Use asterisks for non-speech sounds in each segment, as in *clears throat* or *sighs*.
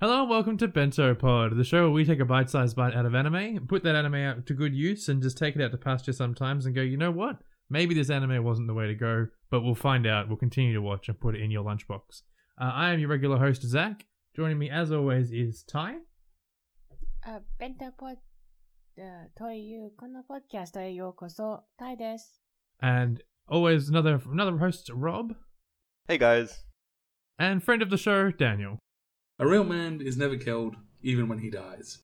Hello and welcome to Bento Pod, the show where we take a bite-sized bite out of anime, put that anime out to good use, and just take it out to pasture sometimes and go, you know what? Maybe this anime wasn't the way to go, but we'll find out. We'll continue to watch and put it in your lunchbox. Uh, I am your regular host, Zac. Joining me, as always, is Tai. Uh, Bento Pod というこのポッキャストへようこそ、タイです。And always another another host, Rob. Hey guys. And friend of the show, Daniel. A real man is never killed, even when he dies.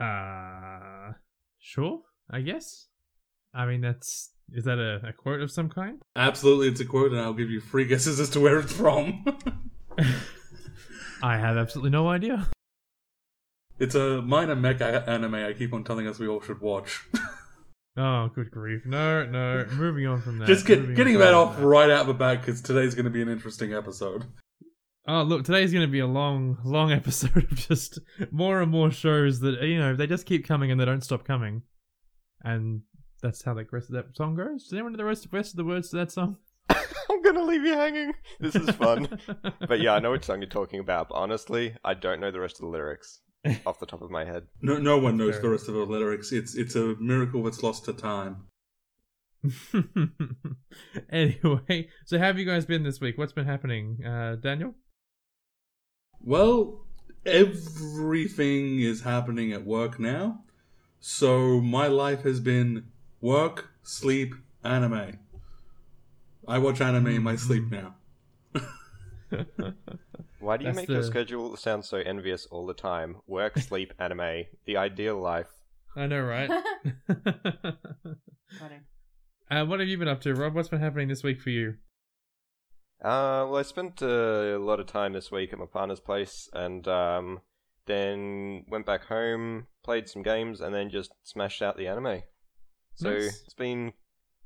Uh, sure, I guess. I mean, that's. Is that a, a quote of some kind? Absolutely, it's a quote, and I'll give you free guesses as to where it's from. *laughs* I have absolutely no idea. it's a minor mecha anime I keep on telling us we all should watch. *laughs* Oh, good grief. No, no. Moving on from that. Just get, getting that off right out of the back because today's going to be an interesting episode. Oh, look, today's going to be a long, long *laughs* episode of just more and more shows that, you know, they just keep coming and they don't stop coming. And that's how the rest of that song goes. Does anyone know the rest, rest of the words to that song? *laughs* I'm gonna leave you hanging. This is fun. *laughs* but yeah, I know which song you're talking about, but honestly, I don't know the rest of the lyrics off the top of my head. No, no one knows Fair the rest of the lyrics. It's it's a miracle that's lost to time. anyway, so how have you guys been this week? What's been happening? Uh, Daniel? Well, everything is happening at work now, so my life has been work, sleep, anime. I watch anime in my sleep now. *laughs* Why do you That's make your the- schedule sound so envious all the time? Work, *laughs* sleep, anime, the ideal life. I know, right? *laughs* Funny. uh, what have you been up to, Rob? What's been happening this week for you? Uh, well, I spent uh, a lot of time this week at my partner's place, and um, then went back home, played some games, and then just smashed out the anime. So Nice. it's been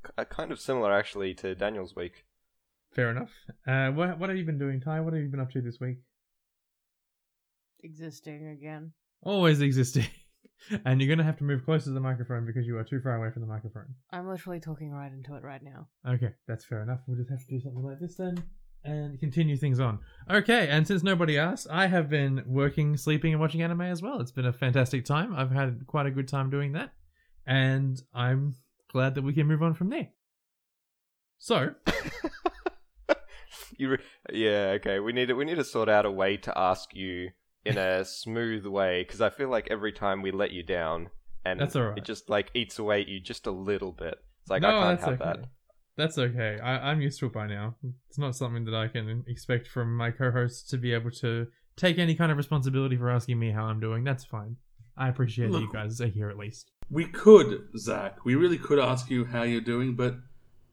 k- uh, kind of similar, actually, to Daniel's week. Fair enough. Uh, what, what have you been doing, Tai? What have you been up to this week? Existing again. Always existing. And you're going to have to move closer to the microphone because you are too far away from the microphone. I'm literally talking right into it right now. Okay, that's fair enough. We'll just have to do something like this then and continue things on. Okay, and since nobody asked, I have been working, sleeping, and watching anime as well. It's been a fantastic time. I've had quite a good time doing that. And I'm glad that we can move on from there. So, *laughs* You, re- yeah, okay. We need to, we need to sort out a way to ask you in a smooth way because I feel like every time we let you down, and That's alright. it just like eats away at you just a little bit. It's like no, I can't that's have okay. that. That's okay. I, I'm used to it by now. It's not something that I can expect from my co-hosts to be able to take any kind of responsibility for asking me how I'm doing. That's fine. I appreciate that you guys are here at least. We could, Zac. We really could ask you how you're doing, but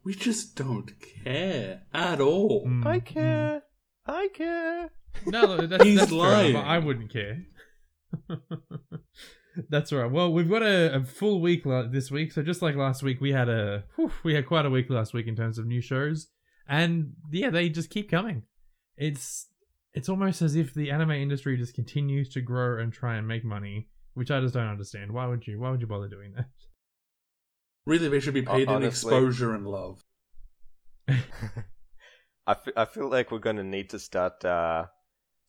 we just don't care at all. Mm, I mm. care. I care. No, that's, He's that's fair lying. enough. I wouldn't care. *laughs* that's all right. Well, we've got a, a full week la- this week, so just like last week, we had a whew, we had quite a week last week in terms of new shows, and yeah, they just keep coming. It's it's almost as if the anime industry just continues to grow and try and make money, which I just don't understand. Why would you? Why would you bother doing that? *laughs* Really, they should be paid in exposure and love. *laughs* I, f- I feel like we're gonna need to start uh,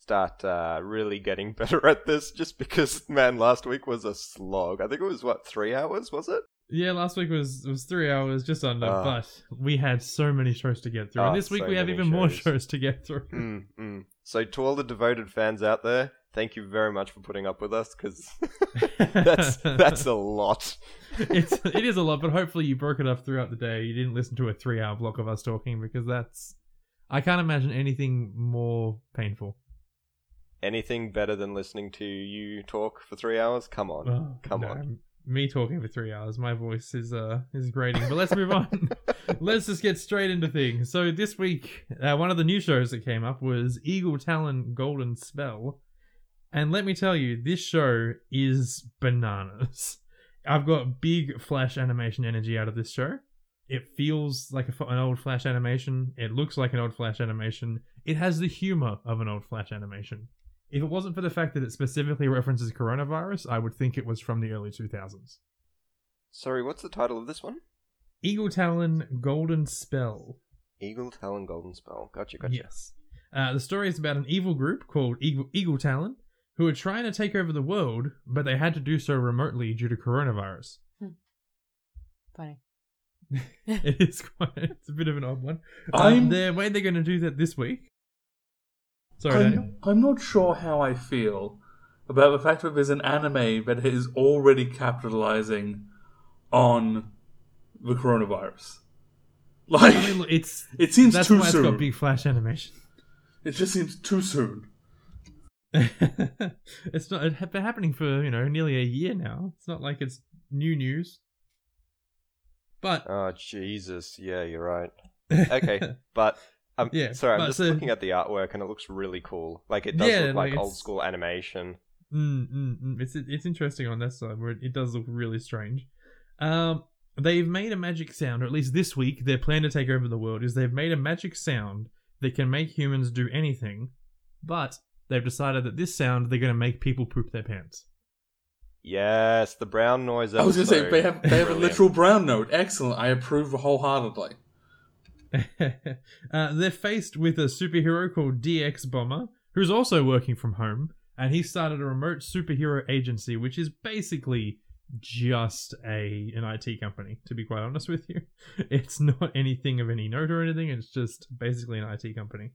start uh, really getting *laughs* better at this. Just because, man, last week was a slog. I think it was what three hours was it? Yeah, last week was was three hours, just under, Ah. but we had so many shows to get through, Ah, and this week so we have even more shows. *laughs* shows to get through. Mm, mm. So to all the devoted fans out there, thank you very much for putting up with us because *laughs* that's that's a lot. it's it is a lot, but hopefully you broke it up throughout the day. You didn't listen to a three hour block of us talking because that's I can't imagine anything more painful. Anything better than listening to you talk for three hours? Come on, Oh, come no, on. Me talking for three hours, my voice is uh is grating. But let's move on. *laughs* let's just get straight into things. So this week, uh, one of the new shows that came up was Eagle Talon Golden Spell, and let me tell you, this show is bananas. I've got big flash animation energy out of this show. It feels like a, an old flash animation. It looks like an old flash animation. It has the humor of an old flash animation. If it wasn't for the fact that it specifically references coronavirus, I would think it was from the early 2000s. Sorry, what's the title of this one? Eagle Talon Golden Spell. Eagle Talon Golden Spell. Gotcha, gotcha. Yes. Uh, the story is about an evil group called Eagle, Eagle Talon who are trying to take over the world, but they had to do so remotely due to coronavirus. Funny. *laughs* it is quite. It's a bit of an odd one. Um, I'm- the way they're going to do that this week. Sorry, I'm, I'm not sure how I feel about the fact that there's an anime that is already capitalizing on the coronavirus. Like, I mean, it's *laughs* it seems that's too why it's soon. got big flash animation. It just seems too soon. *laughs* it's not. It's been happening for you know nearly a year now. It's not like it's new news. But Oh Jesus, yeah, you're right. *laughs* Okay, but um, Yeah, sorry, I'm just so- looking at the artwork and it looks really cool. Like it does Yeah, look like like, old school animation. Mm, mm, mm. It's it's interesting on that side where it, it does look really strange. Um, they've made a magic sound, or at least this week, their plan to take over the world is they've made a magic sound that can make humans do anything, but they've decided that this sound they're going to make people poop their pants. Yes, the brown noise. I was going to say they have they have a literal brown note. Excellent. I approve wholeheartedly. *laughs* uh, they're faced with a superhero called DX Bomber, who's also working from home, and he started a remote superhero agency, which is basically just a an IT company. To be quite honest with you, *laughs* it's not anything of any note or anything. It's just basically an IT company.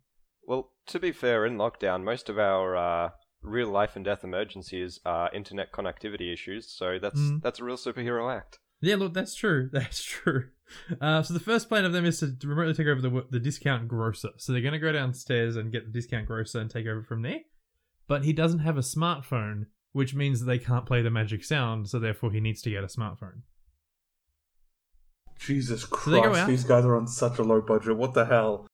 Well, to be fair, in lockdown, most of our uh, real life and death emergencies are internet connectivity issues. So that's Mm. that's a real superhero act. Yeah, look, that's true. *laughs* That's true. Uh, so the first plan of them is to remotely take over the the discount grocer. So they're going to go downstairs and get the discount grocer and take over from there. But he doesn't have a smartphone, which means that they can't play the magic sound. So therefore, he needs to get a smartphone. Jesus So Christ, out? these guys are on such a low budget. What the hell?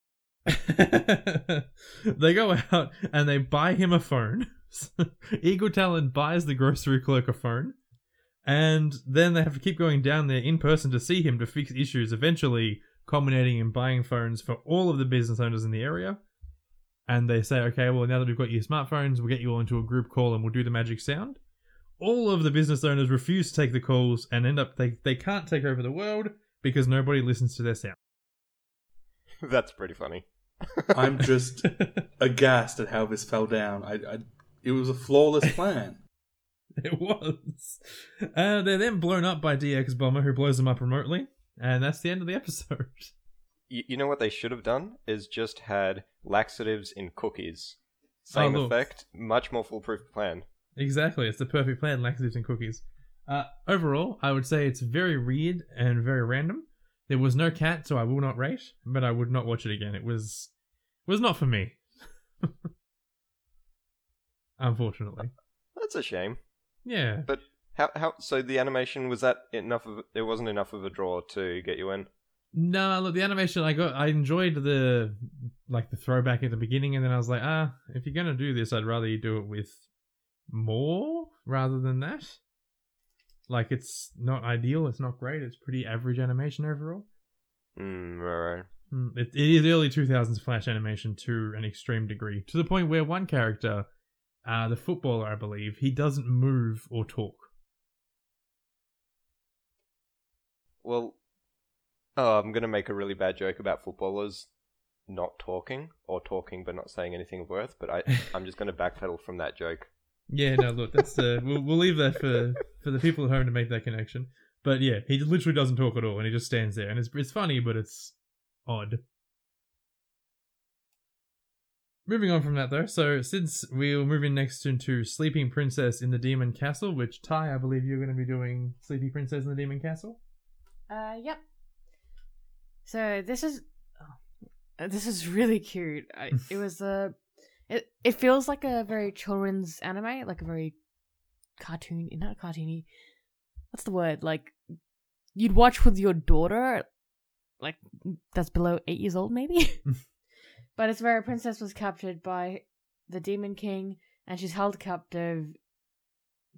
*laughs* they go out and they buy him a phone. *laughs* Eagle Talon buys the grocery clerk a phone. And then they have to keep going down there in person to see him to fix issues, eventually culminating in buying phones for all of the business owners in the area. And they say, okay, well, now that we've got your smartphones, we'll get you all into a group call and we'll do the magic sound. All of the business owners refuse to take the calls and end up, they, they can't take over the world because nobody listens to their sound. *laughs* that's pretty funny. I'm just *laughs* aghast at how this fell down. I, I it was a flawless plan. *laughs* It was. Uh, they're then blown up by DX Bomber, who blows them up remotely, and that's the end of the episode. *laughs* You, you know what they should have done is just had laxatives in cookies. Same Oh, effect, much more foolproof plan. exactly, it's the perfect plan: laxatives and cookies. Uh, overall, I would say it's very weird and very random. There was no cat, so I will not rate, but I would not watch it again. It was was not for me, *laughs* unfortunately. That's a shame. Yeah, But how how so the animation was that enough of it wasn't enough of a draw to get you in. No, look, the animation I got, I enjoyed the like the throwback at the beginning, and then I was like, ah, if you're gonna do this, I'd rather you do it with more rather than that. Like, it's not ideal, it's not great, it's pretty average animation overall. Mm, right. Mm, It, it is early 2000s Flash animation to an extreme degree, to the point where one character, uh, the footballer, I believe, he doesn't move or talk. Well, oh, I'm gonna make a really bad joke about footballers not talking or talking but not saying anything of worth. But I *laughs* I'm just gonna backpedal from that joke. Yeah, no, look, that's uh, we'll we'll leave that for for the people at home to make that connection. But yeah, he literally doesn't talk at all, and he just stands there, and it's it's funny, but it's odd. Moving on from that though, so since we're moving next into Sleeping Princess in the Demon Castle, which Tai, I believe you're going to be doing Sleepy Princess in the Demon Castle. Uh, yep. So this is oh, this is really cute. I, *laughs* it was a it it feels like a very children's anime, like a very cartoon, not cartoony. What's the word? Like you'd watch with your daughter, like that's below eight years old, maybe. *laughs* but it's where a princess was captured by the demon king, and she's held captive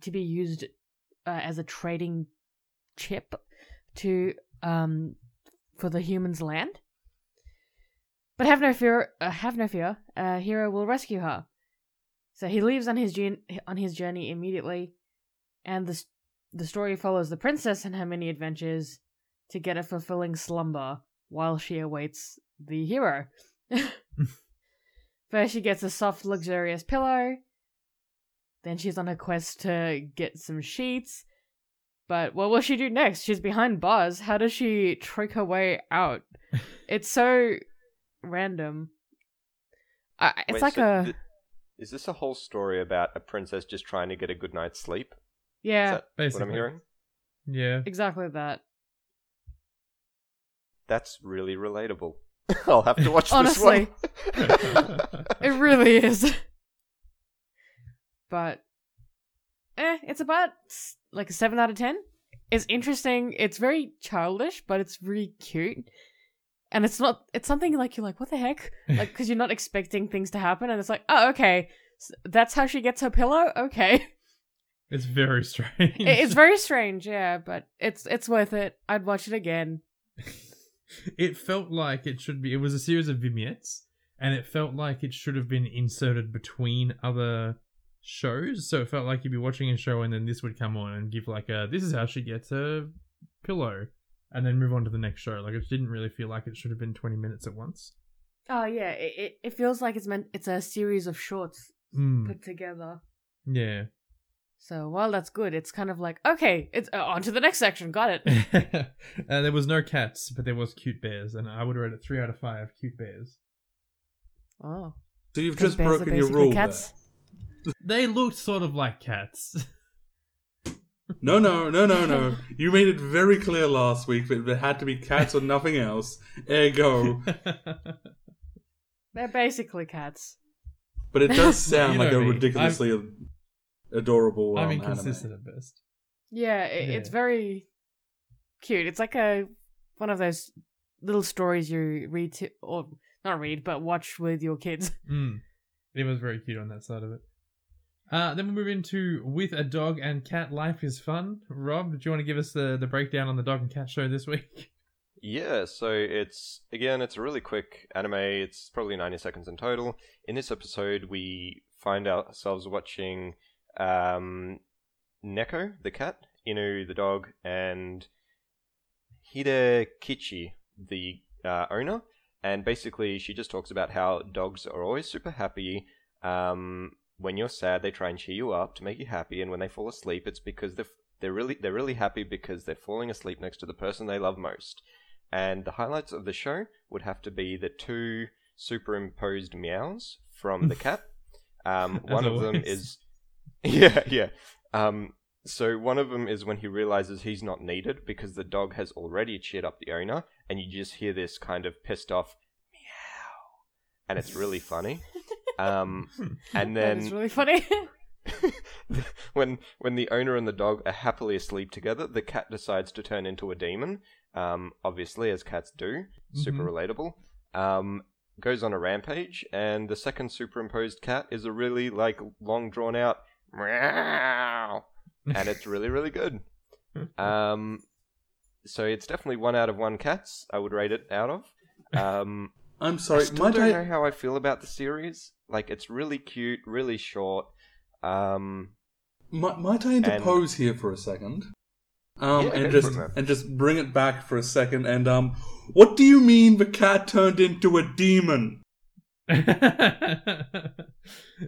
to be used uh, as a trading chip to um for the humans' land. But have no fear. Uh, have no fear. Uh, Hero will rescue her. So he leaves on his jour- on his journey immediately, and the the story follows the princess and her many adventures to get a fulfilling slumber while she awaits the hero. *laughs* *laughs* First, she gets a soft, luxurious pillow. Then she's on a quest to get some sheets. But what will she do next? She's behind bars. How does she trick her way out? *laughs* it's so random. I, it's Wait, like so a th- is this a whole story about a princess just trying to get a good night's sleep? Is yeah, that what I'm hearing? Yeah. exactly that. That's really relatable. *laughs* I'll have to watch Honestly. this one. *laughs* It really is. but eh, it's about like a seven out of ten. It's interesting. It's very childish, but it's really cute. And it's not. It's something like you're like, what the heck? *laughs* Like, because you're not expecting things to happen, and it's like, oh, okay, S- that's how she gets her pillow. Okay, It's very strange. It's very strange, yeah, but it's it's worth it. I'd watch it again. It felt like it should be. It was a series of vignettes, and it felt like it should have been inserted between other shows. So it felt like you'd be watching a show, and then this would come on and give like a "This is how she gets a pillow," and then move on to the next show. Like it didn't really feel like it should have been twenty minutes at once. Oh yeah, it it, feels like it's meant. It's a series of shorts Mm, put together. yeah. So while that's good, it's kind of like okay, it's uh, on to the next section. Got it. *laughs* uh, there was no cats, but there was cute bears, and I would rate it three out of five. Cute bears. Oh, So you've just bears are broken your rule cats. *laughs* They looked sort of like cats. No, no, no, no, no. *laughs* You made it very clear last week that it had to be cats or nothing else. Ergo. They're basically cats. But it does sound You like a me. ridiculously adorable um, I'm anime. inconsistent at best. Yeah, it, it's very cute. It's like a one of those little stories you read to, or not read, but watch with your kids. *laughs* Mm. It was very cute on that side of it. Uh, then we move into with a dog and cat life is fun. Rob, do you want to give us the, the breakdown on the dog and cat show this week? *laughs* Yeah, so it's again, it's a really quick anime. It's probably 90 seconds in total. In this episode, we find ourselves watching um, Neko, the cat, Inu, the dog, and Hidekichi, the uh, owner. And basically, she just talks about how dogs are always super happy. Um, when you're sad, they try and cheer you up to make you happy, and when they fall asleep, it's because they're they're really they're really happy because they're falling asleep next to the person they love most. And the highlights of the show would have to be the two superimposed meows from the *laughs* cat. Um, one of them is, yeah, *laughs* yeah. Um, so one of them is when he realizes he's not needed because the dog has already cheered up the owner, and you just hear this kind of pissed off meow, and it's really funny. *laughs* Um, and that is then really funny. *laughs* when when the owner and the dog are happily asleep together, the cat decides to turn into a demon. Um, obviously, as cats do, super relatable. Um, goes on a rampage, and the second superimposed cat is a really like long drawn out meow, and it's really really good. *laughs* Um, so it's definitely one out of one cats. I would rate it out of. Um, I'm I sorry, still don't I? know how I feel about the series. Like, it's really cute, really short. Um, Might, might I interpose here for a second? Um, Yeah, and just for and just bring it back for a second. And um, what do you mean the cat turned into a demon? *laughs* you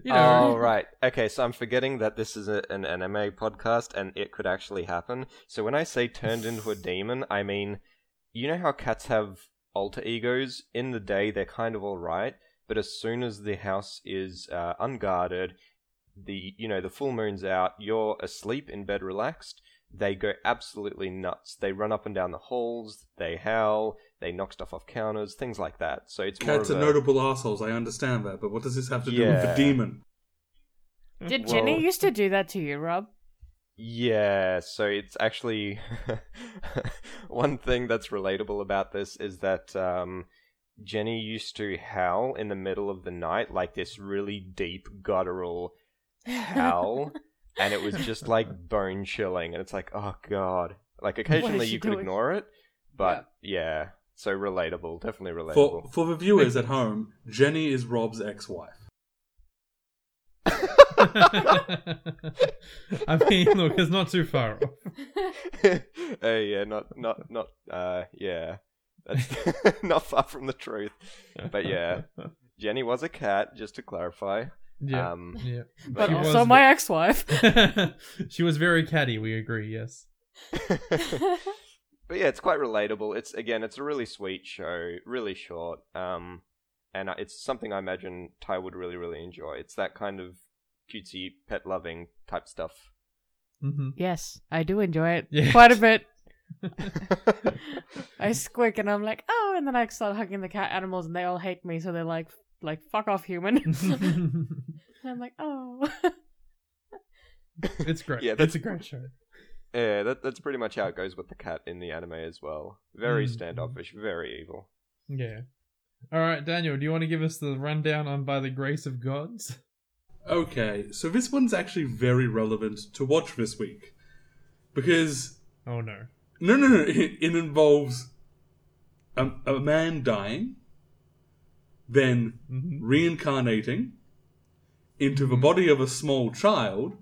know, oh, right. Okay, so I'm forgetting that this is a, an anime podcast and it could actually happen. So when I say turned into a demon, I mean, you know how cats have alter egos? In the day, they're kind of alright, but as soon as the house is uh, unguarded, the you know the full moon's out, you're asleep in bed, relaxed. They go absolutely nuts. They run up and down the halls. They howl. They knock stuff off counters. Things like that. So it's Cats of are a- notable assholes. I understand that, but what does this have to do with the demon? Did Well- Jenny used to do that to you, Rob? Yeah, so it's actually *laughs* one thing that's relatable about this is that um, Jenny used to howl in the middle of the night, like this really deep, guttural howl, *laughs* and it was just like bone chilling. And it's like, oh god! Like occasionally you could doing? ignore it, but yeah. So relatable, definitely relatable. for for the viewers at home, Jenny is Rob's ex-wife. *laughs* I mean, look, it's not too far off. *laughs* uh, yeah, not not not uh yeah. That's *laughs* not far from the truth. But yeah. Jenny was a cat, just to clarify. Yeah. Um, yeah. But She also was my ex-wife. she was very catty, we agree, yes. But yeah, it's quite relatable. It's again, it's a really sweet show, really short, um, and it's something I imagine Tai would really, really enjoy. It's that kind of cutesy, pet loving type stuff. hmm yes, I do enjoy it Yeah. quite a bit. *laughs* I squeak and I'm like, oh, and then I start hugging the cat animals and they all hate me, so they're like, like fuck off, human. *laughs* and I'm like, oh. *laughs* it's great. Yeah, Yeah, that's- it's a great show. Yeah, that, that's pretty much how it goes with the cat in the anime as well. Very Mm. standoffish, very evil. Yeah. All right, Daniel, do you want to give us the rundown on By the Grace of Gods? Okay, so this one's actually very relevant to watch this week because Oh no. no, no, no, *laughs* it, it involves a, a man dying, then hmm reincarnating into the body of a small child,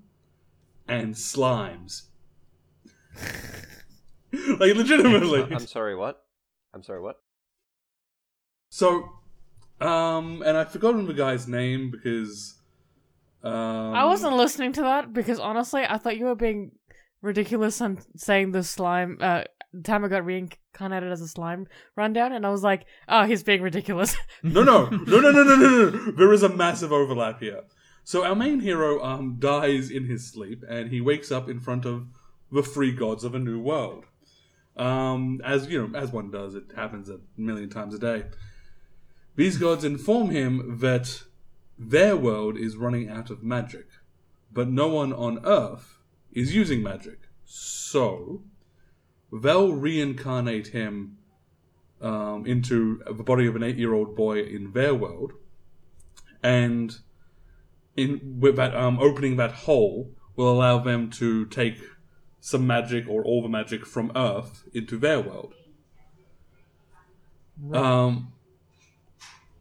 and slimes. *laughs* like legitimately. I'm sorry, what? I'm sorry, what? So, um, and I've forgotten the guy's name because um, I wasn't listening to that because honestly, I thought you were being ridiculous on saying the slime. Uh, Tama got reincarnated as a slime rundown, and I was like, oh, he's being ridiculous. *laughs* No, no, no, no, no, no, no, no. There is a massive overlap here. So our main hero um dies in his sleep, and he wakes up in front of the three gods of a new world. Um, as you know, as one does, it happens a million times a day. These gods inform him that their world is running out of magic, but no one on Earth is using magic. So they'll reincarnate him um, into the body of an eight-year-old boy in their world, and in with that um, opening that hole will allow them to take some magic or all the magic from Earth into their world. Um,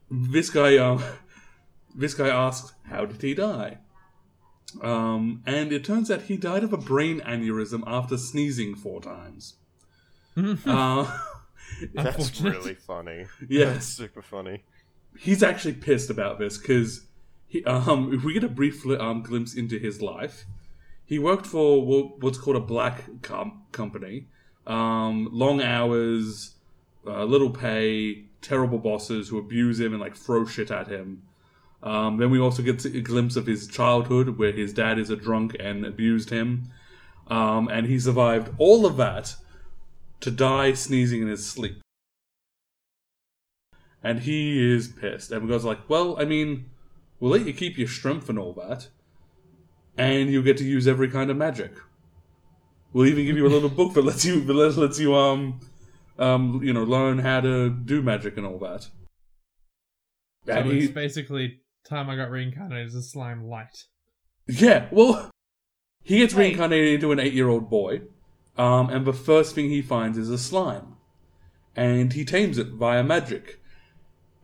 this guy, um, *laughs* this guy asks, "How did he die?" Um, and it turns out he died of a brain aneurysm after sneezing four times. uh, *laughs* That's really funny. Yes. That's super funny. he's actually pissed about this because um, if we get a brief um, glimpse into his life, he worked for what's called a black com- company. Um, long hours, uh, little pay, terrible bosses who abuse him and like throw shit at him. Um, then we also get a glimpse of his childhood where his dad is a drunk and abused him. Um, and he survived all of that to die sneezing in his sleep and he is pissed. And we goes like, "Well, I mean, we'll let you keep your strength and all that, and you get to use every kind of magic. We'll even give you a little book that lets you that lets you um um you know learn how to do magic and all that." So And it's he- basically time I got reincarnated as a slime light. Yeah, well, he gets Wait. reincarnated into an eight-year-old boy, um, and the first thing he finds is a slime, and he tames it via magic,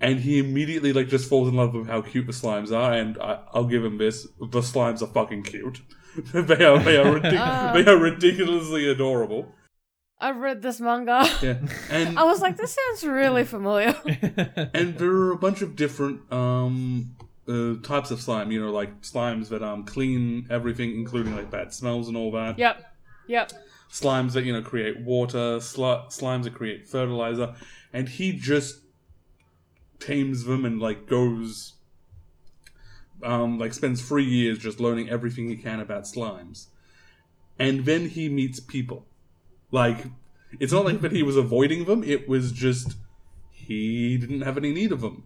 and he immediately like just falls in love with how cute the slimes are, and I, I'll give him this: the slimes are fucking cute. *laughs* they are they are *laughs* ridic- Ah. they are ridiculously adorable. I've read this manga. Yeah, *laughs* and I was like, this sounds really familiar. and there are a bunch of different um uh, types of slime. You know, like slimes that um clean everything, including like bad smells and all that. yep, yep. slimes that you know create water, sli- slimes that create fertilizer, and he just tames them and like goes, um, like spends three years just learning everything he can about slimes, and then he meets people. Like it's not like that he was avoiding them; it was just he didn't have any need of them.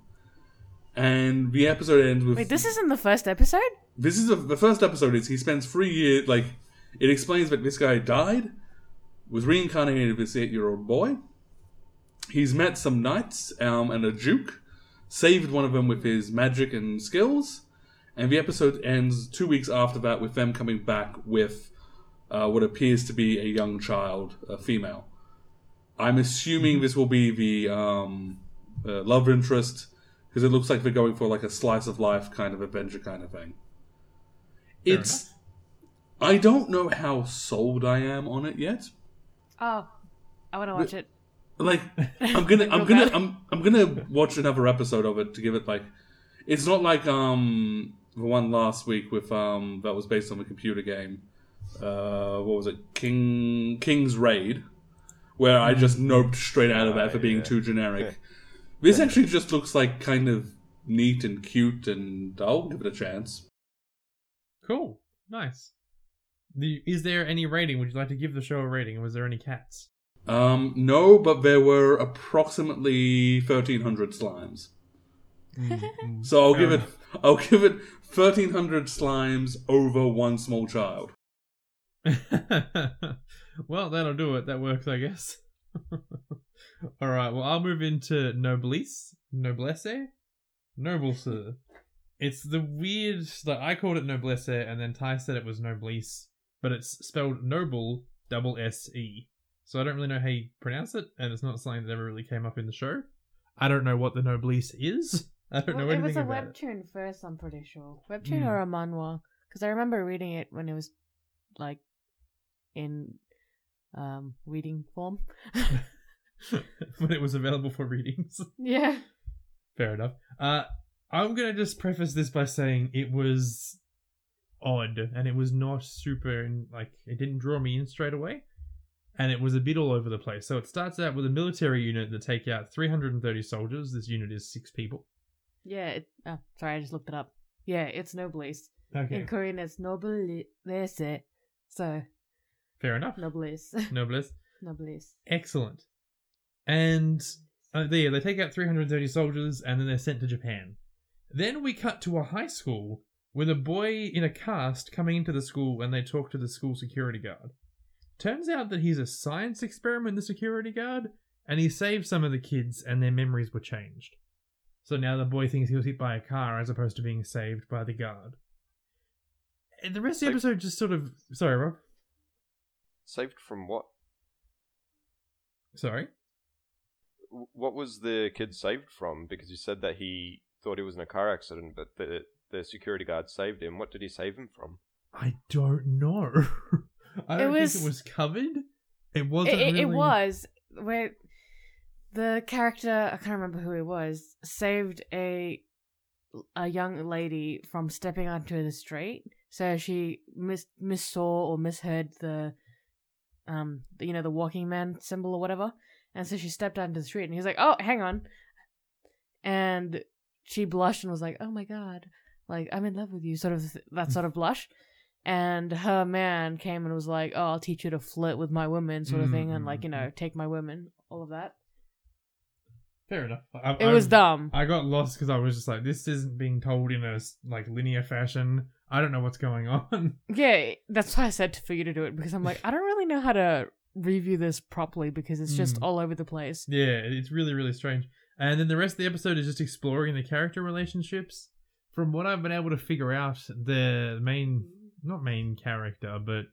And the episode ends with Wait, this isn't the first episode? this is a, the first episode is he spends three years like it explains that this guy died was reincarnated as this eight-year-old boy he's met some knights um, and a duke saved one of them with his magic and skills and the episode ends two weeks after that with them coming back with uh, what appears to be a young child a female i'm assuming this will be the um, uh, love interest because it looks like they're going for like a slice of life kind of adventure kind of thing it's I don't know how sold I am on it yet. Oh, I want to watch it. Like *laughs* I'm gonna I'm gonna. I'm I'm gonna watch another episode of it to give it like it's not like um the one last week with um that was based on the computer game. Uh, what was it? King King's Raid, where I just noped straight out of that for being yeah. too generic. *laughs* This actually just looks like kind of neat and cute, and I'll give it a chance. Cool. Nice. The, is there any rating? Would you like to give the show a rating? Was there any cats? Um, no, but there were approximately thirteen hundred slimes. So I'll Fair give it. I'll give it thirteen hundred slimes over one small child. *laughs* well, that'll do it. That works, I guess. *laughs* All right. Well, I'll move into Noblesse. Noblesse? Noble, sir. It's the weird. Like, I called it Noblesse, and then Tai said it was Noblesse, but it's spelled Noble, double S E. So I don't really know how you pronounce it, and it's not something that ever really came up in the show. I don't know what the Noblesse is. *laughs* I don't know Well, it anything was a about it. webtoon first, I'm pretty sure. Webtoon Hmm. or a manhwa. Because I remember reading it when it was, like, in um reading form. *laughs* *laughs* when it was available for readings. yeah. Fair enough. Uh, I'm gonna just preface this by saying it was odd, and it was not super like it didn't draw me in straight away, and it was a bit all over the place. So it starts out with a military unit that take out 330 soldiers. This unit is six people. Yeah. It, oh, sorry, I just looked it up. Yeah, it's Noblesse. Okay, In Korean, it's Noblesse. So, fair enough. Noblesse. *laughs* Noblesse. Noblesse. Excellent. And uh, there, they take out 330 soldiers and then they're sent to Japan. Then we cut to a high school with a boy in a cast coming into the school and they talk to the school security guard. Turns out that he's a science experiment, the security guard, and he saved some of the kids and their memories were changed. So now the boy thinks he was hit by a car as opposed to being saved by the guard. And the rest of the Like- episode just sort of. Sorry, Rob. Saved from what? Sorry. What was the kid saved from? Because you said that he thought he was in a car accident, but the the security guard saved him. What did he save him from? I don't know. *laughs* I It don't was- think it was covered. It It, wasn't. it, it really- was where the character I can't remember who it was saved a a young lady from stepping onto the street. So she mis missaw or misheard the um you know the walking man symbol or whatever, and so she stepped onto the street and he was like, "Oh, hang on," and she blushed and was like, "Oh my god, like I'm in love with you," sort of th- that sort of blush. And her man came and was like, "Oh, I'll teach you to flirt with my women," sort of thing, and like you know, take my women, all of that. Fair enough. I, It was dumb. I got lost because I was just like, this isn't being told in a like linear fashion. I don't know what's going on. *laughs* Yeah, that's why I said for you to do it because I'm like, I don't really know how to review this properly because it's just Mm. all over the place. yeah, it's really really strange. And then the rest of the episode is just exploring the character relationships. From what I've been able to figure out, the main not main character, but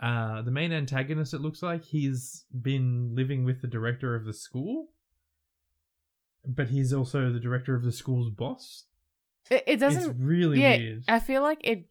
uh the main antagonist it looks like he's been living with the director of the school. But he's also the director of the school's boss. It, it doesn't. really yeah, weird. I feel like it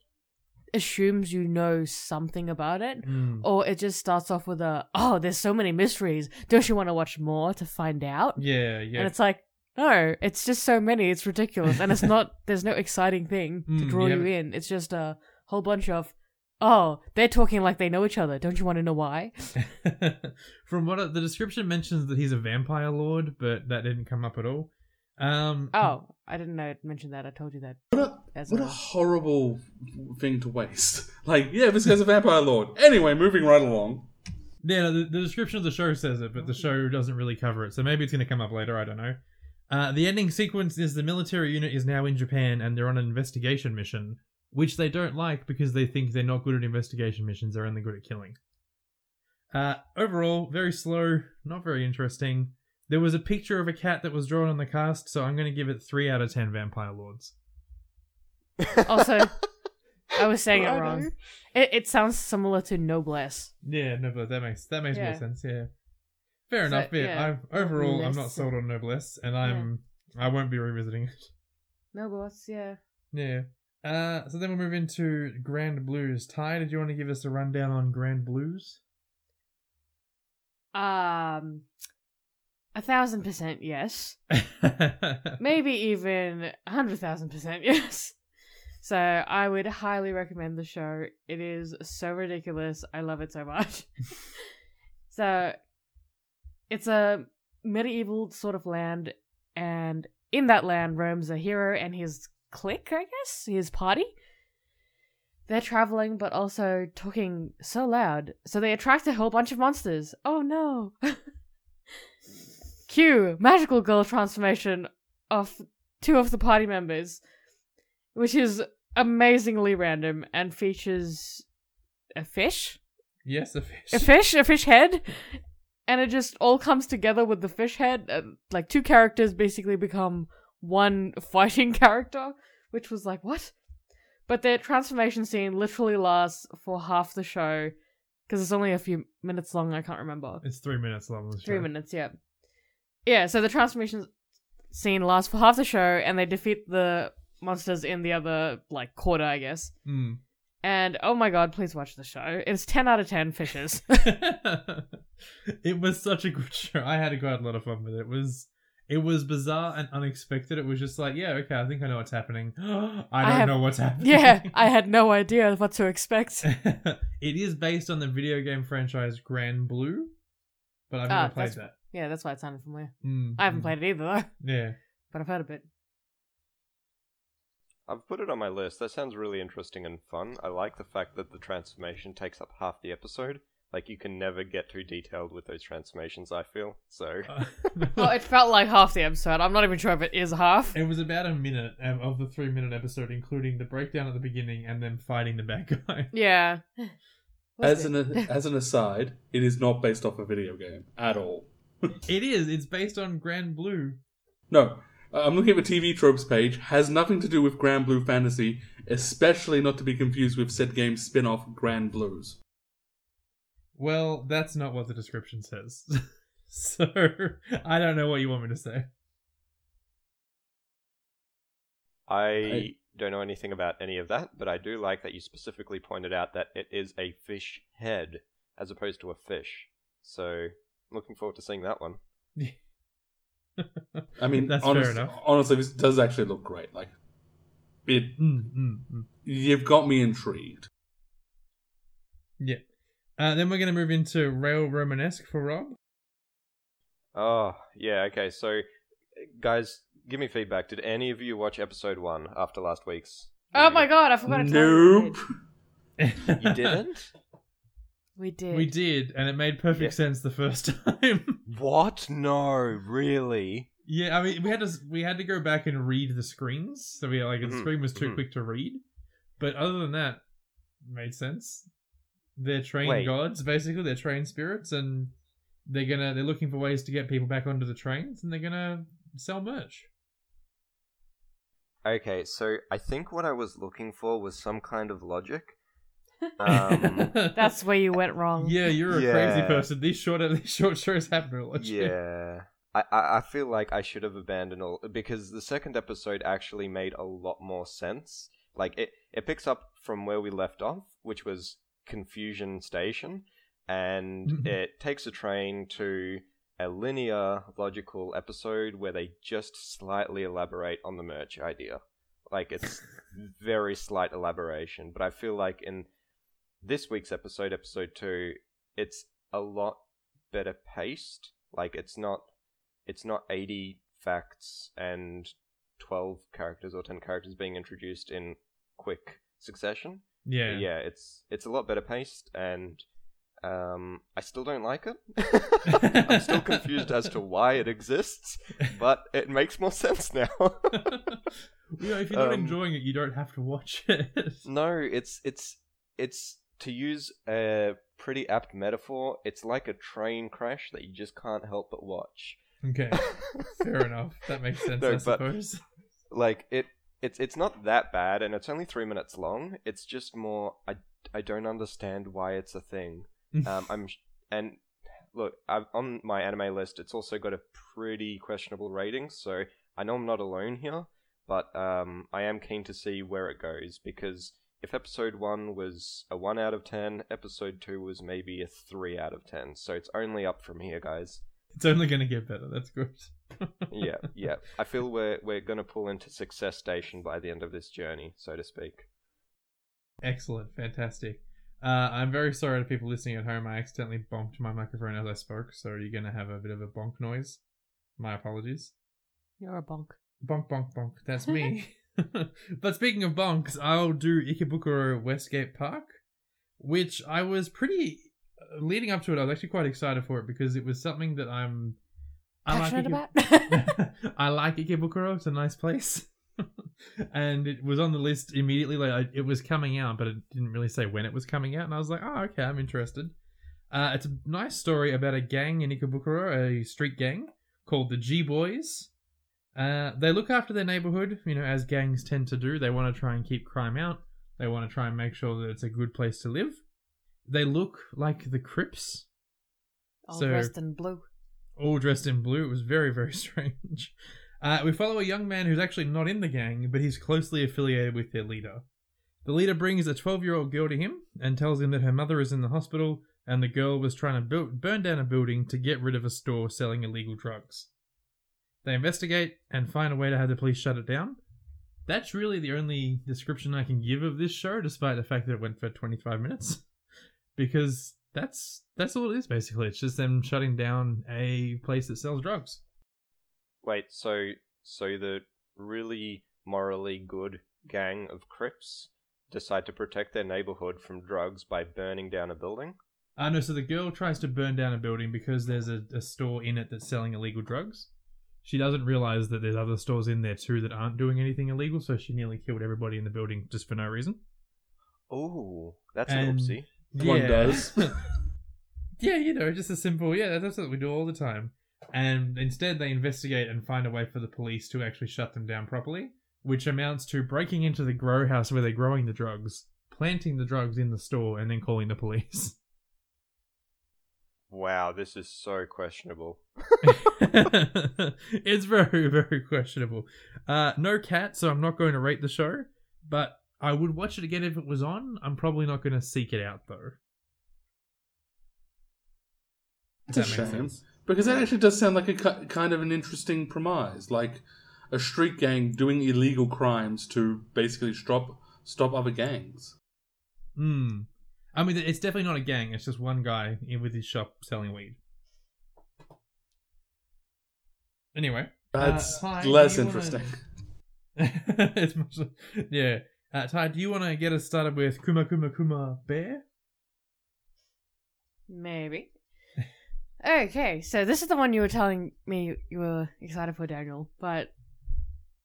assumes you know something about it, Mm. or it just starts off with a, "Oh, there's so many mysteries. Don't you want to watch more to find out?" Yeah, yeah. And it's like, no, it's just so many. It's ridiculous, and it's *laughs* not. There's no exciting thing to Mm, draw you you in. It's just a whole bunch of, oh, they're talking like they know each other. Don't you want to know why? *laughs* From what the description mentions that he's a vampire lord, but that didn't come up at all. Um, Oh, I didn't know it mentioned that. I told you that. What a, As what a a- horrible thing to waste. *laughs* Like, yeah, this guy's a vampire lord. Anyway, moving right along. yeah, the, the description of the show says it, but the show doesn't really cover it. So maybe it's going to come up later. I don't know. Uh, the ending sequence is the military unit is now in Japan and they're on an investigation mission, which they don't like because they think they're not good at investigation missions. They're only good at killing. Uh, overall, very slow, not very interesting. There was a picture of a cat that was drawn on the cast, so I'm going to give it three out of ten vampire lords. *laughs* Also, I was saying it wrong. It, it sounds similar to Noblesse. Yeah, no, but that makes that makes more sense. Yeah, fair So, enough. Yeah, yeah, I, overall, I'm not sold on Noblesse, and I'm I won't be revisiting it. Noblesse, yeah. Yeah. Uh, so then we'll move into Grand Blues. Tai, did you want to give us a rundown on Grand Blues? Um, a thousand percent yes. *laughs* Maybe even a hundred thousand percent yes. So I would highly recommend the show. It is so ridiculous. I love it so much. *laughs* so it's a medieval sort of land, and in that land roams a hero and his clique, I guess, his party. They're traveling, but also talking so loud, so they attract a whole bunch of monsters. Oh no! *laughs* Cue magical girl transformation of two of the party members, which is amazingly random and features a fish, yes, a fish. a fish, a fish head, and it just all comes together with the fish head. And, like two characters basically become one *laughs* fighting character, which was like what? But their transformation scene literally lasts for half the show because it's only a few minutes long. I can't remember. It's three minutes long. Three show. minutes, yeah. Yeah, so the transformation scene lasts for half the show, and they defeat the monsters in the other, like, quarter, I guess. Mm. And oh my god, please watch the show. It's 10 out of 10 fishes. *laughs* it was such a good show. I had quite a lot of fun with it. It was it was bizarre and unexpected. It was just like, yeah, okay, I think I know what's happening. *gasps* I don't have- know what's happening. yeah, *laughs* I had no idea what to expect. *laughs* it is based on the video game franchise Granblue, but I've Ah, never played that. Yeah, that's why it sounded familiar. Mm, I haven't mm. played it either, though, *laughs* Yeah. but I've heard of it. I've put it on my list. That sounds really interesting and fun. I like the fact that the transformation takes up half the episode. Like you can never get too detailed with those transformations. I feel so. Well, *laughs* it felt like half the episode. I'm not even sure if it is half. It was about a minute um, of the three minute episode, including the breakdown at the beginning and then fighting the bad guy. *laughs* Yeah. As an *laughs* as an aside, it is not based off a video game at all. it is. It's based on Granblue. No, uh, I'm looking at the TV tropes page. Has nothing to do with Granblue Fantasy, especially not to be confused with said game's spin-off Grand Blues. Well, that's not what the description says. *laughs* so I don't know what you want me to say. I I- don't know anything about any of that, but I do like that you specifically pointed out that it is a fish head as opposed to a fish. So, looking forward to seeing that one. *laughs* I mean, That's honest- fair enough. honestly, this does actually look great. Like, it, Mm, mm, mm. you've got me intrigued. Yeah. Uh, then we're going to move into Rail Romanesque for Rob. Oh, yeah, okay. So, guys, give me feedback. Did any of you watch episode one after last week's? Oh my god, I forgot to tell you. Nope. You didn't? *laughs* We did. we did, and it made perfect Yeah. sense the first *laughs* time. what? No, really? yeah, I mean, we had to we had to go back and read the screens, so we like the Mhm, screen was too mhm. quick to read. But other than that, made sense. They're trained Wait. gods, basically. They're trained spirits, and they're gonna they're looking for ways to get people back onto the trains, and they're gonna sell merch. Okay, so I think what I was looking for was some kind of logic. *laughs* Um, That's where you went wrong. yeah, you're a crazy person. These short *laughs* these short shows have no logic. Yeah. I, I, I feel like I should have abandoned all because the second episode actually made a lot more sense. Like it, it picks up from where we left off, which was Confusion Station, and Mhm. it takes a train to a linear, logical episode where they just slightly elaborate on the merch idea. Like it's *laughs* very slight elaboration, but I feel like in this week's episode, episode two, it's a lot better paced. Like it's not it's not 80 facts and 12 characters or 10 characters being introduced in quick succession. Yeah. Yeah, it's it's a lot better paced and um I still don't like it. *laughs* I'm still confused as to why it exists, but it makes more sense now. *laughs* know, if you're not Um, enjoying it, you don't have to watch *laughs* it. no, it's it's it's to use a pretty apt metaphor, it's like a train crash that you just can't help but watch. okay, fair enough. That makes sense, No, I but- like it it's it's not that bad and it's only three minutes long it's just more i i don't understand why it's a thing *laughs* um i'm and look I've, on my anime list it's also got a pretty questionable rating so i know i'm not alone here but um i am keen to see where it goes because if episode 1 was a 1 out of 10 episode 2 was maybe a 3 out of 10 so it's only up from here guys It's only going to get better. That's good. Yeah, *laughs* yeah. I feel we're we're gonna pull into success station by the end of this journey, so to speak. Excellent, fantastic. Uh, I'm very sorry to people listening at home. I accidentally bonked my microphone as I spoke, so you're going to have a bit of a bonk noise. My apologies. You're a bonk. Bonk, bonk, bonk. That's me. *laughs* *laughs* but speaking of bonks, I'll do Ikebukuro Westgate Park, which I was pretty uh, leading up to it. I was actually quite excited for it because it was something that I'm. *laughs* *laughs* I like, Passionate Ike- about. I like Ikebukuro. It's a nice place. *laughs* and it was on the list immediately. Like I, it was coming out, but it didn't really say when it was coming out. And I was like, oh, okay, I'm interested. Uh, it's a nice story about a gang in Ikebukuro, a street gang called the G Boys. Uh, they look after their neighborhood, you know, as gangs tend to do. They want to try and keep crime out. They want to try and make sure that it's a good place to live. They look like the Crips, All So- dressed in blue. All dressed in blue. It was very, very *laughs* strange. Uh, we follow a young man who's actually not in the gang, but he's closely affiliated with their leader. The leader brings a 12 year old girl to him and tells him that her mother is in the hospital and the girl was trying to burn down a building to get rid of a store selling illegal drugs. They investigate and find a way to have the police shut it down. That's really the only description I can give of this show, despite the fact that it went for 25 minutes. *laughs* Because that's that's all it is basically. It's just them shutting down a place that sells drugs. Wait, so so the really morally good gang of Crips decide to protect their neighborhood from drugs by burning down a building? Uh, no, so the girl tries to burn down a building because there's a, a store in it that's selling illegal drugs. She doesn't realize that there's other stores in there too that aren't doing anything illegal, so she nearly killed everybody in the building just for no reason. Oh, that's And- an oopsie. One does. *laughs* yeah, you know, just a simple, yeah, that's what we do all the time. And instead, they investigate and find a way for the police to actually shut them down properly, which amounts to breaking into the grow house where they're growing the drugs, planting the drugs in the store, and then calling the police. *laughs* Wow, this is so questionable. *laughs* it's very, very questionable. Uh, no cat, so I'm not going to rate the show, but I would watch it again if it was on. I'm probably not going to seek it out though. It's a That makes shame sense. because that actually does sound like a kind of an interesting premise, like a street gang doing illegal crimes to basically stop stop other gangs. Hmm. I mean, it's definitely not a gang. It's just one guy in with his shop selling weed. Anyway, That's Tai, less do you wanna- interesting. *laughs* it's much, yeah. Uh, Tai, do you want to get us started with Kuma Kuma Kuma Bear? Maybe. okay, so this is the one you were telling me you were excited for, Daniel, but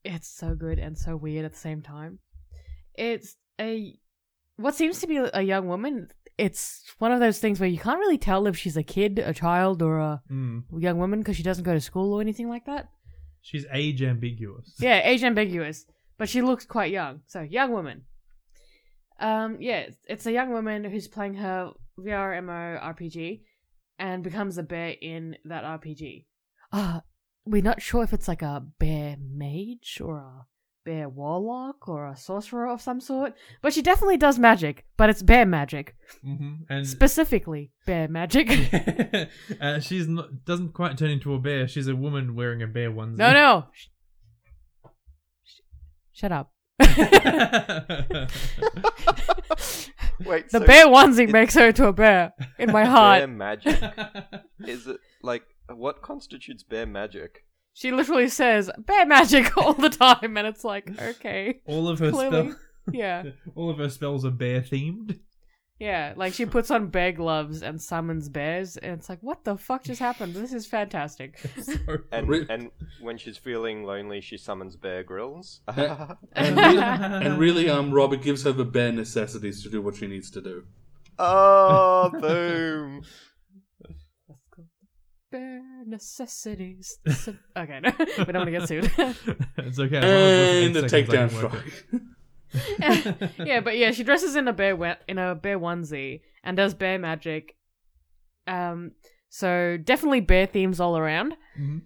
it's so good and so weird at the same time. It's a what seems to be a young woman. It's one of those things where you can't really tell if she's a kid, a child, or a Mm. young woman because she doesn't go to school or anything like that. She's age ambiguous. Yeah, age ambiguous, but she looks quite young. So, young woman. Um, yeah, it's- it's a young woman who's playing her VR MMO RPG and becomes a bear in that RPG. Uh, we're not sure if it's like a bear mage or a bear warlock or a sorcerer of some sort, but she definitely does magic, but it's bear magic. hmm And Specifically, bear magic. *laughs* uh, she's not doesn't quite turn into a bear. She's a woman wearing a bear onesie. no, no. *laughs* Sh- sh- shut up. *laughs* *laughs* Wait, The so bear onesie makes her into a bear in my heart. bear magic *laughs* is it like what constitutes bear magic? She literally says bear magic all the time, and it's like, okay, all of her Clearly. spells. yeah, all of her spells are bear themed. Yeah. Like she puts on bear gloves and summons bears, and it's like, what the fuck just happened? This is fantastic. *laughs* And Re- and when she's feeling lonely, she summons Bear Grylls. And, *laughs* re- and really, um, Robert gives her the bare necessities to do what she needs to do. oh, *laughs* boom! bear necessities. Okay, no, we don't want to get sued. it's okay. as And the it's eight seconds, I takedown can work strike. Yeah, but yeah, she dresses in a bear we- in a bear onesie and does bear magic. Um, so definitely bear themes all around. it. Mhm.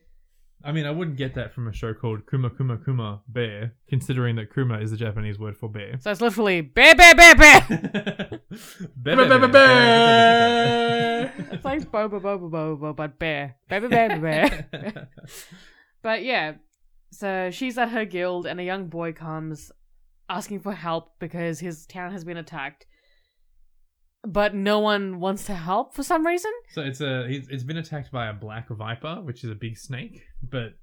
I mean, I wouldn't get that from a show called Kuma Kuma Kuma Bear, considering that Kuma is the Japanese word for bear. So it's literally bear, bear, bear, bear. bear, Bear, bear, bear, bear. It's like not Boba Boba Boba, but Bear. Baby Baby Bear. but yeah, so she's at her guild, and a young boy comes asking for help because his town has been attacked. But no one wants to help for some reason. so it's a it's it's been attacked by a black viper, which is a big snake. But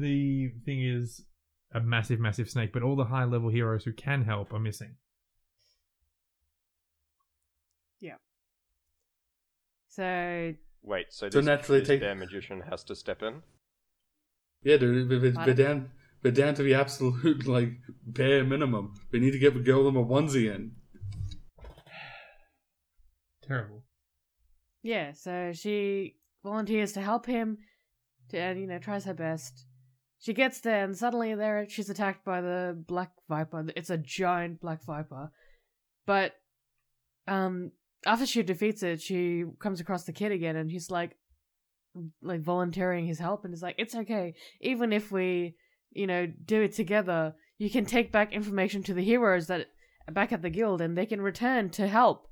the thing is, a massive, massive snake. But all the high level heroes who can help are missing. Yeah. So Wait, so So this, naturally this take- bear magician has to step in? Yeah, dude, but, but, What? down, down to the absolute *laughs* like bare minimum. We need to get the girl them a onesie in. Terrible. yeah, so she volunteers to help him, to, and you know tries her best. She gets there, and suddenly there she's attacked by the black viper. It's a giant black viper, but um, after she defeats it, she comes across the kid again, and he's like, like volunteering his help, and is like, "It's okay, even if we, you know, do it together, you can take back information to the heroes that back at the guild, and they can return to help."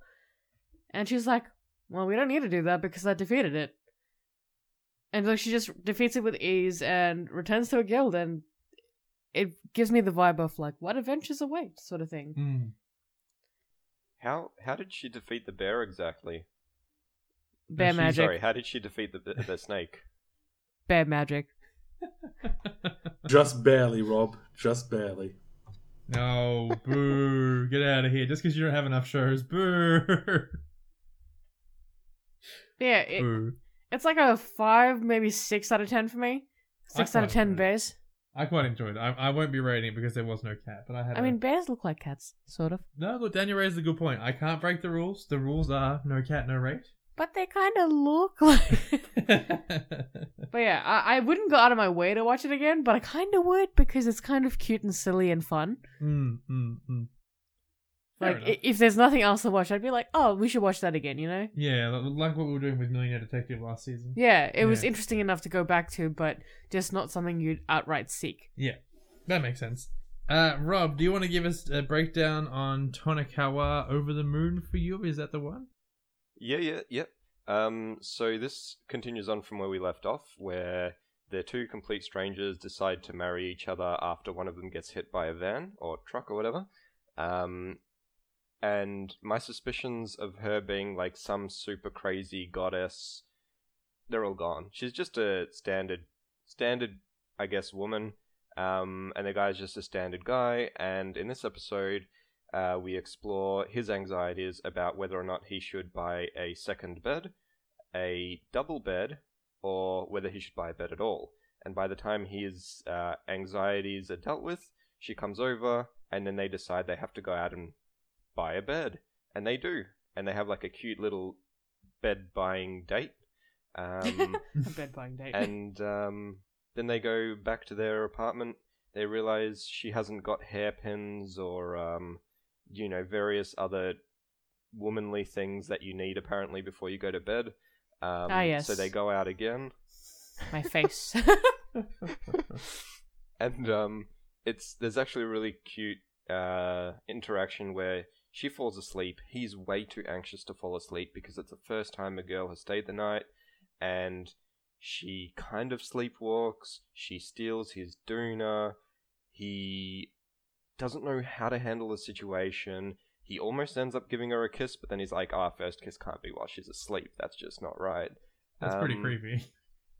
And she's like, "Well, we don't need to do that because I defeated it." And like she just defeats it with ease and returns to a guild, and it gives me the vibe of like, "What adventures await?" sort of thing. Mm. How how did she defeat the bear exactly? Bear she- magic, Sorry, how did she defeat the the snake? bear magic. Just barely, Rob. Just barely. no, boo! Get out of here! Just because you don't have enough shows, boo! Yeah, it, boo! it's like a five, maybe six out of ten for me. Six out of ten bears. I quite enjoyed it. I, I won't be rating it because there was no cat, but I had. I a- mean, bears look like cats, sort of, no, look, Daniel raised a good point. I can't break the rules. The rules are no cat, no rate. But they kind of look *laughs* like. *laughs* But yeah, I, I wouldn't go out of my way to watch it again, but I kind of would because it's kind of cute and silly and fun. mm, mm, mm. Like, i- if there's nothing else to watch, I'd be like, oh, we should watch that again, you know? Yeah, like what we were doing with Millionaire Detective last season. Yeah, it was Yeah. interesting enough to go back to, but just not something you'd outright seek. Yeah, that makes sense. Uh, Rob, do you want to give us a breakdown on Tonikawa Over the Moon for you? Is that the one? Yeah, yeah, yeah. Um, so this continues on from where we left off, where the two complete strangers decide to marry each other after one of them gets hit by a van or truck or whatever. Um, and my suspicions of her being like some super crazy goddess, they're all gone. She's just a standard, standard, I guess, woman. Um, and the guy's just a standard guy. And in this episode, uh, we explore his anxieties about whether or not he should buy a second bed, a double bed, or whether he should buy a bed at all. And by the time his uh, anxieties are dealt with, she comes over, and then they decide they have to go out and buy a bed. And they do. And they have like a cute little bed buying date. Um, *laughs* A bed buying date. and um, then they go back to their apartment. They realize she hasn't got hairpins or, um, you know, various other womanly things that you need apparently before you go to bed. Um, Ah, yes. So they go out again, My face. *laughs* *laughs* and um, it's there's actually a really cute uh, interaction where she falls asleep. He's way too anxious to fall asleep because it's the first time a girl has stayed the night, and she kind of sleepwalks. She steals his doona. He doesn't know how to handle the situation. He almost ends up giving her a kiss, but then he's like, "Ah, first kiss can't be while she's asleep. That's just not right." That's pretty Um, creepy.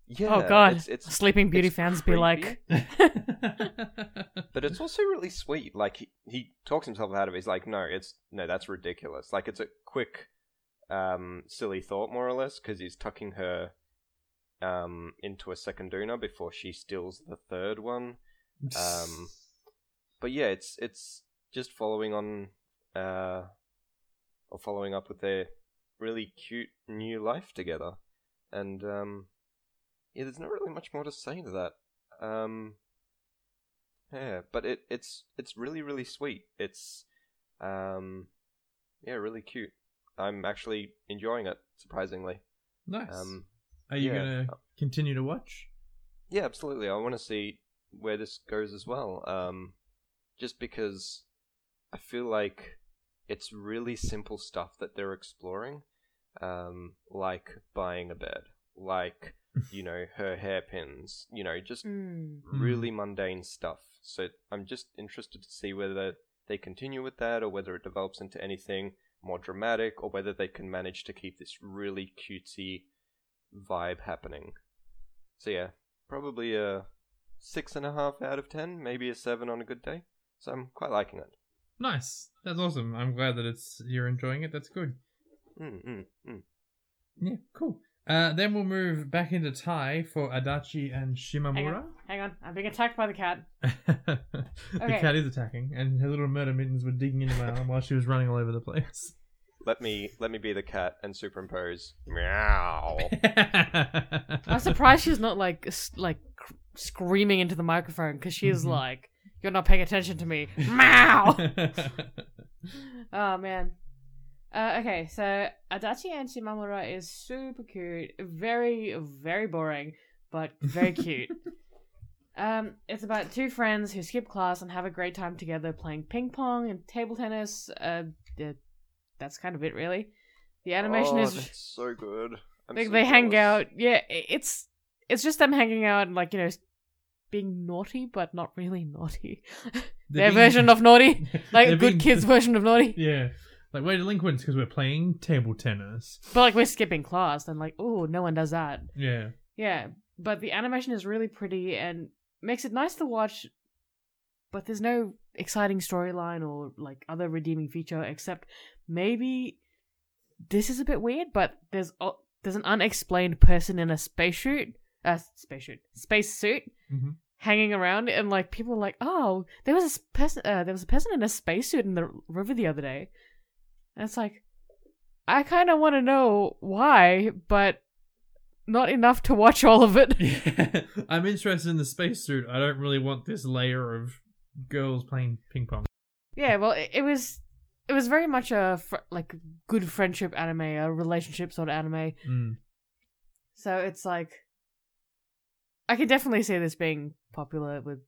Yeah, oh god, it's, it's Sleeping Beauty it's fans be like, *laughs* but it's also really sweet. Like he, he talks himself out of it. He's like, no, it's no, that's ridiculous. Like it's a quick, um, silly thought, more or less, because he's tucking her, um, into a second doona before she steals the third one. Um, but yeah, it's it's just following on, uh, or following up with their really cute new life together, and um, yeah, there's not really much more to say to that. Um, yeah, but it it's it's really really sweet. It's um, yeah, really cute. I'm actually enjoying it surprisingly. nice. Um, Are you yeah. gonna continue to watch? Yeah, absolutely. I want to see where this goes as well. Um, just because I feel like it's really simple stuff that they're exploring. um, like buying a bed, like *laughs* you know her hairpins, you know, just Mm. really mundane stuff. So I'm just interested to see whether they continue with that or whether it develops into anything more dramatic or whether they can manage to keep this really cutesy vibe happening. So yeah, probably a six and a half out of ten, maybe a seven on a good day. So I'm quite liking it. Nice. That's awesome. I'm glad that it's you're enjoying it. That's good. Mm, mm, mm. Yeah, cool. Uh, then we'll move back into Tai for Adachi and Hang Shimamura. on, hang on. I'm being attacked by the cat. *laughs* the Okay. cat is attacking, and her little murder mittens were digging into my arm while she was running all over the place. Let me let me be the cat and superimpose meow. I'm surprised she's not like like screaming into the microphone because she's Mhm. like, "You're not paying attention to me." Meow. *laughs* oh man. Uh, okay, so Adachi and Shimamura is super cute, very very boring, but very cute. *laughs* um, it's about two friends who skip class and have a great time together playing ping pong and table tennis. Uh, th- that's kind of it, really. The animation oh, is that's so good. I'm they, so they hang out. Yeah, it's it's just them hanging out and like you know being naughty, but not really naughty. Their version of *laughs* naughty, like a good being- kids *laughs* version of naughty. Yeah. Like, we're delinquents because we're playing table tennis. But like we're skipping class, then like oh no one does that. Yeah. Yeah, but the animation is really pretty and makes it nice to watch. But there's no exciting storyline or like other redeeming feature except maybe this is a bit weird. But there's a there's an unexplained person in a spacesuit, uh, spacesuit, space suit, Mhm. hanging around, and like people are like, oh, there was a person, uh, there was a person in a spacesuit in the river the other day, and it's like, I kind of want to know why, but not enough to watch all of it. Yeah. *laughs* *laughs* I'm interested in the spacesuit. I don't really want this layer of girls playing ping pong. Yeah, well, it, it was it was very much a fr- like good friendship anime, a relationship sort of anime. Mm. So it's like I could definitely see this being popular with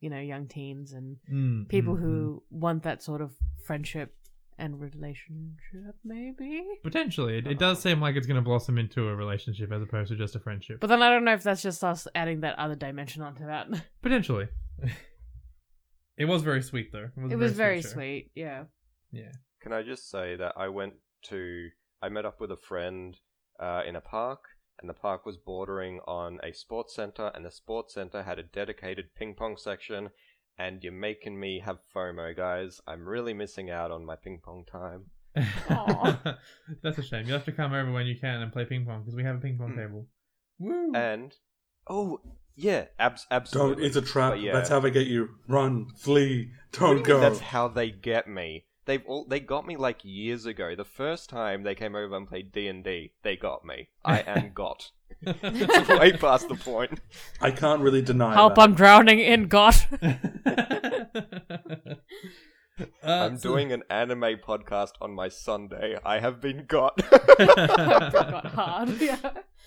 you know young teens and Mm, people mm, mm. who want that sort of friendship and relationship, maybe. Potentially. It, it does seem like it's going to blossom into a relationship as opposed to just a friendship. But then I don't know if that's just us adding that other dimension onto that. *laughs* Potentially. *laughs* it was very sweet, though. It was, it a was very show. sweet, yeah. Yeah. Can I just say that I went to I met up with a friend uh, in a park, and the park was bordering on a sports center, and the sports center had a dedicated ping pong section. And you're making me have FOMO, guys. I'm really missing out on my ping pong time. *laughs* That's a shame. You have to come over when you can and play ping pong because we have a ping pong Hmm. table. Woo! And oh yeah, abs- Don't. It's a trap. Yeah. That's how they get you. Run, flee, What do don't you go. mean That's how they get me. They've all they got me like years ago. The first time they came over and played D and D, they got me. I am *laughs* got. It's *laughs* way past the point. I can't really deny. Help! that. I'm drowning in got. *laughs* Uh, I'm so- doing an anime podcast on my Sunday. I have been got. got hard. Yeah.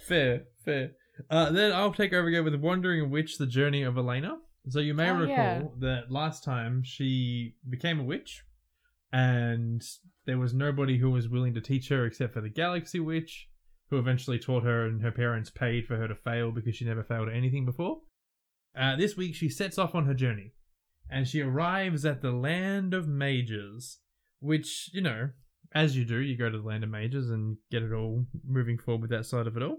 fair, fair. Uh, then I'll take over again with Wandering Witch: The Journey of Elaina. So you may Oh, recall yeah. that last time she became a witch, and there was nobody who was willing to teach her except for the Galaxy Witch, who eventually taught her, and her parents paid for her to fail because she never failed at anything before. Uh, this week she sets off on her journey, and she arrives at the Land of Mages, which you know, as you do, you go to the Land of Mages and get it all moving forward with that side of it all.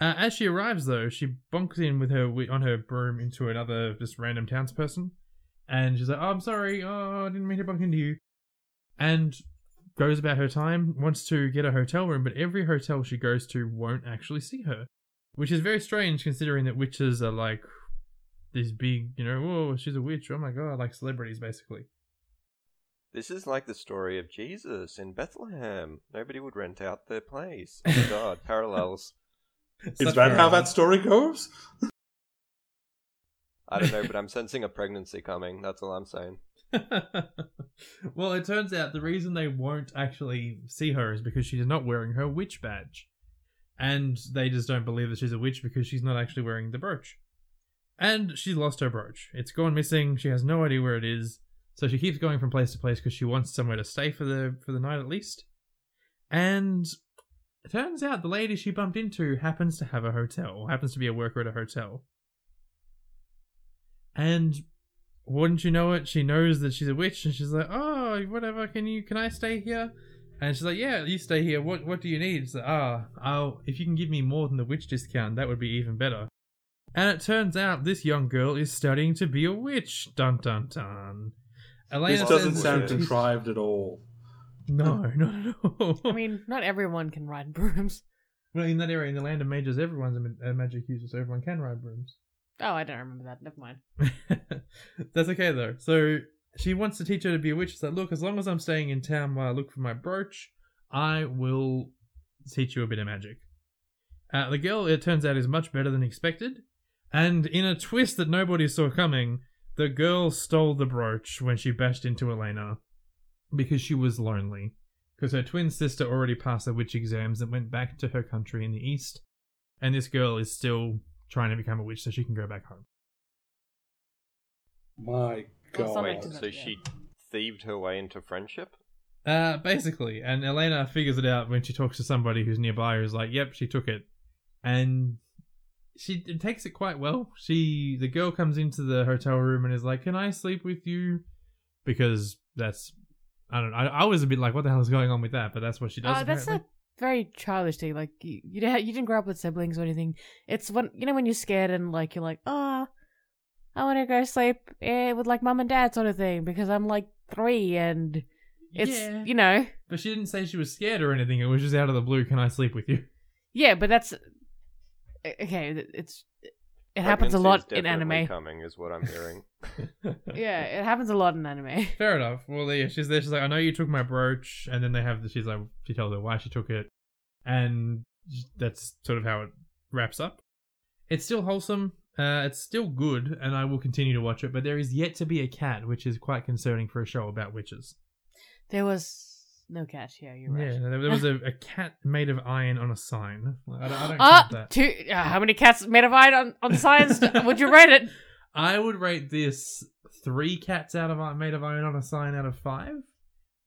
Uh, as she arrives, though, she bonks in with her on her broom into another just random townsperson, and she's like, "Oh, I'm sorry. Oh, I didn't mean to bump into you," and goes about her time. Wants to get a hotel room, but every hotel she goes to won't actually see her, which is very strange considering that witches are like these big, you know, oh, she's a witch. Oh my god, like celebrities basically. this is like the story of Jesus in Bethlehem. Nobody would rent out their place. *laughs* Oh my god, parallels. Is Such that how that story goes? I don't know, but I'm sensing a pregnancy coming. That's all I'm saying. *laughs* well, it turns out the reason they won't actually see her is because she's not wearing her witch badge. And they just don't believe that she's a witch because she's not actually wearing the brooch. And she's lost her brooch. It's gone missing. She has no idea where it is. So she keeps going from place to place because she wants somewhere to stay for the for the night at least. And it turns out the lady she bumped into happens to have a hotel, happens to be a worker at a hotel. And wouldn't you know it, she knows that she's a witch and she's like, Oh, whatever, can you can I stay here? And she's like, Yeah, you stay here. What what do you need? It's like, ah, I'll if you can give me more than the witch discount, that would be even better. And it turns out this young girl is studying to be a witch. Dun dun dun. Elaina This doesn't says- sound contrived at all. No, *laughs* not at all. I mean, not everyone can ride brooms. well, in that area, in the land of mages, everyone's a, ma- a magic user, so everyone can ride brooms. Oh, I don't remember that. Never mind. *laughs* That's okay though. So she wants to teach her to be a witch. She's like, look, as long as I'm staying in town while I look for my brooch, I will teach you a bit of magic. Uh, the girl, it turns out, is much better than expected. And in a twist that nobody saw coming, the girl stole the brooch when she bashed into Elaina because she was lonely. Because her twin sister already passed the witch exams and went back to her country in the east. And this girl is still trying to become a witch so she can go back home. My Well, God. somebody Wait, to- so she thieved her way into friendship? Uh, basically, and Elaina figures it out when she talks to somebody who's nearby. Who's like, "Yep, she took it," and she it takes it quite well. She, the girl, comes into the hotel room and is like, "Can I sleep with you?" Because that's, I don't. know. I, I was a bit like, "What the hell is going on with that?" But that's what she does. Oh, that's a apparently. Very childish thing. Like you, you, don't- you didn't grow up with siblings or anything. It's when you know when you're scared and like you're like, oh, I want to go sleep eh, with like mum and dad sort of thing because I'm like three and it's yeah. you know But she didn't say she was scared or anything. It was just out of the blue. Can I sleep with you? yeah, but that's okay. It's it happens a lot in anime. Coming is what I'm hearing. Yeah, it happens a lot in anime. *laughs* Fair enough. Well, yeah, she's there. She's like, I know you took my brooch, and then they have. The, she's like, she tells her why she took it, and that's sort of how it wraps up. It's still wholesome. Uh, it's still good, and I will continue to watch it. But there is yet to be a cat, which is quite concerning for a show about witches. There was no cat here. You're right. Yeah, there, there was a, a cat made of iron on a sign. I don't, I don't Ah, that. two. Uh, how many cats made of iron on on signs? *laughs* Would you rate it? I would rate this three cats out of made of iron on a sign out of five.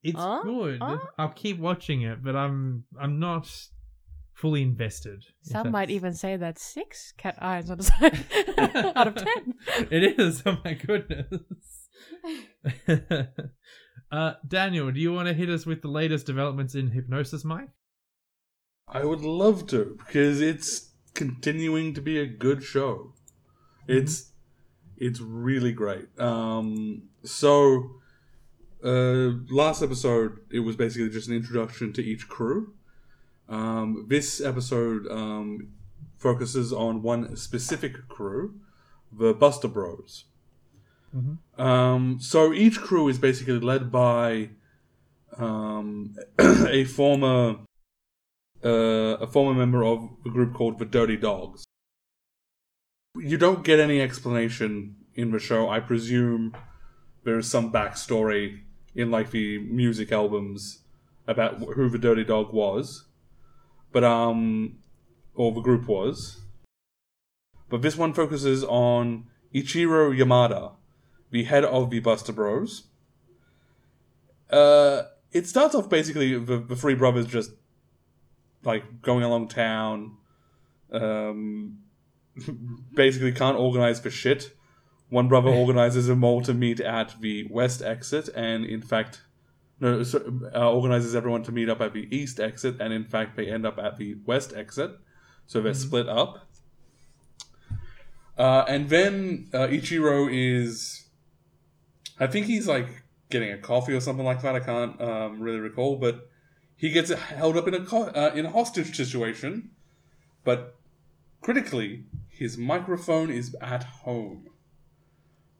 It's Uh, good. uh. I'll keep watching it, but I'm I'm not fully invested. Some might even say that's six cat irons on the side *laughs* out of ten. *laughs* It is. Oh my goodness. *laughs* uh, Daniel, do you want to hit us with the latest developments in Hypnosis Mic? I would love to because it's continuing to be a good show. It's it's really great. Um, so uh, last episode it was basically just an introduction to each crew. Um, this episode um, focuses on one specific crew, the Buster Bros. Um, so each crew is basically led by um, *clears throat* a former uh, a former member of a group called the Dirty Dogs. You don't get any explanation in the show. I presume there is some backstory in like the music albums about who the Dirty Dog was, but um, or the group was. But this one focuses on Ichiro Yamada, the head of the Buster Bros. Uh, it starts off basically the, the three brothers just like going along town. Um, basically can't organize for shit. One brother *laughs* organizes them all to meet at the west exit, and in fact, no, so, uh, organizes everyone to meet up at the east exit, and in fact, they end up at the west exit. So they're split up. Uh, and then uh, Ichiro is, I think he's like getting a coffee or something like that. I can't um, really recall, but he gets held up in a co- uh, in a hostage situation. But critically, his microphone is at home,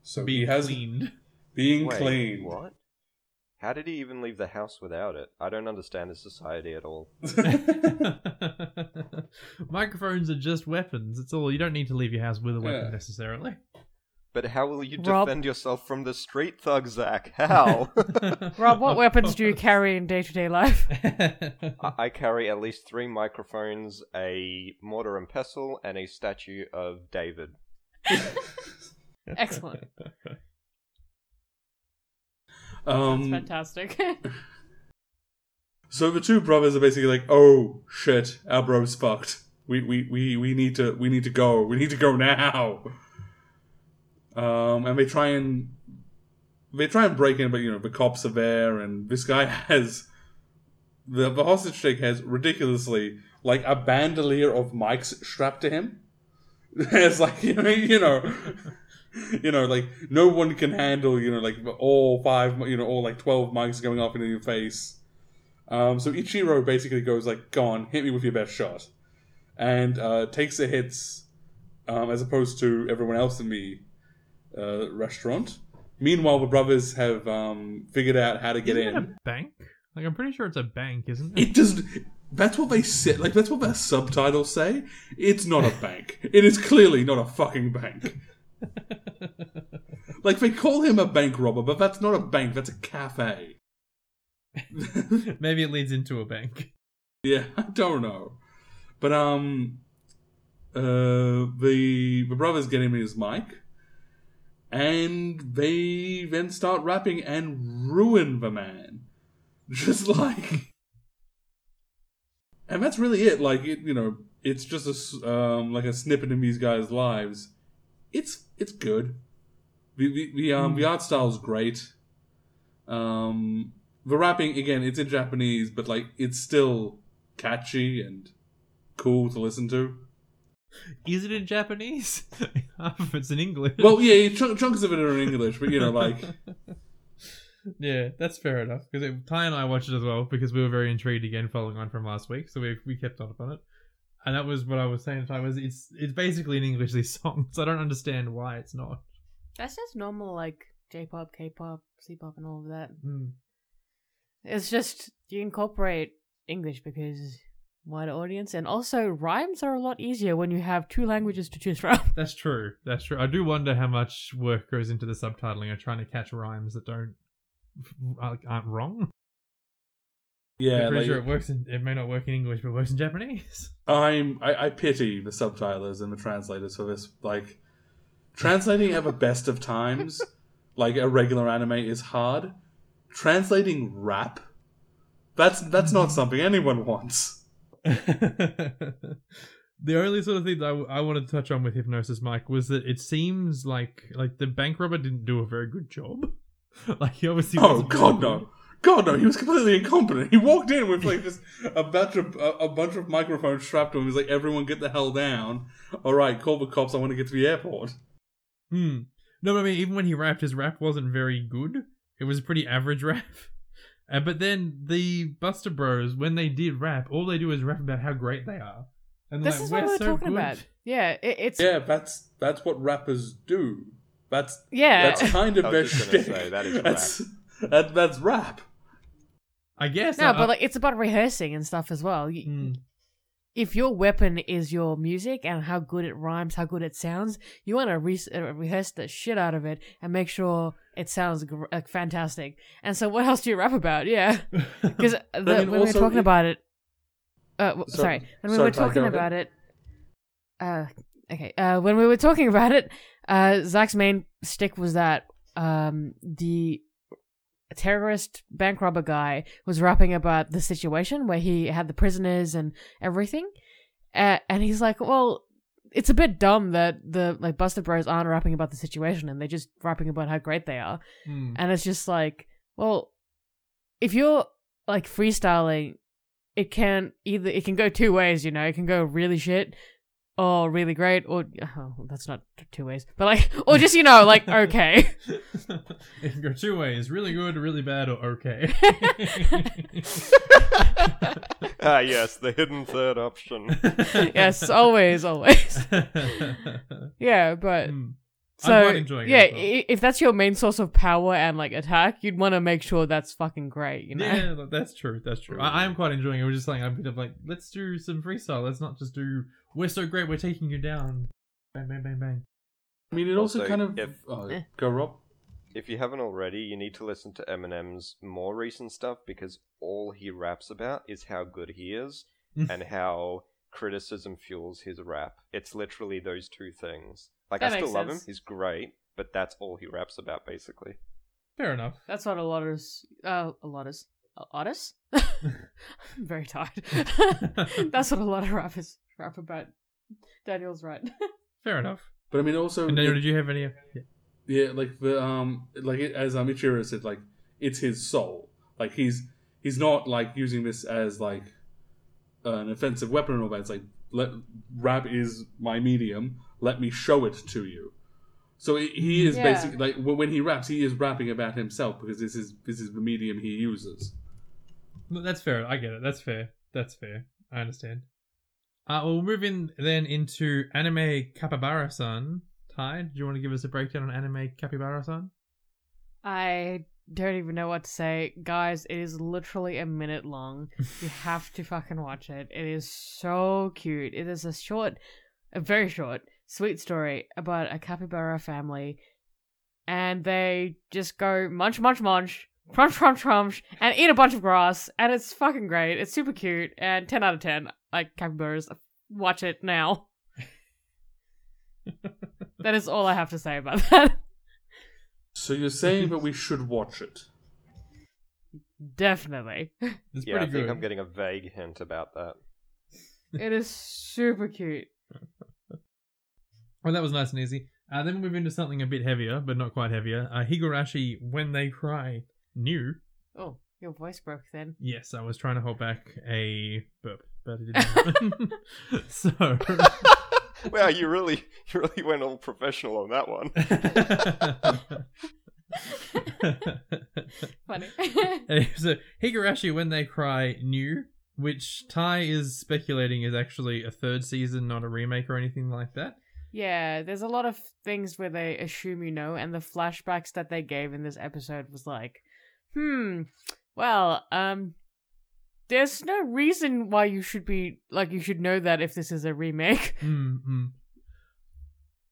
so Being he has cleaned. being Wait, clean. What? How did he even leave the house without it? I don't understand this society at all. *laughs* *laughs* Microphones are just weapons. It's all. You don't need to leave your house with a weapon Yeah. necessarily. But how will you Rob- defend yourself from the street thug, Zac? How? *laughs* *laughs* Rob, what weapons do you carry in day to day life? *laughs* I- I carry at least three microphones, a mortar and pestle, and a statue of David. Excellent. That's um, fantastic. So the two brothers are basically like, "Oh shit, our bro's fucked. We we we we need to we need to go. We need to go now." Um, and they try and they try and break in, but you know the cops are there, and this guy *laughs* has the the hostage taker has ridiculously like a bandolier of mics strapped to him. *laughs* it's like *laughs* you know, you know, you know, like no one can handle you know like all five, you know, all like twelve mics going off into your face. Um, so Ichiro basically goes like, "Go on, hit me with your best shot," and uh, takes the hits um, as opposed to everyone else in the uh, restaurant. Meanwhile, the brothers have um, figured out how to get Isn't in. a bank? Like I'm pretty sure it's a bank, isn't it? It does. That's what they said. Like that's what their subtitles say. It's not a *laughs* bank. It is clearly not a fucking bank. *laughs* Like they call him a bank robber, but that's not a bank. That's a cafe. *laughs* Maybe it leads into a bank. Yeah, I don't know. But um, uh, the the brothers get him his mic, and they then start rapping and ruin the man, *laughs* just like. And that's really it. Like it, you know, it's just a um like a snippet in these guys' lives. It's it's good. The the, the um the art style's great. Um, the rapping again, it's in Japanese, but like it's still catchy and cool to listen to. Is it in Japanese? *laughs* Half of it's in English. Well, yeah, chunk, chunks of it are in English, but you know, like *laughs* yeah, that's fair enough. Because Tai and I watched it as well because we were very intrigued again, following on from last week. So we we kept on upon it, and that was what I was saying. to Tai was it's it's basically in English these *laughs* songs. I don't understand why it's not. That's just normal, like J-pop, K-pop, C-pop, and all of that. Hmm. It's just you incorporate English because wider audience, and also rhymes are a lot easier when you have two languages to choose from. *laughs* That's true. That's true. I do wonder how much work goes into the subtitling of trying to catch rhymes that don't uh, aren't wrong. yeah, I'm pretty like, sure it works. In, it may not work in English, but it works in Japanese. *laughs* I'm I, I pity the subtitlers and the translators for this. Like translating at *laughs* the best of times, like a regular anime is hard. Translating rap, that's that's not mm-hmm. something anyone wants. *laughs* the only sort of thing that I, w- I wanted to touch on with Hypnosis Mic was that it seems like like the bank robber didn't do a very good job. *laughs* like he obviously. Oh God, no! good. God no! He was completely incompetent. He walked in with like just a bunch of a, a bunch of microphones strapped to him. He's like, "Everyone, get the hell down! All right, call the cops. I want to get to the airport." Hmm. No, but I mean, even when he rapped, his rap wasn't very good. It was a pretty average *laughs* rap. Uh, but then the Buster Bros, when they did rap, all they do is rap about how great they are. And this like, is what "We're we were so talking good." about. Yeah, it, it's Yeah, that's that's what rappers do. That's yeah. that's *laughs* kind of I their just gonna shtick. say, that is *laughs* that's, That, that's rap. I guess. no, I- but like it's about rehearsing and stuff as well. You- Hmm. If your weapon is your music and how good it rhymes, how good it sounds, you want to re- uh, rehearse the shit out of it and make sure it sounds gr- like fantastic. And so, what else do you rap about? Yeah, *laughs* because mean, when we were talking it- about it, uh, w- So- sorry, when we sorry, were talking about it, uh, okay, uh, when we were talking about it, uh, Zac's main stick was that um the terrorist bank robber guy was rapping about the situation where he had the prisoners and everything, uh, and he's like, well. It's a bit dumb that the like Buster Bros aren't rapping about the situation and they're just rapping about how great they are. Hmm. And it's just like, well, if you're like freestyling, it can either it can go two ways, you know. It can go really shit or really great, or oh, that's not two ways, but like, *laughs* or just you know, like okay. it can go two ways: really good, really bad, or okay. *laughs* ah, yes, the hidden third option. *laughs* yes, always, always. Yeah, but Hmm. So I'm quite enjoying it yeah, well. if that's your main source of power and like attack, you'd want to make sure that's fucking great, you know. Yeah, th- that's true. That's true. I, I am *laughs* quite enjoying it. We're just saying I'm a bit of like, let's do some freestyle. Let's not just do. We're so great. We're taking you down. Bang, bang, bang, bang. I mean, it also, Also, kind of. if- oh, Eh. go, Rob. If you haven't already, you need to listen to Eminem's more recent stuff because all he raps about is how good he is *laughs* and how criticism fuels his rap. It's literally those two things. Like That I still makes love him, sense. he's great, but that's all he raps about basically. Fair enough. That's what a lot is. Uh, a lot is. Otis. I'm very tired. *laughs* That's what a lot of rappers rap about. Daniel's right. *laughs* Fair enough. But I mean, also, And Daniel, it- did you have any? Yeah. yeah, like the um, like it, as um, Ichiro said, like it's his soul. Like he's he's not like using this as like an offensive weapon or all that. It's like let rap is my medium. Let me show it to you. So he- he is Yeah. basically like when when he raps, he is rapping about himself because this is this is the medium he uses. That's fair. I get it. That's fair. That's fair. I understand. Uh, we'll move in then into anime Capybara-san. Tai, do you want to give us a breakdown on anime Capybara-san? I don't even know what to say. Guys, it is literally a minute long. You *laughs* have to fucking watch it. It is so cute. It is a short, a very short, sweet story about a capybara family. And they just go munch, munch, munch, crunch, crunch, crunch, and eat a bunch of grass. And it's fucking great. It's super cute. And 10 out of 10. Like capybaras. Watch it now. *laughs* that is all I have to say about *laughs* that. So you're saying that we should watch it? Definitely. It's Yeah, I pretty think good. I'm getting a vague hint about that. It is super cute. Well, that was nice and easy. Uh, then we move into something a bit heavier, but not quite heavier. Uh, Higurashi, When They Cry, new. Oh, your voice broke then. Yes, I was trying to hold back a burp, but it didn't *laughs* happen. *laughs* so, *laughs* wow, you really, you really went all professional on that one. Funny. So Higurashi When They Cry new, which Tai is speculating is actually a third season, not a remake or anything like that. Yeah, there's a lot of things where they assume you know, and the flashbacks that they gave in this episode was like, hmm, well, um, there's no reason why you should be, like, you should know that if this is a remake. Mm-hmm. *laughs*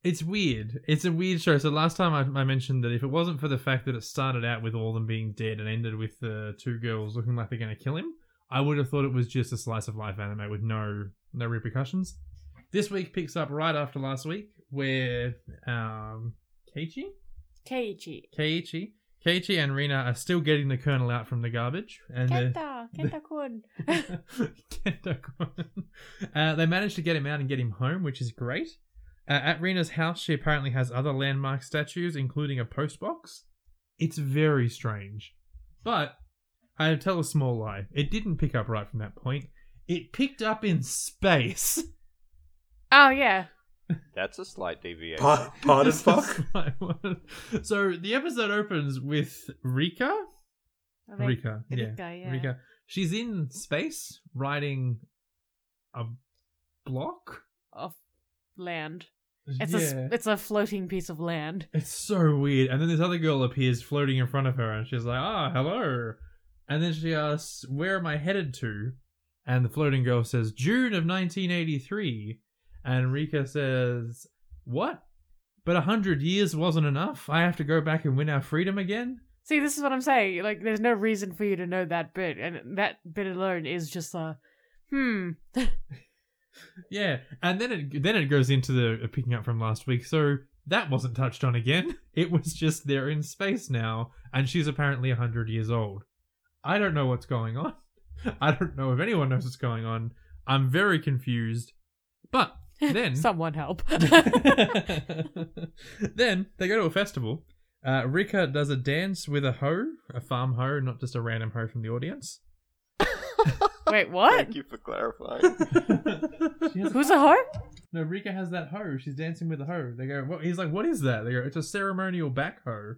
It's weird. It's a weird show. So last time I, I mentioned that if it wasn't for the fact that it started out with all them being dead and ended with the two girls looking like they're going to kill him, I would have thought it was just a slice of life anime with no no repercussions. This week picks up right after last week, where um, Keiichi, Keiichi. Keiichi, Keiichi and Rena are still getting the Colonel out from the garbage, and they're- Kenta, Kenta-kun. *laughs* Kento-kun. uh, they managed to get him out and get him home, which is great. Uh, at Rena's house, she apparently has other landmark statues, including a postbox. It's very strange. But I tell a small lie. It didn't pick up right from that point. It picked up in space. *laughs* oh, yeah. That's a slight deviation. Pa- Pardon, It's fuck. So the episode opens with Rika. I think- Rika, yeah. Rika, yeah. Rika. She's in space riding a block. Of land. It's yeah. a s- it's a floating piece of land. It's so weird. And then this other girl appears floating in front of her and she's like, ah, hello. And then she asks, where am I headed to? And the floating girl says, June of 1983. And Rika says, what? But a hundred years wasn't enough? I have to go back and win our freedom again? See, this is what I'm saying. Like, there's no reason for you to know that bit, and that bit alone is just a, hmm. *laughs* Yeah, and then it then it goes into the uh, picking up from last week. So that wasn't touched on again. *laughs* It was just they're in space now, and she's apparently hundred years old. I don't know what's going on. *laughs* I don't know if anyone knows what's going on. I'm very confused. But then *laughs* Someone help. *laughs* *laughs* then they go to a festival. Uh, Rika does a dance with a hoe, a farm hoe, not just a random hoe from the audience. Wait, what? Thank you for clarifying. Has Who's a hoe? No, Rika has that hoe. She's dancing with a hoe. They go, what? He's like, what is that? They go, it's a ceremonial back hoe.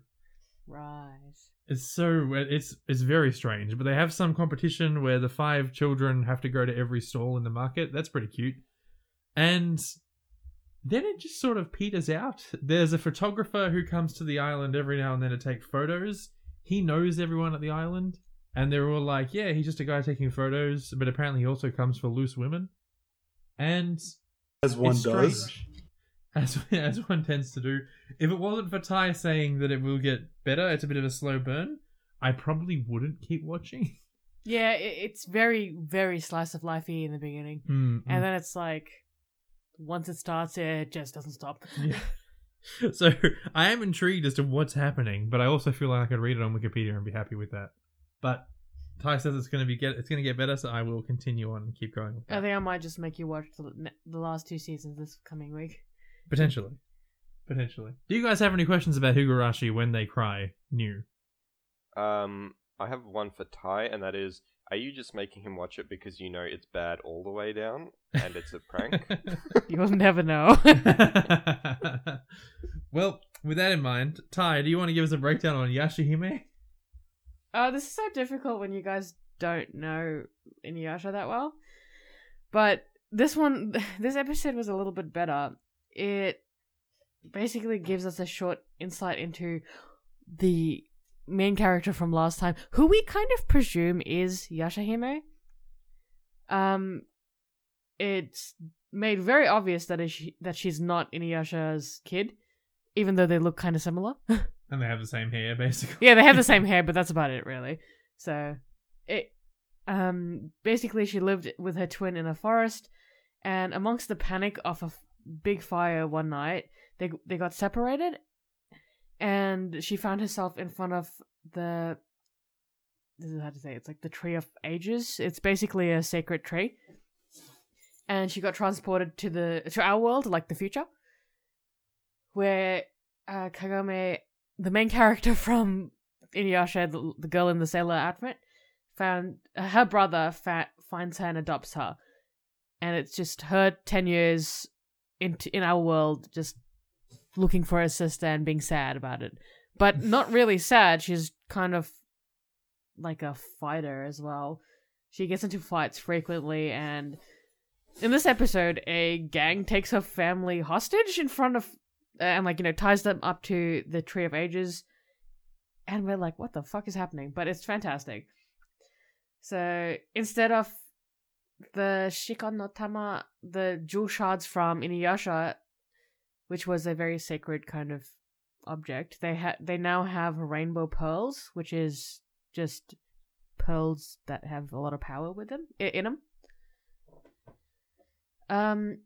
Right. It's so it's it's very strange. But they have some competition where the five children have to go to every stall in the market. That's pretty cute. And then it just sort of peters out. There's a photographer who comes to the island every now and then to take photos. He knows everyone at the island, and they're all like, "Yeah, he's just a guy taking photos." But apparently, he also comes for loose women. And As one it's does. *laughs* As, as one tends to do. If it wasn't for Tai saying that it will get better, it's a bit of a slow burn, I probably wouldn't keep watching. *laughs* Yeah, it, it's very, very slice of lifey in the beginning, Mm, and then it's like, once it starts, it just doesn't stop. *laughs* mm. So I am intrigued as to what's happening, but I also feel like I could read it on Wikipedia and be happy with that. But Tai says it's gonna be get it's gonna get better, so I will continue on and keep going. With I think I might just make you watch the, the last two seasons this coming week. Potentially, potentially. Do you guys have any questions about Higurashi when they cry? New. Um, I have one for Tai, and that is: Are you just making him watch it because you know it's bad all the way down, and it's a prank? *laughs* *laughs* You'll never know. *laughs* well, with that in mind, Tai, do you want to give us a breakdown on Yashahime? Oh, this is so difficult when you guys don't know Inuyasha that well. But this one, this episode was a little bit better. It basically gives us a short insight into the main character from last time, who we kind of presume is Yashahime. Um, it's made very obvious that is she, that she's not Inuyasha's kid, even though they look kind of similar. *laughs* And they have the same hair, basically. yeah, they have the *laughs* same hair, but that's about it, really. So, it, um, basically, she lived with her twin in a forest, and amongst the panic of a f- big fire one night, they they got separated, and she found herself in front of the. This is how to say it. it's like the tree of ages. It's basically a sacred tree, and she got transported to the to our world, like the future, where uh, Kagome the main character *laughs* from Inuyasha, the, the girl in the sailor outfit, found uh, her brother fa- finds her and adopts her, and it's just her ten years into in our world, just looking for her sister and being sad about it, but not really sad. She's kind of like a fighter as well. She gets into fights frequently, and in this episode, a gang takes her family hostage in front of and like you know ties them up to the tree of ages and we're like what the fuck is happening but it's fantastic so instead of the shikon no tama the jewel shards from inuyasha which was a very sacred kind of object they ha- they now have rainbow pearls which is just pearls that have a lot of power with them i- in them um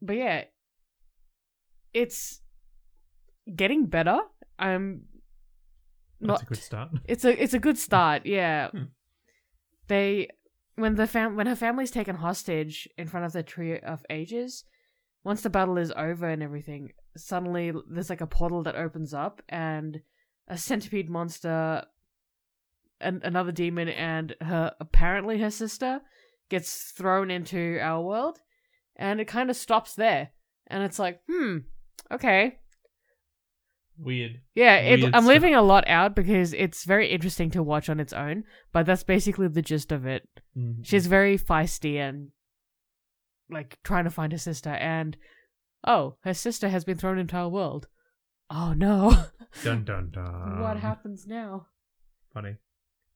but yeah it's getting better. I'm That's not. a good start. *laughs* It's a it's a good start. Yeah. *laughs* Hmm. They when the fam when her family's taken hostage in front of the tree of ages, once the battle is over and everything, suddenly there's like a portal that opens up and a centipede monster, and another demon, and her apparently her sister gets thrown into our world, and it kind of stops there, and it's like, hmm, okay, Weird. yeah, it, Weird I'm stuff. leaving a lot out because it's very interesting to watch on its own, but that's basically the gist of it. Mhm. She's very feisty and like trying to find her sister, and oh, her sister has been thrown into our world. Oh no, *laughs* dun dun dun. what happens now? Funny.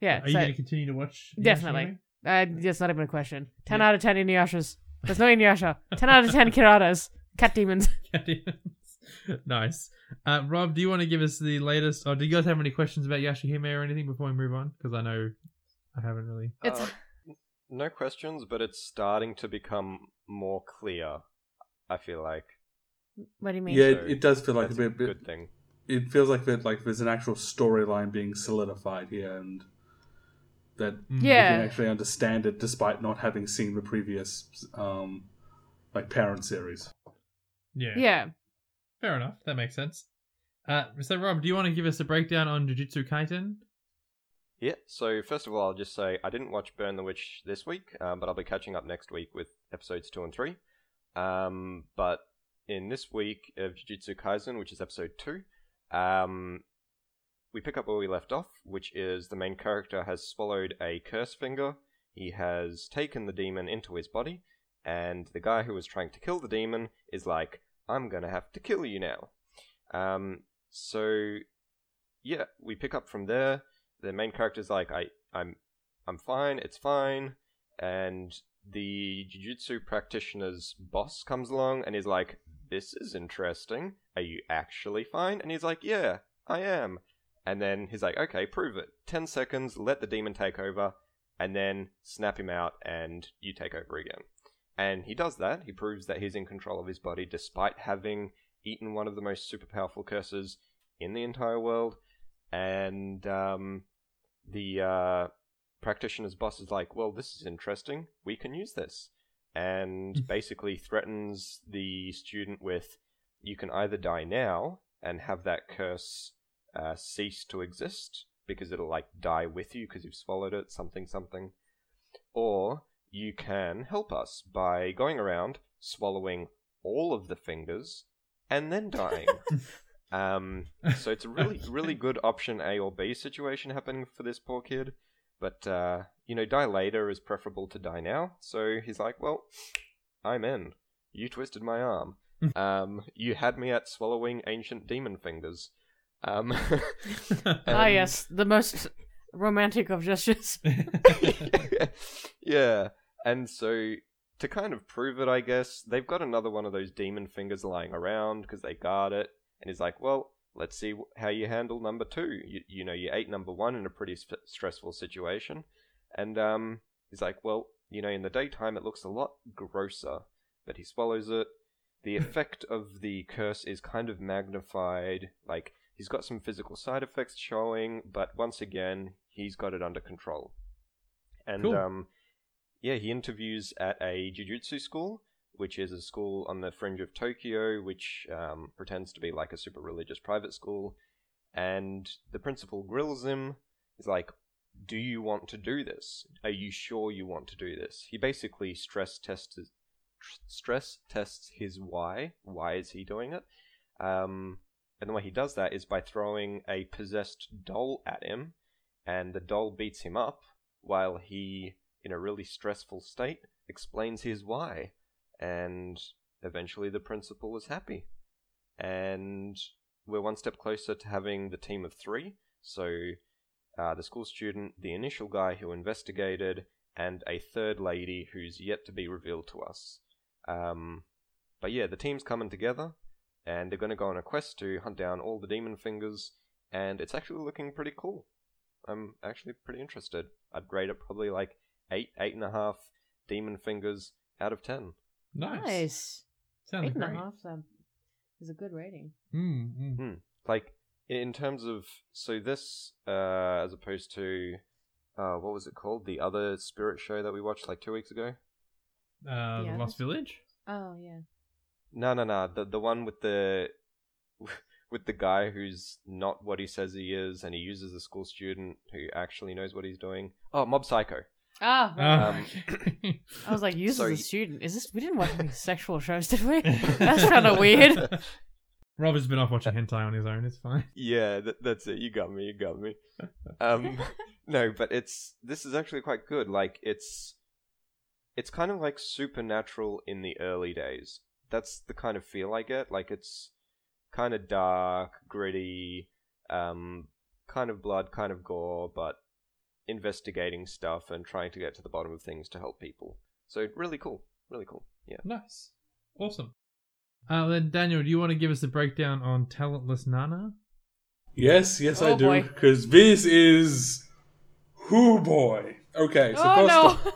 Yeah, Are you going to continue to watch? Definitely. Uh, that's not even a question. Ten Yeah. out of ten Inuyashas. *laughs* There's no Inuyasha. Ten out of ten Kiraras. Cat demons. *laughs* Cat demons. nice. Uh, Rob, do you want to give us the latest? Or do you guys have any questions about Yashahime or anything before we move on? Because I know I haven't really. It's Uh, no questions, but it's starting to become more clear. I feel like what do you mean? Yeah, it, it does feel like a that's a bit, bit good thing. it feels like that like there's an actual storyline being solidified here and that Mm. you can actually understand it despite not having seen the previous um like parent series. Yeah. Yeah. Fair enough. That makes sense. Uh, so Rob, do you want to give us a breakdown on Jujutsu Kaisen? Yeah, so first of all, I'll just say I didn't watch Burn the Witch this week, um, but I'll be catching up next week with episodes 2 and 3. Um, but in this week of Jujutsu Kaisen, which is episode 2, um, we pick up where we left off, which is the main character has swallowed a curse finger, he has taken the demon into his body, and the guy who was trying to kill the demon is like, I'm gonna have to kill you now. Um, so, yeah, we pick up from there the main character's like, I, I'm, I'm fine. It's fine. And the jujutsu practitioner's boss comes along and is like, "This is interesting. Are you actually fine?" And he's like, "Yeah, I am." And then he's like, "Okay, prove it. Ten seconds. Let the demon take over, and then snap him out, and you take over again." And he does that. He proves that he's in control of his body despite having eaten one of the most super powerful curses in the entire world and um, the uh, practitioner's boss is like, "Well, this is interesting. We can use this," and basically threatens the student with, "You can either die now and have that curse uh, cease to exist because it'll like die with you because you've swallowed it, something something, or you can help us by going around swallowing all of the fingers and then dying." *laughs* Um, so it's a really, really good option A or B situation happening for this poor kid. But, uh, you know, die later is preferable to die now. So he's like, well, I'm in. You twisted my arm. um, you had me at swallowing ancient demon fingers. Um, *laughs* ah, yes, the most romantic of gestures. *laughs* *laughs* yeah. And so to kind of prove it, I guess, they've got another one of those demon fingers lying around because they guard it. And he's like, well, let's see how you handle number two. You, you know, you ate number one in a pretty st- stressful situation. And um, he's like, well, you know, in the daytime it looks a lot grosser. But he swallows it. The *laughs* effect of the curse is kind of magnified. Like, he's got some physical side effects showing, but once again, he's got it under control. And Cool. um, yeah, he interviews at a jujutsu school, which is a school on the fringe of Tokyo, which um, pretends to be like a super religious private school. And the principal grills him. He's like, "Do you want to do this? Are you sure you want to do this?" He basically stress tests stress tests his why. Why is he doing it? Um, and the way he does that is by throwing a possessed doll at him, and the doll beats him up while he, in a really stressful state, explains his why. And eventually the principal is happy. And we're one step closer to having the team of three. So uh, the school student, the initial guy who investigated, and a third lady who's yet to be revealed to us. Um, but yeah, the team's coming together, and they're going to go on a quest to hunt down all the demon fingers, and it's actually looking pretty cool. I'm actually pretty interested. I'd grade it probably like eight, eight and a half demon fingers out of ten. Nice. Nice. Sounds Eight and a great. half um, is a good rating. Mm, mm. Like in terms of so this, uh, as opposed to, uh, what was it called? The other spirit show that we watched like two weeks ago. Uh, Yeah, the Lost that's- Village. Oh yeah. No, no, no. The the one with the *laughs* with the guy who's not what he says he is, and he uses a school student who actually knows what he's doing. Oh, Mob Psycho. Ah, Oh. Um, okay. *laughs* I was like, uses sorry. a student. Is this? We didn't watch any sexual shows, did we? That's kind of weird. *laughs* Rob has been off watching hentai on his own. It's fine. Yeah, that, that's it. You got me. You got me. *laughs* Um, no, but it's this is actually quite good. Like it's it's kind of like supernatural in the early days. That's the kind of feel I get. Like it's kind of dark, gritty, um, kind of blood, kind of gore, but investigating stuff and trying to get to the bottom of things to help people. So really cool. Really cool. Yeah. Nice. Awesome. Uh, then Daniel, do you want to give us a breakdown on Talentless Nana? Yes, yes, I Oh, do. Because this is. who boy. Okay, so oh first, no! off,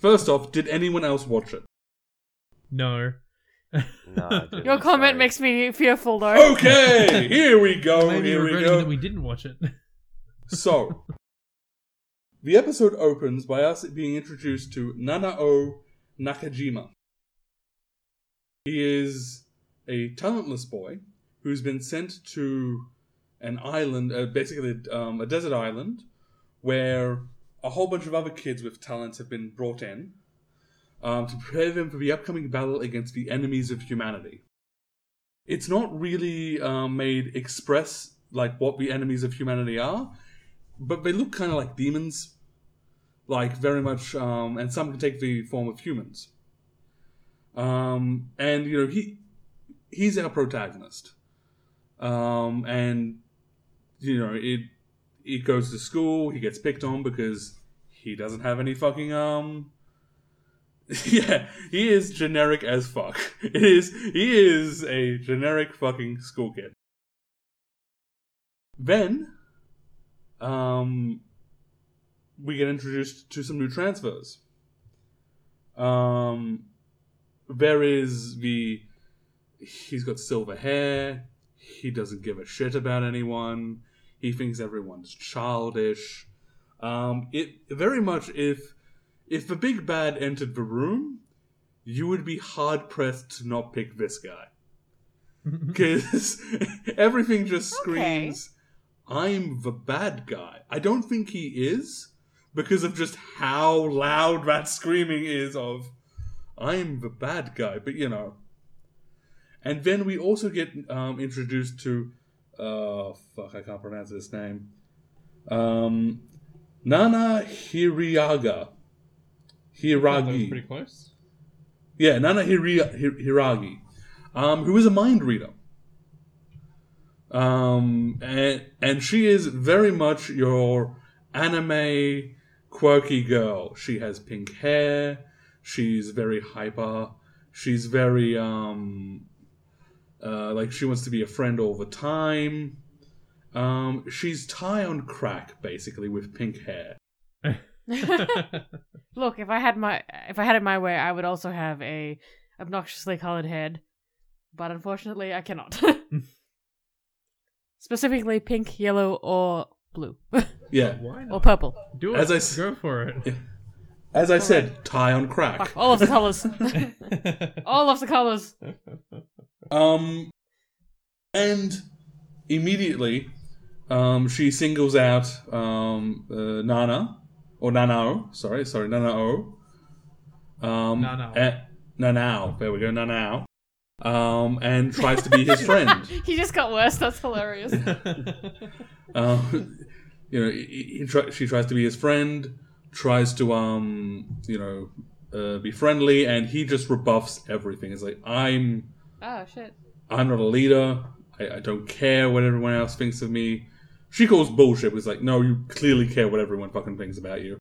first off, did anyone else watch it? No. *laughs* No, Your comment Sorry. makes me fearful, though. Okay, here we go. Maybe here we go. that we didn't watch it. So, *laughs* the episode opens by us being introduced to Nanao Nakajima. He is a talentless boy who's been sent to an island, uh, basically um, a desert island, where a whole bunch of other kids with talents have been brought in um, to prepare them for the upcoming battle against the enemies of humanity. It's not really um, made express like what the enemies of humanity are, but they look kind of like demons, like very much, um, and some can take the form of humans. Um, and you know he he's our protagonist, um, and you know it it goes to school. He gets picked on because he doesn't have any fucking um. *laughs* Yeah, he is generic as fuck. *laughs* It is he is a generic fucking school kid. Then, um, we get introduced to some new transfers. Um, there is the he's got silver hair. He doesn't give a shit about anyone. He thinks everyone's childish. Um, it very much if if the big bad entered the room, you would be hard pressed to not pick this guy *laughs* because *laughs* everything just Okay. "I'm the bad guy." I don't think he is because of just how loud that screaming is of, "I'm the bad guy." But you know, and then we also get um, introduced to, uh, fuck, I can't pronounce his name, um, Nana Hiriaga. That was Hiiragi. pretty close. Yeah, Nana Hiri- Hir- Hiiragi, um, who is a mind reader. Um, and, and she is very much your anime quirky girl. She has pink hair. She's very hyper. She's very, um, uh, like she wants to be a friend all the time. Um, she's Tai on crack, basically, with pink hair. *laughs* Look, if I had my if I had it my way, I would also have a obnoxiously colored head, but unfortunately, I cannot. *laughs* Specifically, pink, yellow, or blue, *laughs* Yeah. Why or purple. Do it. As I s- Go for it. As I said, Tai on crack. Fuck, all of the colors. *laughs* *laughs* all of the colors. Um, and immediately, um, she singles out um, uh, Nana or Nanao. Sorry, sorry, Nanao. Um, Nanao. eh, Nanao. There we go, Nanao. Um, and tries to be his *laughs* friend. he just got worse. That's hilarious. *laughs* Um, you know, he, he try, she tries to be his friend, tries to um, you know, uh, be friendly, and he just rebuffs everything. It's like I'm oh shit. I'm not a leader. I, I don't care what everyone else thinks of me. She calls bullshit. It's like, no, you clearly care what everyone fucking thinks about you.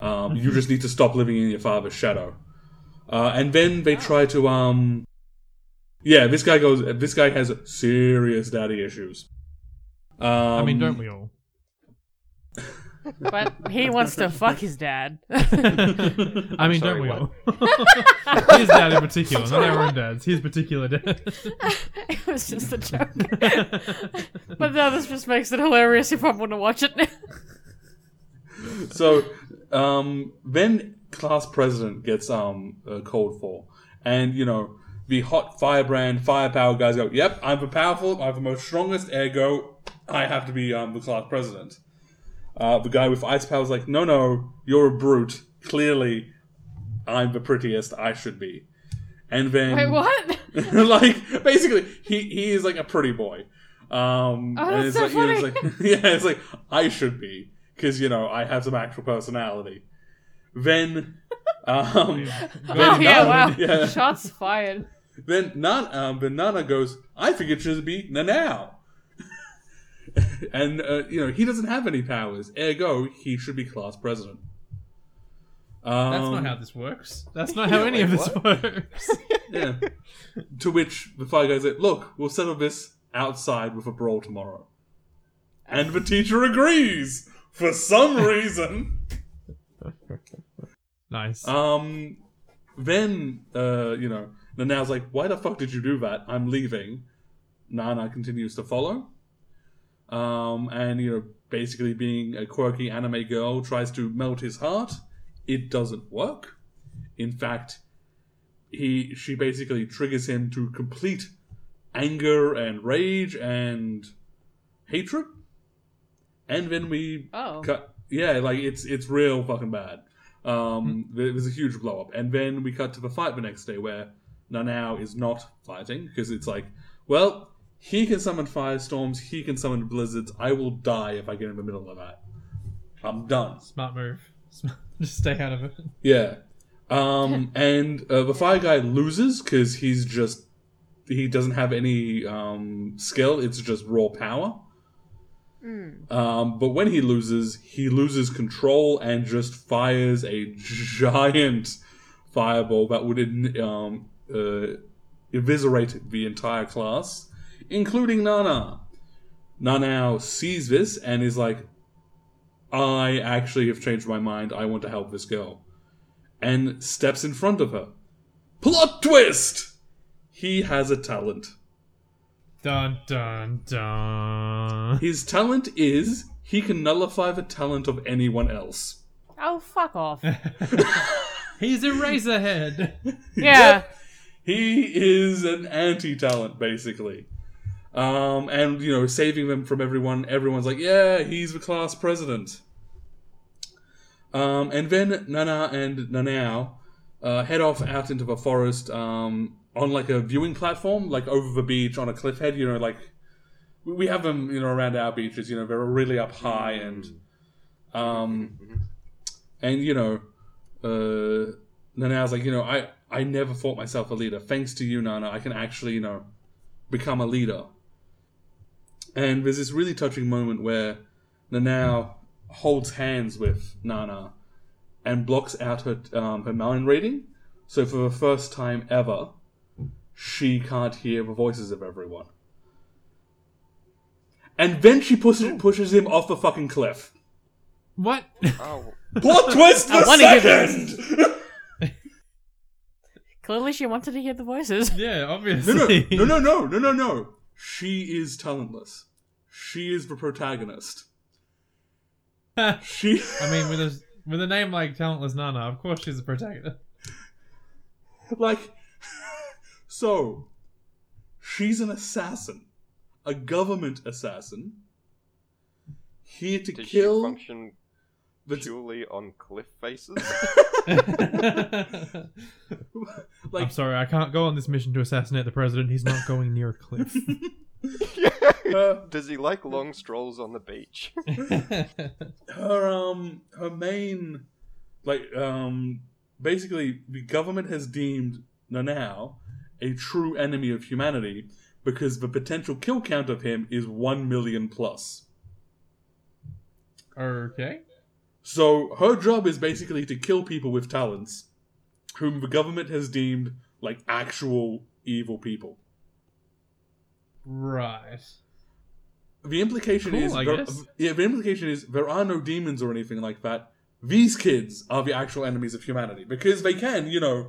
Um, you just need to stop living in your father's shadow. Uh, and then they *laughs* try to, um, yeah, this guy goes. This guy has serious daddy issues. Um, I mean, don't we all? *laughs* But he wants to fuck his dad. *laughs* I mean, sorry, don't we what? all? *laughs* his dad in particular, not our own dads. His particular dad. it was just a joke. but now this just makes it hilarious if I want to watch it now. so um, then class president gets um, uh, called for, and you know the hot firebrand firepower guys go, "Yep, I'm the powerful, I'm the most strongest. Ergo, I have to be um, the class president." Uh, the guy with ice power is like, "No, no, you're a brute. Clearly, I'm the prettiest. I should be." And then, Wait, what? *laughs* like basically he he is like a pretty boy um Oh, and that's it's so like, you know, it's funny. like *laughs* yeah it's like i should be because you know i have some actual personality then *laughs* um Oh, yeah, Nana- wow. yeah. Shots fired. Then Nan, um, then Nana goes, I think it should be Nanao. *laughs* and, uh, you know, he doesn't have any powers. Ergo, he should be class president. Um, That's not how this works. That's not *laughs* how Yeah, any of this what? works. *laughs* Yeah. to which the fire guy said, Look, we'll settle this outside with a brawl tomorrow. And the teacher agrees for some reason. nice. Um, then, uh, you know, Nanao's like, why the fuck did you do that? I'm leaving. Nana continues to follow. Um, and, you know, basically being a quirky anime girl tries to melt his heart. It doesn't work. In fact, he she basically triggers him to complete anger and rage and hatred. And then we Oh. cut yeah like it's it's real fucking bad um there was a huge blow up and then we cut to the fight the next day where nanao is not fighting because it's like well he can summon firestorms he can summon blizzards i will die if i get in the middle of that i'm done Smart move. *laughs* Smart- Just stay out of it. yeah um *laughs* and uh, the fire guy loses because he's just he doesn't have any um skill it's just raw power Mm. Um, but when he loses, he loses control and just fires a *laughs* giant fireball that would um, uh, eviscerate the entire class, including Nana. Nanao sees this and is like, I actually have changed my mind. I want to help this girl. And steps in front of her. Plot twist! He has a talent. Dun dun dun. His talent is he can nullify the talent of anyone else. Oh, fuck off. *laughs* He's Eraserhead. Yeah. *laughs* He is an anti-talent, basically. Um, and you know, saving them from everyone. Everyone's like, "Yeah, he's the class president." Um, and then Nana and Nanao uh, head off out into the forest um, on like a viewing platform, like over the beach on a cliff head. You know, like we- we have them, you know, around our beaches. You know, they're really up high and um, and you know, uh, Nanao's like, you know, I I never thought myself a leader. Thanks to you, Nana, I can actually, you know, become a leader. And there's this really touching moment where Nanao holds hands with Nana and blocks out her um, her mind reading. So for the first time ever, she can't hear the voices of everyone. And then she pushes pushes him off the fucking cliff. What? Oh, Plot twist I the wanna hear this. *laughs* second. Clearly, she wanted to hear the voices. *laughs* yeah, obviously. no, no, no, no, no, no, no. She is talentless. She is the protagonist. *laughs* She. I mean, with a with a name like Talentless Nana, of course she's the protagonist. like so she's an assassin a government assassin here to did kill she function the purely on cliff faces? *laughs* *laughs* like I'm sorry, I can't go on this mission to assassinate the president. He's not going near a cliff. *laughs* uh, Does he like long strolls on the beach? her um her main like um basically the government has deemed Nanao a true enemy of humanity because the potential kill count of him is 1 million plus okay. So her job is basically to kill people with talents, whom the government has deemed like actual evil people. Right. The implication Cool, is, there- yeah, the implication is there are no demons or anything like that. These kids are the actual enemies of humanity because they can, you know,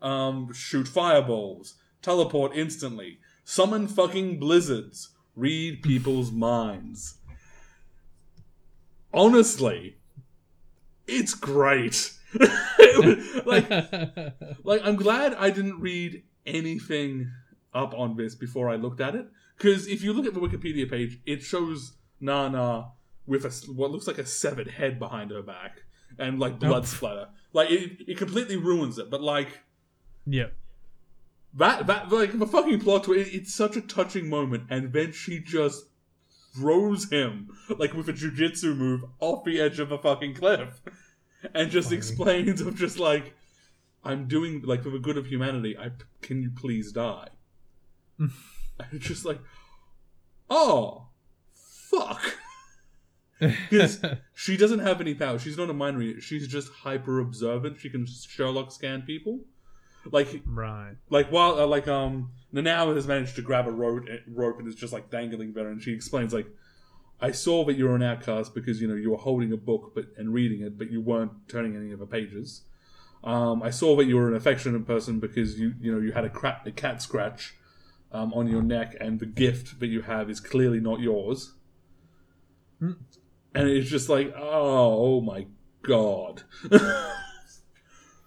um, shoot fireballs, teleport instantly, summon fucking blizzards, read people's minds. Honestly, it's great. *laughs* like, like I'm glad I didn't read anything up on this before I looked at it because if you look at the Wikipedia page, it shows Nana with a what looks like a severed head behind her back and like oh. blood Oh. splatter. Like it, it completely ruins it. But like yeah, that, that like the fucking plot twist. It, it's such a touching moment, and then she just throws him like with a jujitsu move off the edge of a fucking cliff, and just Funny. explains of just like I'm doing like for the good of humanity. I can you please die? *laughs* and it's just like, oh, fuck. Because *laughs* she doesn't have any power. She's not a mind reader. She's just hyper observant. She can Sherlock scan people. Like right. like while uh, like um Nanao has managed to grab a rope rope and is just like dangling there and she explains like I saw that you were an outcast because you know you were holding a book but and reading it but you weren't turning any of the pages. Um, I saw that you were an affectionate person because you you know you had a, cra- a cat scratch um, on your neck and the gift that you have is clearly not yours. Hmm. And it's just like oh, oh my god. *laughs*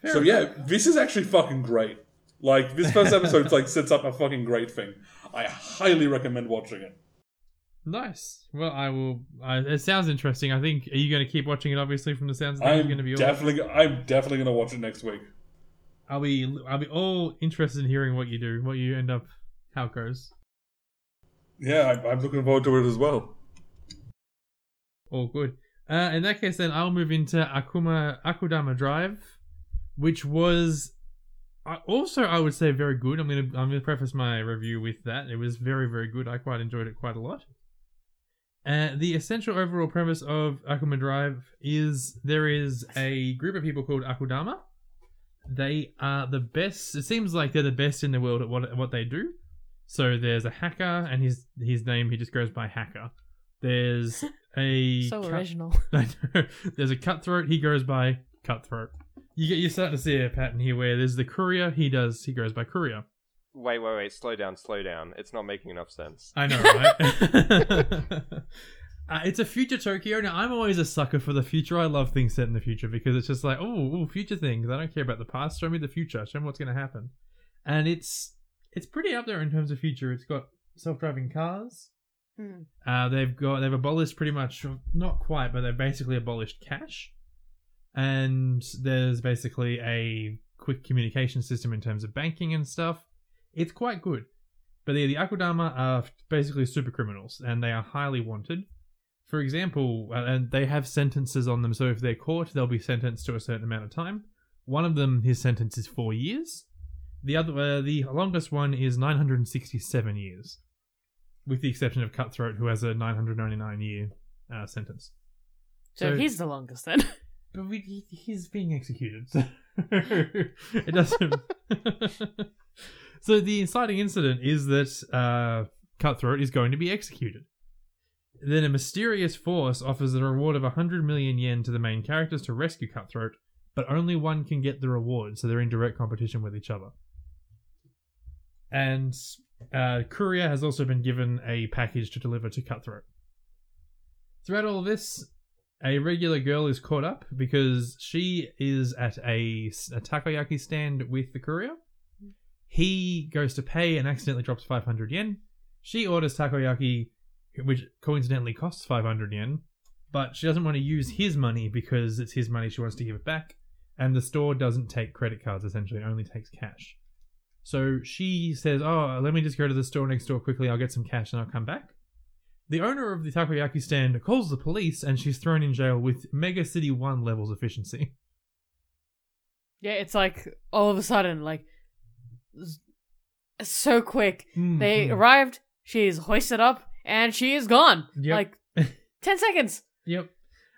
Fair So yeah, this is actually fucking great. Like this first episode like sets up a fucking great thing. I highly recommend watching it. Nice. Well, I will. I, it sounds interesting. I think. Are you going to keep watching it? Obviously, from the sounds of things, I'm going to be. Definitely I'm definitely gonna watch it next week. I'll be. I'll be all interested in hearing what you do, what you end up, how it goes. Yeah, I, I'm looking forward to it as well. All good. Uh, in that case, then I'll move into Akuma Akudama Drive, which was also I would say very good. I'm gonna I'm gonna preface my review with that. It was very very good. I quite enjoyed it quite a lot. Uh, the essential overall premise of Akuma Drive is there is a group of people called Akudama. They are the best. It seems like they're the best in the world at what at what they do. So there's a hacker, and his his name he just goes by Hacker. There's *laughs* a So cut- original. *laughs* I know. There's a cutthroat. He goes by cutthroat. You get you're starting to see a pattern here where there's the courier. He does. He goes by courier. Wait, wait, wait. Slow down, slow down. It's not making enough sense. I know, right? *laughs* *laughs* Uh, it's a future Tokyo. Now, I'm always a sucker for the future. I love things set in the future because it's just like, oh, ooh, future things. I don't care about the past. Show me the future. Show me what's going to happen. And it's it's pretty up there in terms of future. It's got self-driving cars. Hmm. Uh, they've got they've abolished pretty much not quite, but they've basically abolished cash, and there's basically a quick communication system in terms of banking and stuff. It's quite good, but the the Akudama are basically super criminals, and they are highly wanted. For example, uh, and they have sentences on them, so if they're caught, they'll be sentenced to a certain amount of time. One of them, his sentence is four years. The other, uh, the longest one is 967 years with the exception of Cutthroat, who has a 999 year uh, sentence. So, So- he's the longest then. *laughs* But we, he, he's being executed, so *laughs* it doesn't. *laughs* so the inciting incident is that uh, Cutthroat is going to be executed. Then a mysterious force offers a reward of 100 million yen to the main characters to rescue Cutthroat, but only one can get the reward, so they're in direct competition with each other. And uh, Courier has also been given a package to deliver to Cutthroat. Throughout all this, a regular girl is caught up because she is at a, a takoyaki stand with the courier. He goes to pay and accidentally drops 500 yen. She orders takoyaki, which coincidentally costs 500 yen, but she doesn't want to use his money because it's his money. She wants to give it back. And the store doesn't take credit cards, essentially, it only takes cash. So she says, Oh, let me just go to the store next door quickly. I'll get some cash and I'll come back. The owner of the takoyaki stand calls the police and she's thrown in jail with Mega City 1 levels efficiency. yeah, it's like all of a sudden, like so quick. They Mhm. arrived, she's hoisted up, and she is gone. Yep. Like *laughs* ten seconds. Yep.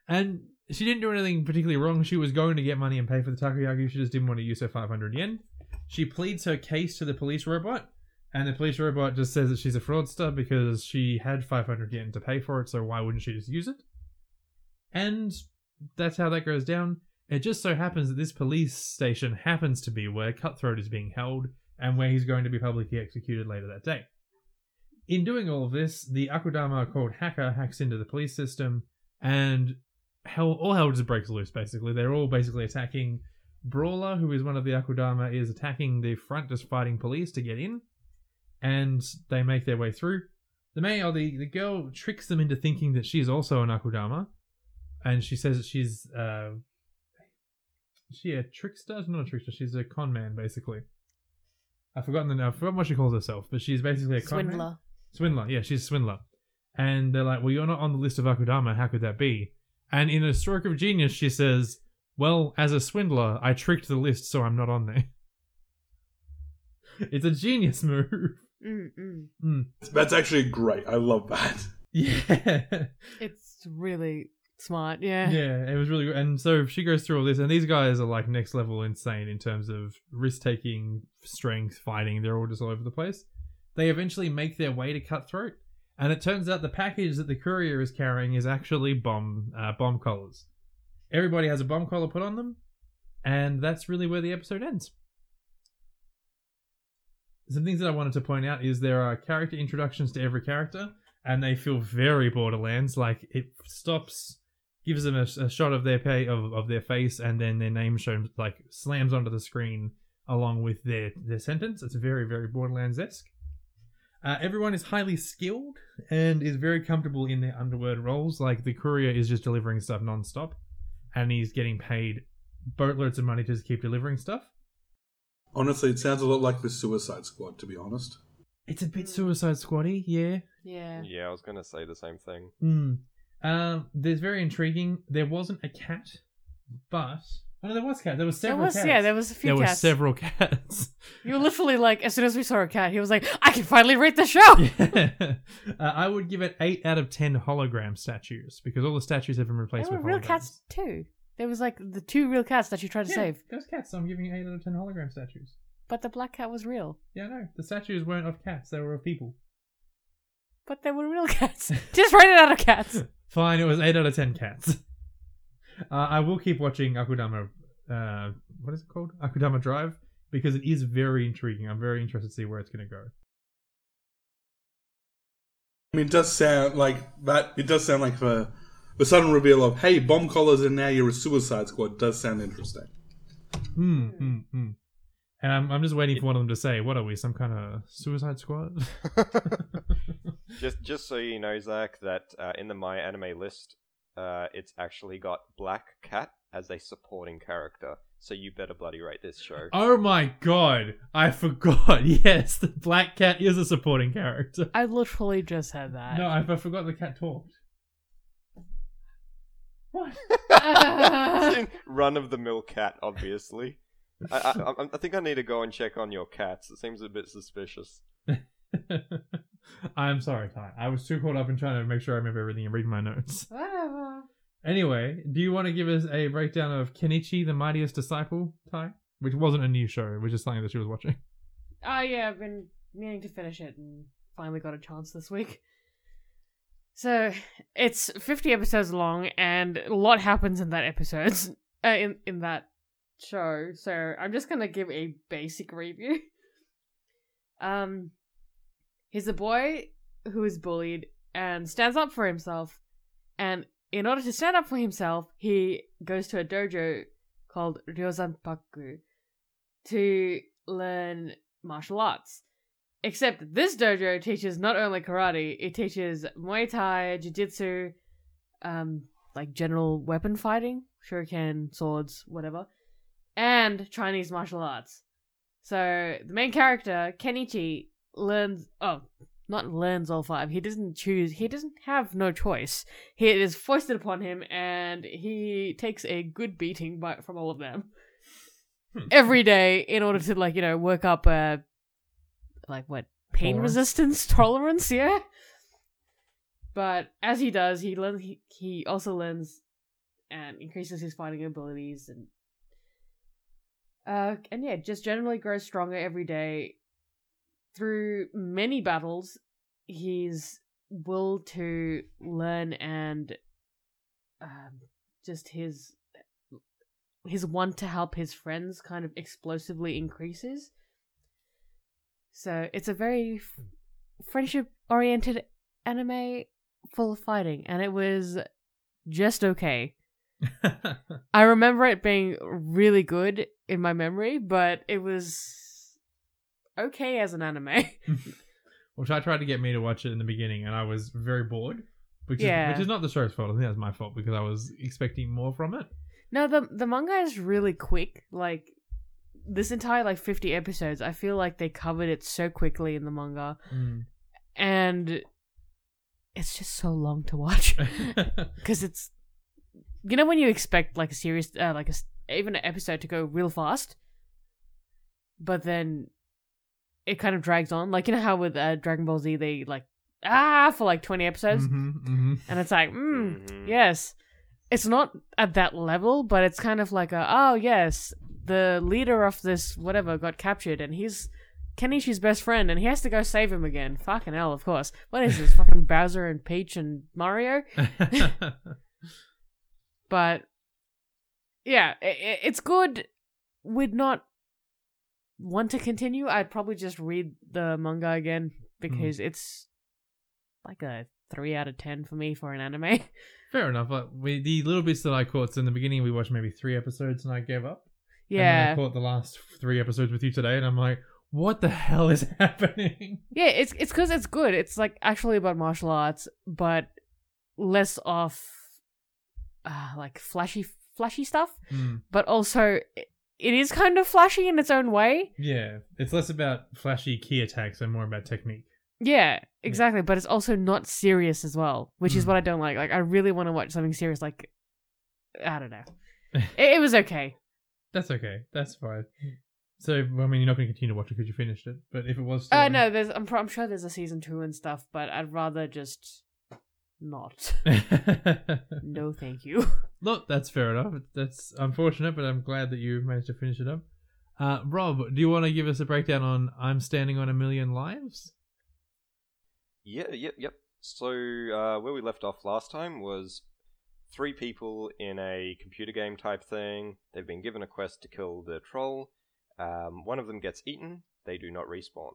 And she didn't do anything particularly wrong. She was going to get money and pay for the takoyaki. She just didn't want to use her 500 yen. She pleads her case to the police robot, and the police robot just says that she's a fraudster because she had 500 yen to pay for it, so why wouldn't she just use it? And that's how that goes down. It just so happens that this police station happens to be where Cutthroat is being held and where he's going to be publicly executed later that day. In doing all of this, the Akudama called Hacker hacks into the police system and hell, all hell just breaks loose. Basically, they're all basically attacking. Brawler, who is one of the Akudama, is attacking the front, just fighting police to get in, and they make their way through. The male, the the girl, tricks them into thinking that she's also an Akudama, and she says that she's uh, is she a trickster? Not a trickster. She's a con man, basically. I've forgotten the I've forgotten what she calls herself, but she's basically a con man. Swindler. Swindler, yeah, she's a swindler. And they're like, well, you're not on the list of Akudama. How could that be? And in a stroke of genius, she says, well, as a swindler, I tricked the list so I'm not on there. *laughs* it's a genius *laughs* move. Mm-mm. Mm. That's actually great. I love that. *laughs* Yeah. It's really smart. Yeah. yeah, it was really good. And so she goes through all this, and these guys are like next level insane in terms of risk taking, strength, fighting. They're all just all over the place. They eventually make their way to Cutthroat, and it turns out the package that the courier is carrying is actually bomb uh, bomb collars. Everybody has a bomb collar put on them, and that's really where the episode ends. Some things that I wanted to point out is there are character introductions to every character, and they feel very Borderlands. Like it stops gives them a, a shot of their pay of, of their face and then their name shown like slams onto the screen along with their their sentence. It's very very borderlands-esque. Uh, everyone is highly skilled and is very comfortable in their underworld roles. Like the courier is just delivering stuff non-stop and he's getting paid boatloads of money to just keep delivering stuff Honestly, it sounds a lot like the Suicide Squad, to be honest. it's a bit suicide squatty yeah Yeah. Yeah, I was gonna say the same thing. Hmm. Um, there's very intriguing. There wasn't a cat, but oh no, there was cat. There was There several was cats. yeah, there was a few there were cats. several cats. You were literally like, as soon as we saw a cat, he was like, I can finally rate the show. *laughs* yeah. uh, I would give it eight out of ten hologram statues because all the statues have been replaced There were with real holograms. cats too. There was like the two real cats that you tried to Yeah, save, Those cats. So I'm giving it eight out of ten hologram statues. but the black cat was real. Yeah, no, the statues weren't of cats; they were of people. But they were real *laughs* cats. Just rate it out of cats. *laughs* Fine, it was eight out of ten cats. *laughs* Uh, I will keep watching Akudama. Uh, what is it called? Akudama Drive because it is very intriguing. I'm very interested to see where it's going to go. I mean, it does sound like that. It does sound like the the sudden reveal of "Hey, bomb collars, and now you're a Suicide Squad." Does sound interesting. Hmm, hmm, hmm. And I'm, I'm just waiting for one of them to say, "What are we? Some kind of Suicide Squad?" *laughs* *laughs* just just so you know, Zac, that uh, in the MyAnimeList, uh, it's actually got Black Cat as a supporting character. So you better bloody rate this show. oh my god, I forgot. *laughs* Yes, the Black Cat is a supporting character. I literally just said that. No, I, I forgot the cat talked. What? *laughs* *laughs* Run of the mill cat, obviously. I, I, I think I need to go and check on your cats. It seems a bit suspicious. *laughs* I'm sorry, Tai. I was too caught up in trying to make sure I remember everything and read my notes. Whatever. Anyway, do you want to give us a breakdown of Kenichi, the Mightiest Disciple, Tai? Which wasn't a new show, which is something that she was watching. Oh yeah, I've been meaning to finish it and finally got a chance this week. So it's 50 episodes long, and a lot happens in that episode, *laughs* uh, in in that show. So I'm just gonna give a basic review. *laughs* Um, he's a boy who is bullied and stands up for himself, and in order to stand up for himself, he goes to a dojo called Ryozanpaku to learn martial arts. Except this dojo teaches not only karate, it teaches Muay Thai, Jiu Jitsu, um, like general weapon fighting, shuriken, swords, whatever, and Chinese martial arts. So the main character, Kenichi, learns oh, not learns all five. He doesn't choose he doesn't have no choice. He it is foisted upon him and he takes a good beating by from all of them. Every day in order to like, you know, work up uh like what pain resistance *laughs* tolerance, yeah. But as he does, he learns he, he also learns and increases his fighting abilities and uh and yeah, just generally grows stronger every day. Through many battles, his will to learn and um, just his his want to help his friends kind of explosively increases. So it's a very f- friendship oriented anime full of fighting, and it was just okay. *laughs* I remember it being really good in my memory, but it was okay as an anime. *laughs* Which I tried to get me to watch it in the beginning, and I was very bored. Which Yeah. is which is not the show's fault. I think that's my fault because I was expecting more from it. no, the the manga is really quick. Like this entire like fifty episodes, I feel like they covered it so quickly in the manga, Mm. and it's just so long to watch *laughs* *laughs* because it's you know when you expect like a series, uh, like a, even an episode to go real fast, but then it kind of drags on. Like you know how with uh, Dragon Ball Z they like ah for like twenty episodes, Mhm, mhm. and it's like mm, yes, it's not at that level, but it's kind of like a oh yes, the leader of this whatever got captured, and he's. Kenichi's best friend, and he has to go save him again. Fucking hell, of course. What is this? fucking *laughs* Bowser and Peach and Mario? *laughs* but yeah, i i- it's good. We'd not want to continue. I'd probably just read the manga again because hmm. it's like a three out of ten for me for an anime. Fair enough. Like we, the little bits that I caught so in the beginning, we watched maybe three episodes and I gave up. And then I yeah, caught the last three episodes with you today, and I'm like, what the hell is *laughs* happening? yeah. It's it's because it's good. It's like actually about martial arts, but less of uh, like flashy flashy stuff. Mm, But also, it, is kind of flashy in its own way. yeah, it's less about flashy key attacks and more about technique. Yeah, exactly. But it's also not serious as well, which is Mm. what I don't like. Like, I really want to watch something serious. Like, I don't know. *laughs* it, it was okay. That's okay. That's fine. So, I mean, you're not going to continue to watch it because you finished it. But if it was, Uh, still- no, there's. I'm, pro- I'm sure there's a season two and stuff, but I'd rather just not. *laughs* no, thank you. Look, that's fair enough. That's unfortunate, but I'm glad that you managed to finish it up. Uh, Rob, do you want to give us a breakdown on "I'm Standing on a Million Lives"? Yeah, yep, yep. So uh, where we left off last time was three people in a computer game type thing. They've been given a quest to kill the troll. Um, one of them gets eaten. They do not respawn.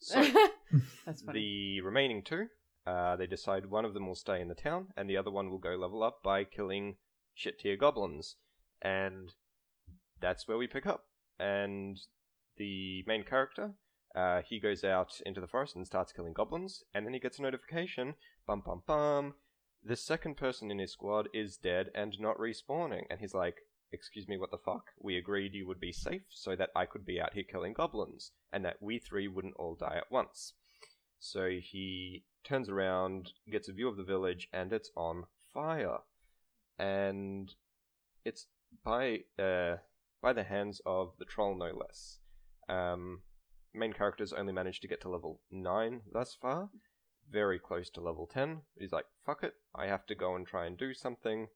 So *laughs* That's funny. the remaining two uh, they decide one of them will stay in the town and the other one will go level up by killing shit tier goblins. And that's where we pick up. And the main character, uh, he goes out into the forest and starts killing goblins, and then he gets a notification bum bum bum. The second person in his squad is dead and not respawning. And he's like, Excuse me, what the fuck? We agreed you would be safe so that I could be out here killing goblins, and that we three wouldn't all die at once. So he turns around, gets a view of the village, and it's on fire. And it's by uh, by the hands of the troll, no less. Um, main characters only managed to get to level 9 thus far, very close to level 10. He's like, fuck it, I have to go and try and do something.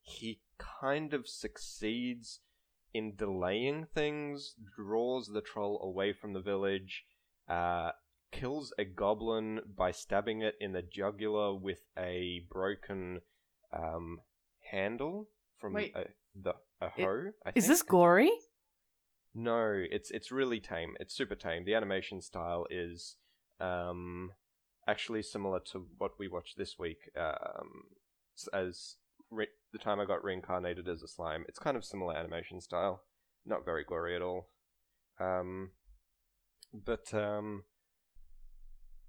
He kind of succeeds in delaying things, draws the troll away from the village, uh, kills a goblin by stabbing it in the jugular with a broken um, handle from Wait. a, the a hoe. Is this gory? No, it's it's really tame. It's super tame. The animation style is um actually similar to what we watched this week. Um, as re- the time I got reincarnated as a slime, it's kind of similar animation style. Not very gory at all. Um, but um,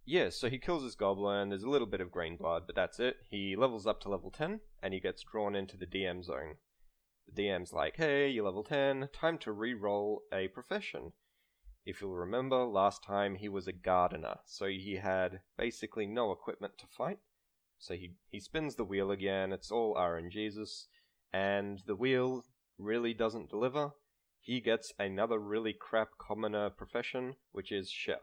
yeah. So he kills this goblin. There's a little bit of green blood, but that's it. He levels up to level ten, and he gets drawn into the DM zone. The DM's like, hey, you're level 10, time to re-roll a profession. If you'll remember, last time he was a gardener, so he had basically no equipment to fight. So he, he spins the wheel again, it's all RNGesus, and the wheel really doesn't deliver. He gets another really crap commoner profession, which is chef.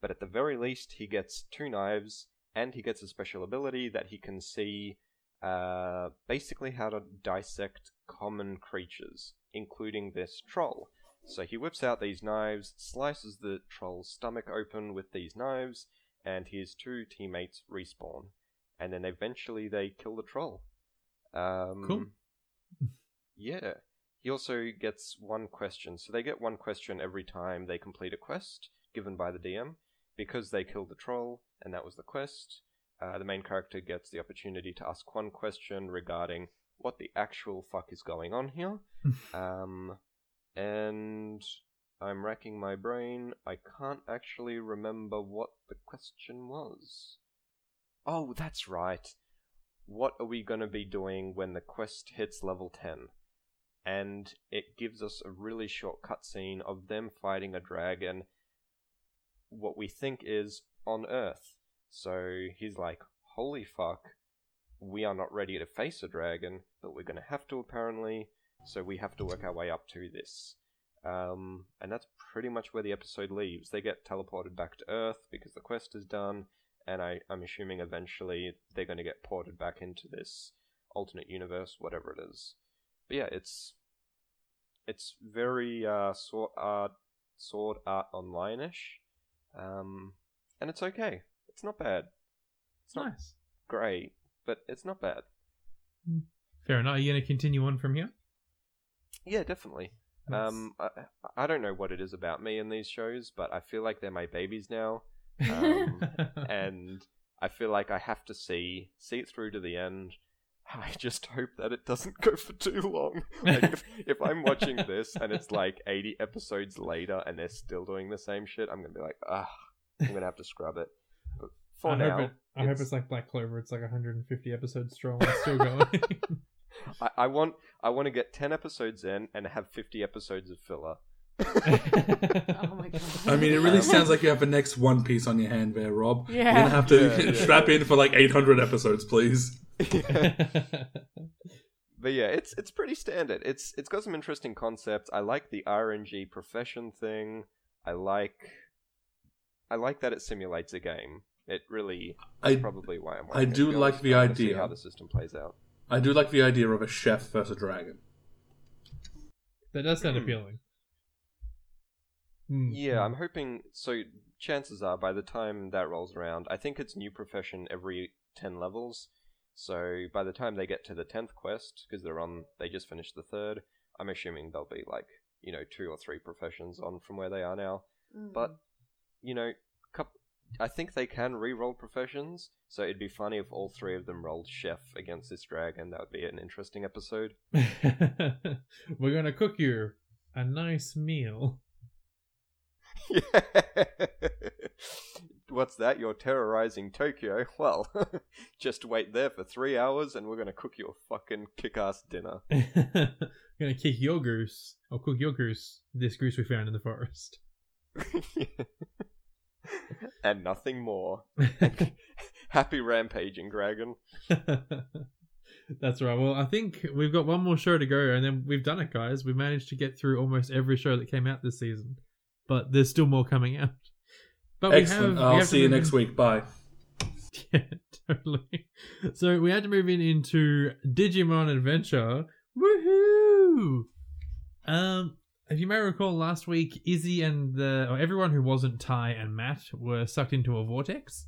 But at the very least, he gets two knives, and he gets a special ability that he can see uh, basically how to dissect common creatures, including this troll. So he whips out these knives, slices the troll's stomach open with these knives, and his two teammates respawn. And then eventually they kill the troll. Um, Cool. *laughs* Yeah. He also gets one question. So they get one question every time they complete a quest given by the DM. Because they killed the troll, and that was the quest, uh, the main character gets the opportunity to ask one question regarding what the actual fuck is going on here. *laughs* um, and I'm racking my brain. I can't actually remember what the question was. Oh, that's right. What are we going to be doing when the quest hits level 10? And it gives us a really short cutscene of them fighting a dragon, what we think is on Earth. So he's like, holy fuck, we are not ready to face a dragon, but we're going to have to apparently, so we have to work our way up to this. Um, and that's pretty much where the episode leaves. They get teleported back to Earth because the quest is done, and I, I'm assuming eventually they're going to get ported back into this alternate universe, whatever it is. But yeah, it's it's very uh, sword art, sword art online-ish, um, and it's okay. It's not bad. It's not Nice. great, but it's not bad. Fair enough. Are you going to continue on from here? Yeah, definitely. Um, I, I don't know what it is about me in these shows, but I feel like they're my babies now, um, *laughs* and I feel like I have to see see it through to the end. *laughs* I just hope that it doesn't go for too long. *laughs* Like if, if I'm watching this and it's like 80 episodes later and they're still doing the same shit, I'm gonna be like, ah, I'm gonna have to scrub it. But for I now, hope it, I hope it's- it's like Black Clover. It's like 150 episodes strong. It's still going. I, I want I want to get 10 episodes in and have 50 episodes of filler. *laughs* Oh my god. I mean, it really Um, sounds like you have the next One Piece on your hand there, Rob. Yeah. You're gonna have to Yeah, yeah. strap in for like 800 episodes, please. *laughs* But yeah, it's it's pretty standard. It's it's got some interesting concepts. I like the RNG profession thing. I like I like that it simulates a game. It really I probably why I'm. I watching it, do like the I wanna idea. how the system plays out. I do like the idea of a chef versus a dragon. that does sound Hmm. appealing. Hmm. Yeah, I'm hoping. So chances are, by the time that rolls around, I think it's new profession every ten levels. So by the time they get to the tenth quest, because they're on, they just finished the third. I'm assuming they'll be like you know two or three professions on from where they are now. Mm. But you know, coup I think they can re-roll professions, so it'd be funny if all three of them rolled chef against this dragon. That would be an interesting episode. *laughs* We're gonna cook you a nice meal. *laughs* What's that? You're terrorizing Tokyo? *laughs* Well, just wait there for three hours and we're gonna cook you a fucking kick ass dinner. We're gonna kick your goose, or cook your goose. This goose we found in the forest. *laughs* and nothing more. *laughs* *laughs* Happy rampaging dragon. That's right. Well, I think we've got one more show to go, and then we've done it, guys. We managed to get through almost every show that came out this season, but there's still more coming out. But Excellent. we have. I'll we have see you move next in- week. Bye. Yeah, totally. So we had to move in into Digimon Adventure. Woohoo! Um, if you may recall, last week Izzy and the or everyone who wasn't Tai and Matt were sucked into a vortex,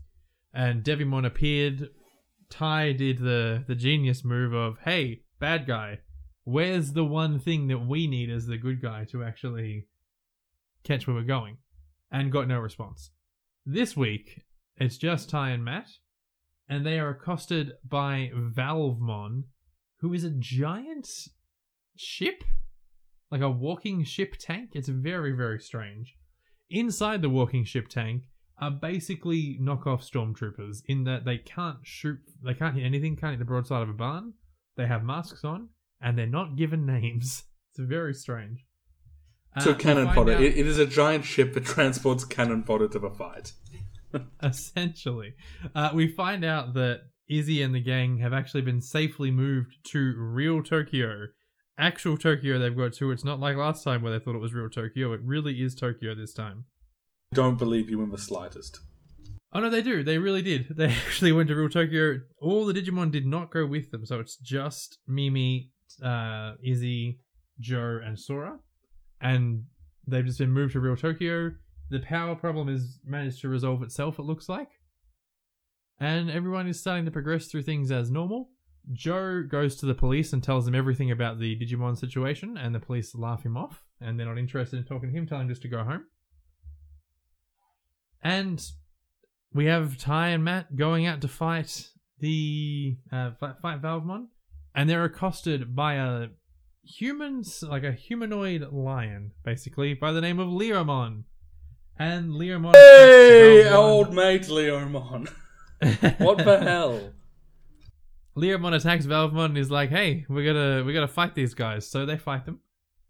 and Devimon appeared. Tai did the the genius move of, "Hey, bad guy, where's the one thing that we need as the good guy to actually catch where we're going?" And got no response. This week, it's just Tai and Matt, and they are accosted by Valvemon, who is a giant ship, like a walking ship tank. It's very, very strange. Inside the walking ship tank are basically knockoff stormtroopers in that they can't shoot, they can't hit anything, can't hit the broadside of a barn. They have masks on, and they're not given *laughs* names. It's very strange. So Uh, cannon fodder. out- It, it is a giant ship that transports cannon fodder to the fight. *laughs* essentially. Uh, we find out that Izzy and the gang have actually been safely moved to real Tokyo. Actual Tokyo they've got to. It's not like last time where they thought it was real Tokyo. It really is Tokyo this time. Don't believe you in the slightest. Oh no, they do. They really did. *laughs* They actually went to real Tokyo. All the Digimon did not go with them, so it's just Mimi, uh, Izzy, Joe, and Sora, and they've just been moved to real Tokyo. The power problem is managed to resolve itself. It looks like, and everyone is starting to progress through things as normal. Joe goes to the police and tells them everything about the Digimon situation, and the police laugh him off, and they're not interested in talking to him, telling him just to go home. And we have Tai and Matt going out to fight the uh, fight, Valvemon, and they're accosted by a humans like a humanoid lion, basically by the name of Leomon. And Leomon. Hey, old mate Leomon. *laughs* What the hell? Leomon attacks Valvemon and is like, "Hey, we gotta we gotta fight these guys." So they fight them.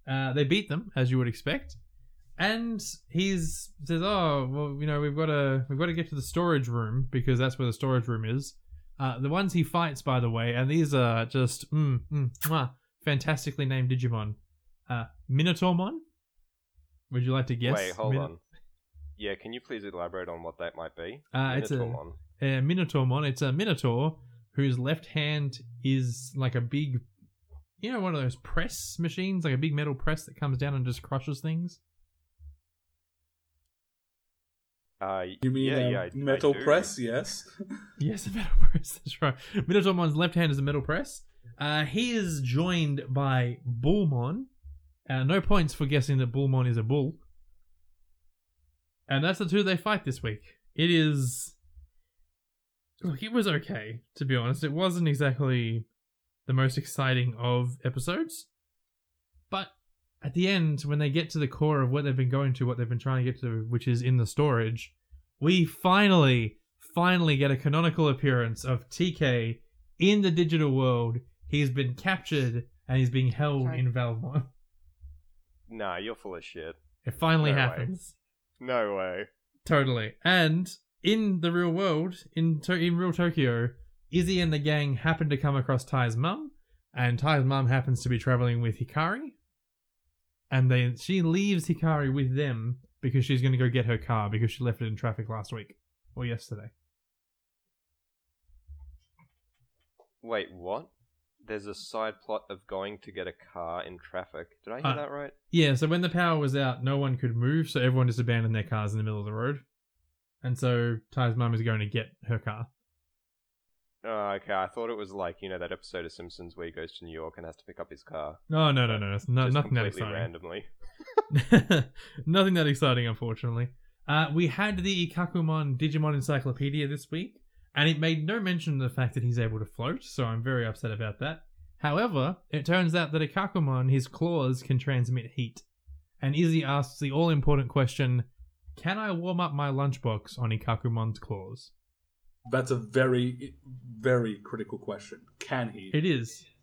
Uh, they beat them as you would expect, and he's says, "Oh, well, you know, we've got to we've got to get to the storage room because that's where the storage room is." Uh, the ones he fights, by the way, and these are just mm, mm, mwah, fantastically named Digimon. Uh, Minotaurmon. Would you like to guess? Wait, hold Min- on. Yeah, can you please elaborate on what that might be? Uh, it's a- Minotaurmon. a Minotaurmon. It's a Minotaur whose left hand is like a big, you know, one of those press machines, like a big metal press that comes down and just crushes things. Uh, You mean yeah, uh, yeah, I- I metal do. press? Yes. *laughs* Yes, a metal press. *laughs* That's right. Minotaurmon's left hand is a metal press. Uh, he is joined by Bullmon. Uh, no points for guessing that Bullmon is a bull. And that's the two they fight this week. It is. Look, it was okay, to be honest. It wasn't exactly the most exciting of episodes. But at the end, when they get to the core of what they've been going to, what they've been trying to get to, which is in the storage, we finally, finally get a canonical appearance of TK in the digital world. He's been captured and he's being held Sorry. in Valvemon. *laughs* Nah, you're full of shit. It finally No way. happens. No way. Totally. And in the real world, in to- in real Tokyo, Izzy and the gang happen to come across Tai's mum, and Tai's mum happens to be traveling with Hikari. And they she leaves Hikari with them because she's going to go get her car because she left it in traffic last week or yesterday. Wait, what? There's a side plot of going to get a car in traffic. Did I hear Uh, that right? Yeah, so when the power was out, no one could move, so everyone just abandoned their cars in the middle of the road. And so Tai's mum is going to get her car. Oh, okay. I thought it was like you know that episode of Simpsons where he goes to New York and has to pick up his car. No, no, no, no, it's no, nothing that exciting. randomly. *laughs* Nothing that exciting, unfortunately. Uh, we had the Ikkakumon Digimon Encyclopedia this week, and it made no mention of the fact that he's able to float, so I'm very upset about that. However, it turns out that Ikkakumon, his claws can transmit heat. And Izzy asks the all important question Can I warm up my lunchbox on Ikkakumon's claws? That's a very, very critical question. Can he? It is. *laughs*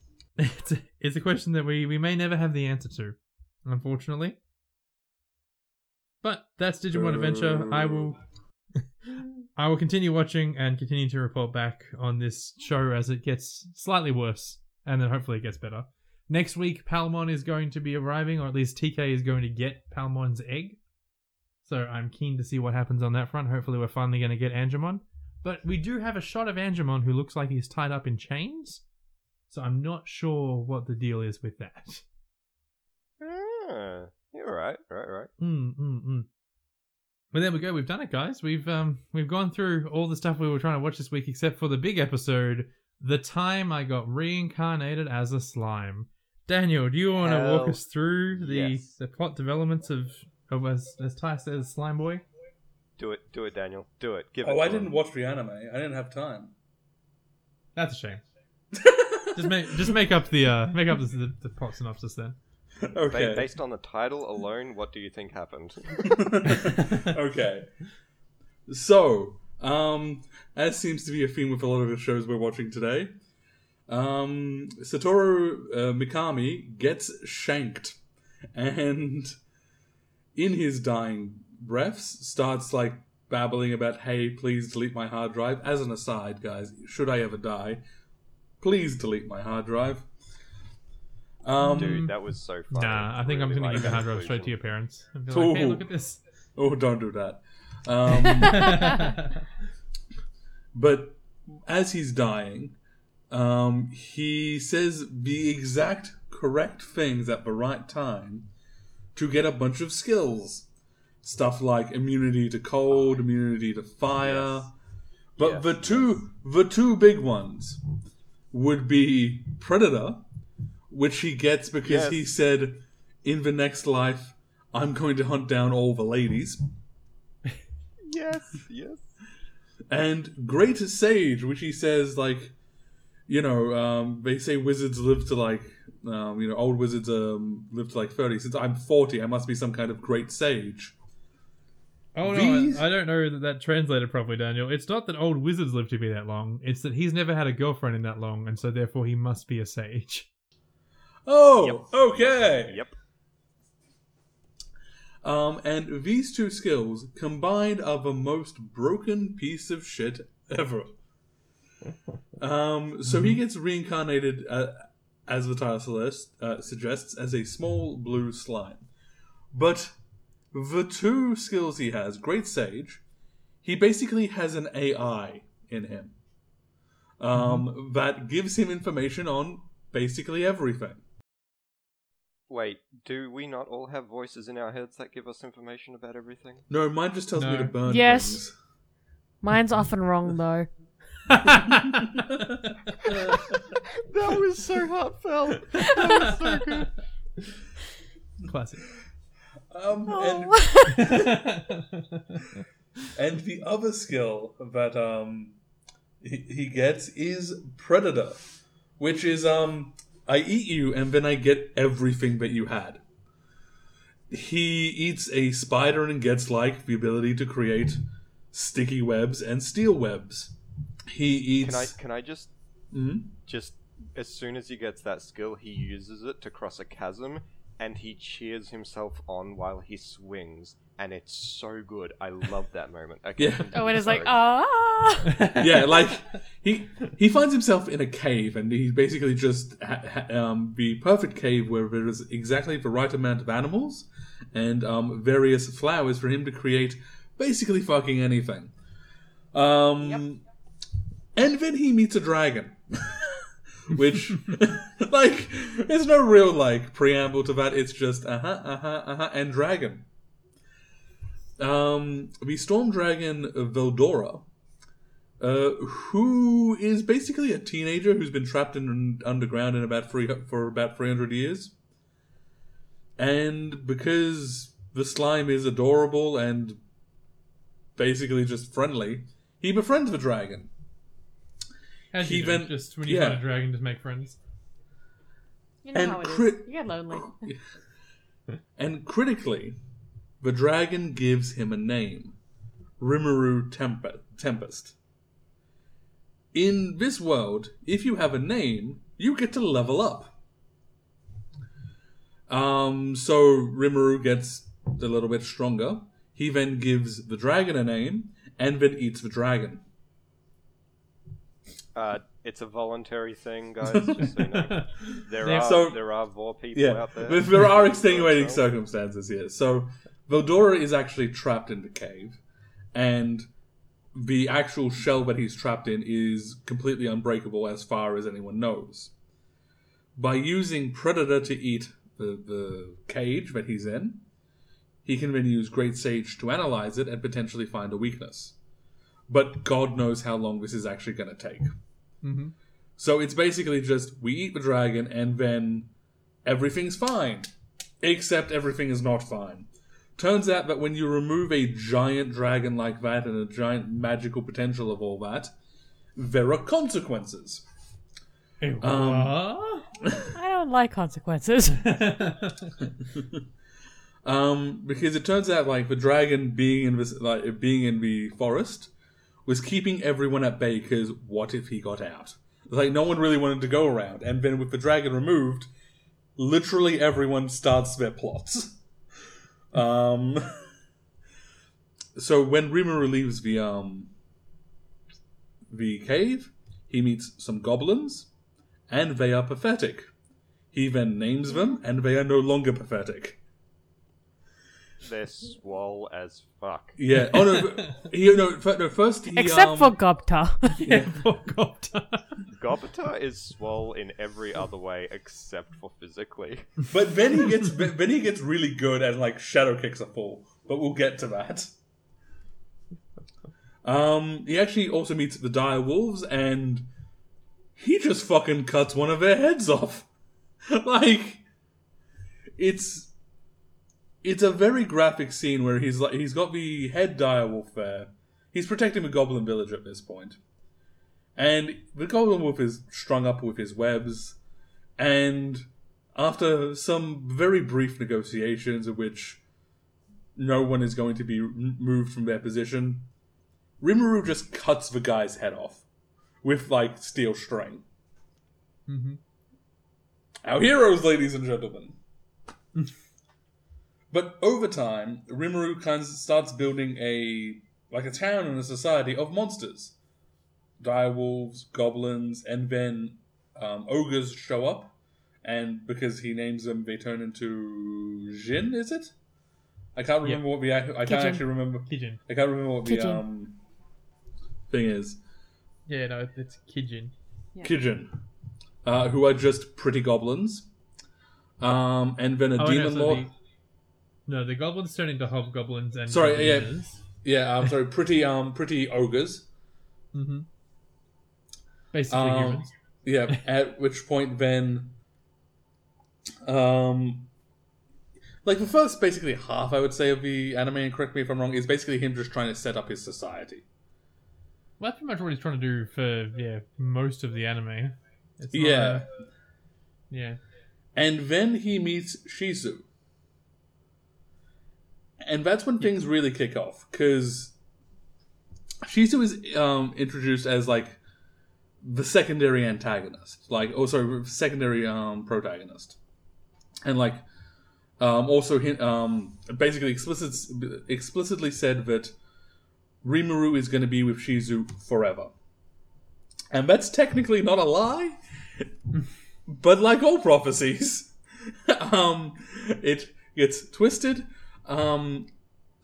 It's a, it's a question that we, we may never have the answer to, unfortunately. But that's Digimon Adventure. I will *laughs* I will continue watching and continue to report back on this show as it gets slightly worse, and then hopefully it gets better. Next week, Patamon is going to be arriving, or at least TK is going to get Patamon's egg. So I'm keen to see what happens on that front. Hopefully, we're finally going to get Angemon. But we do have a shot of Angemon who looks like he's tied up in chains. So I'm not sure what the deal is with that. Ah, you're right, right, right. Mm, mm, mm. But there we go. We've done it, guys. We've um we've gone through all the stuff we were trying to watch this week, except for the big episode, the time I got reincarnated as a slime. Daniel, do you want to walk us through the yes. the plot developments of of as as Tai says, Slime Boy? Do it, do it, Daniel. Do it. Give it. Oh, to I didn't watch the anime. I didn't have time. That's a shame. *laughs* just make just make up the uh make up the, the, the plot synopsis then. *laughs* Ba- okay. Based on the title alone, what do you think happened? *laughs* okay. So, um, as seems to be a theme with a lot of the shows we're watching today, um, Satoru uh, Mikami gets shanked, and in his dying breaths, starts like babbling about, "Hey, please delete my hard drive." As an aside, guys, should I ever die, please delete my hard drive. Um, Dude, that was so funny. Nah, I think I'm Really gonna give the hard drive straight to your parents. And be like, hey, look at this. oh, don't do that. *laughs* Um, But as he's dying, um, he says the exact correct things at the right time to get a bunch of skills. Stuff like immunity to cold, immunity to fire. Yes. But Yes, the two the two big ones would be Predator, which he gets because Yes. he said in the next life I'm going to hunt down all the ladies. *laughs* Yes, yes. and great sage which he says like you know um, they say wizards live to like um, you know old wizards um, live to like 30 since i'm 40 i must be some kind of great sage Oh no, These- I, I don't know that that translated properly, Daniel. It's not that old wizards live to be that long. It's that he's never had a girlfriend in that long, and so therefore he must be a sage. oh Yep. okay Yep. um, and these two skills combined are the most broken piece of shit ever *laughs* um, so he gets reincarnated uh, as the title celeste, uh, suggests as a small blue slime but the two skills he has, Great Sage, he basically has an AI in him um, that gives him information on basically everything. Wait, do we not all have voices in our heads that give us information about everything? No, mine just tells me to burn things. Yes. things. Mine's often wrong though. That was so heartfelt. That was so good. Classic. Um, and, *laughs* and the other skill that um, he, he gets is Predator, which is um, I eat you and then I get everything that you had. He eats a spider and gets like the ability to create sticky webs and steel webs. He eats. Can I can I just Mhm. just as soon as he gets that skill, he uses it to cross a chasm, and he cheers himself on while he swings, and it's so good. I love that moment. Okay, Yeah. Oh, and it's like, ah. *laughs* yeah, like he he finds himself in a cave, and he's basically just ha- ha- um, the perfect cave where there is exactly the right amount of animals and um, various flowers for him to create basically fucking anything. Um, and then he meets a dragon, *laughs* which *laughs* like there's no real like preamble to that. It's just uh huh, uh huh, uh huh, and dragon. Um, the storm dragon Veldora uh, who is basically a teenager who's been trapped in underground in about three for about three hundred years, and because the slime is adorable and basically just friendly, he befriends the dragon. As you Even- do, just when you yeah. find a dragon, just make friends. You know And how it is. crit- You get lonely. *laughs* And critically, the dragon gives him a name Rimuru Tempe- Tempest. In this world, if you have a name, you get to level up. Um, so Rimuru gets a little bit stronger. He then gives the dragon a name and then eats the dragon. Uh, it's a voluntary thing, guys. Just so you know. *laughs* There are So- there are vor people Yeah, out there. there, there are extenuating *laughs* circumstances here. So, Veldora is actually trapped in the cave, and the actual shell that he's trapped in is completely unbreakable as far as anyone knows. By using Predator to eat the, the cage that he's in, he can then use Great Sage to analyze it and potentially find a weakness. But God knows how long this is actually going to take. Mhm. So it's basically just we eat the dragon and then everything's fine. Except everything is not fine. Turns out that when you remove a giant dragon like that and a giant magical potential of all that, there are consequences. Hey, Um. I don't like consequences. *laughs* *laughs* Um, because it turns out like the dragon being in this like being in the forest was keeping everyone at bay because what if he got out? Like no one really wanted to go around, and then with the dragon removed, literally everyone starts their plots. *laughs* Um, so when Rimuru leaves the um the cave, he meets some goblins, and they are pathetic. He then names them, and they are no longer pathetic. They're swole as fuck. Yeah. Oh no. but- *laughs* He no. f- no first he Except um, *laughs* for Gobta. yeah, poor Gobta. Gobita is swole in every other way except for physically. *laughs* But then he gets then he gets really good and like shadow kicks a fool. But we'll get to that. Um, he actually also meets the dire wolves, and he just fucking cuts one of their heads off. like, it's it's a very graphic scene where he's like he's got the head dire wolf there. He's protecting the goblin village at this point. and the goblin wolf is strung up with his webs, and after some very brief negotiations in which no one is going to be moved from their position, Rimuru just cuts the guy's head off with like steel string. Mhm. Our heroes, ladies and gentlemen. *laughs* but over time, Rimuru kind of starts building a like a town and a society of monsters. Direwolves, goblins, and then um, ogres show up, and because he names them, they turn into Jin. Is it? I can't remember what the ac- I can't Kijin. actually remember. Kijin. I can't remember what the Kijin. um thing is. Yeah, no, it's Kijin. Yeah. Kijin, uh, who are just pretty goblins. Um, and then a Oh, demon no, so lord. the, no, the goblins turn into hobgoblins and Sorry, yeah. goblins. Yeah, I'm sorry, pretty um, pretty ogres. Mm-hmm. Basically Um, humans. Yeah. at which point then, um, like the first basically half, I would say, of the anime, and correct me if I'm wrong, is basically him just trying to set up his society. Well, that's pretty much what he's trying to do for yeah most of the anime. It's not Yeah. yeah. And then he meets Shizu. And that's when things really kick off, because Shizu is um, introduced as like the secondary antagonist, like oh sorry, secondary um, protagonist, and like um, also hint, um, basically explicit, explicitly said that Rimuru is going to be with Shizu forever, and that's technically not a lie, but like all prophecies, *laughs* um, it gets twisted. Um,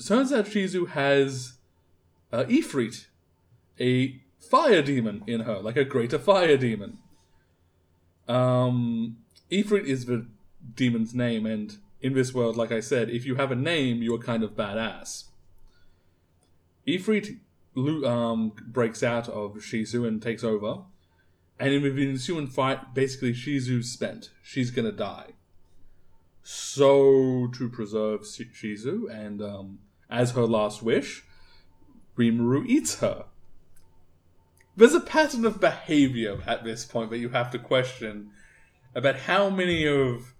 turns out Shizu has uh, Ifrit, a fire demon in her, like a greater fire demon. Um, Ifrit is the demon's name, and in this world, like I said, if you have a name, you're kind of badass. Ifrit um, breaks out of Shizu and takes over, and in the ensuing fight, basically Shizu's spent. She's gonna die. So, to preserve Shizu, and um, as her last wish, Rimuru eats her. There's a pattern of behavior at this point that you have to question about how many of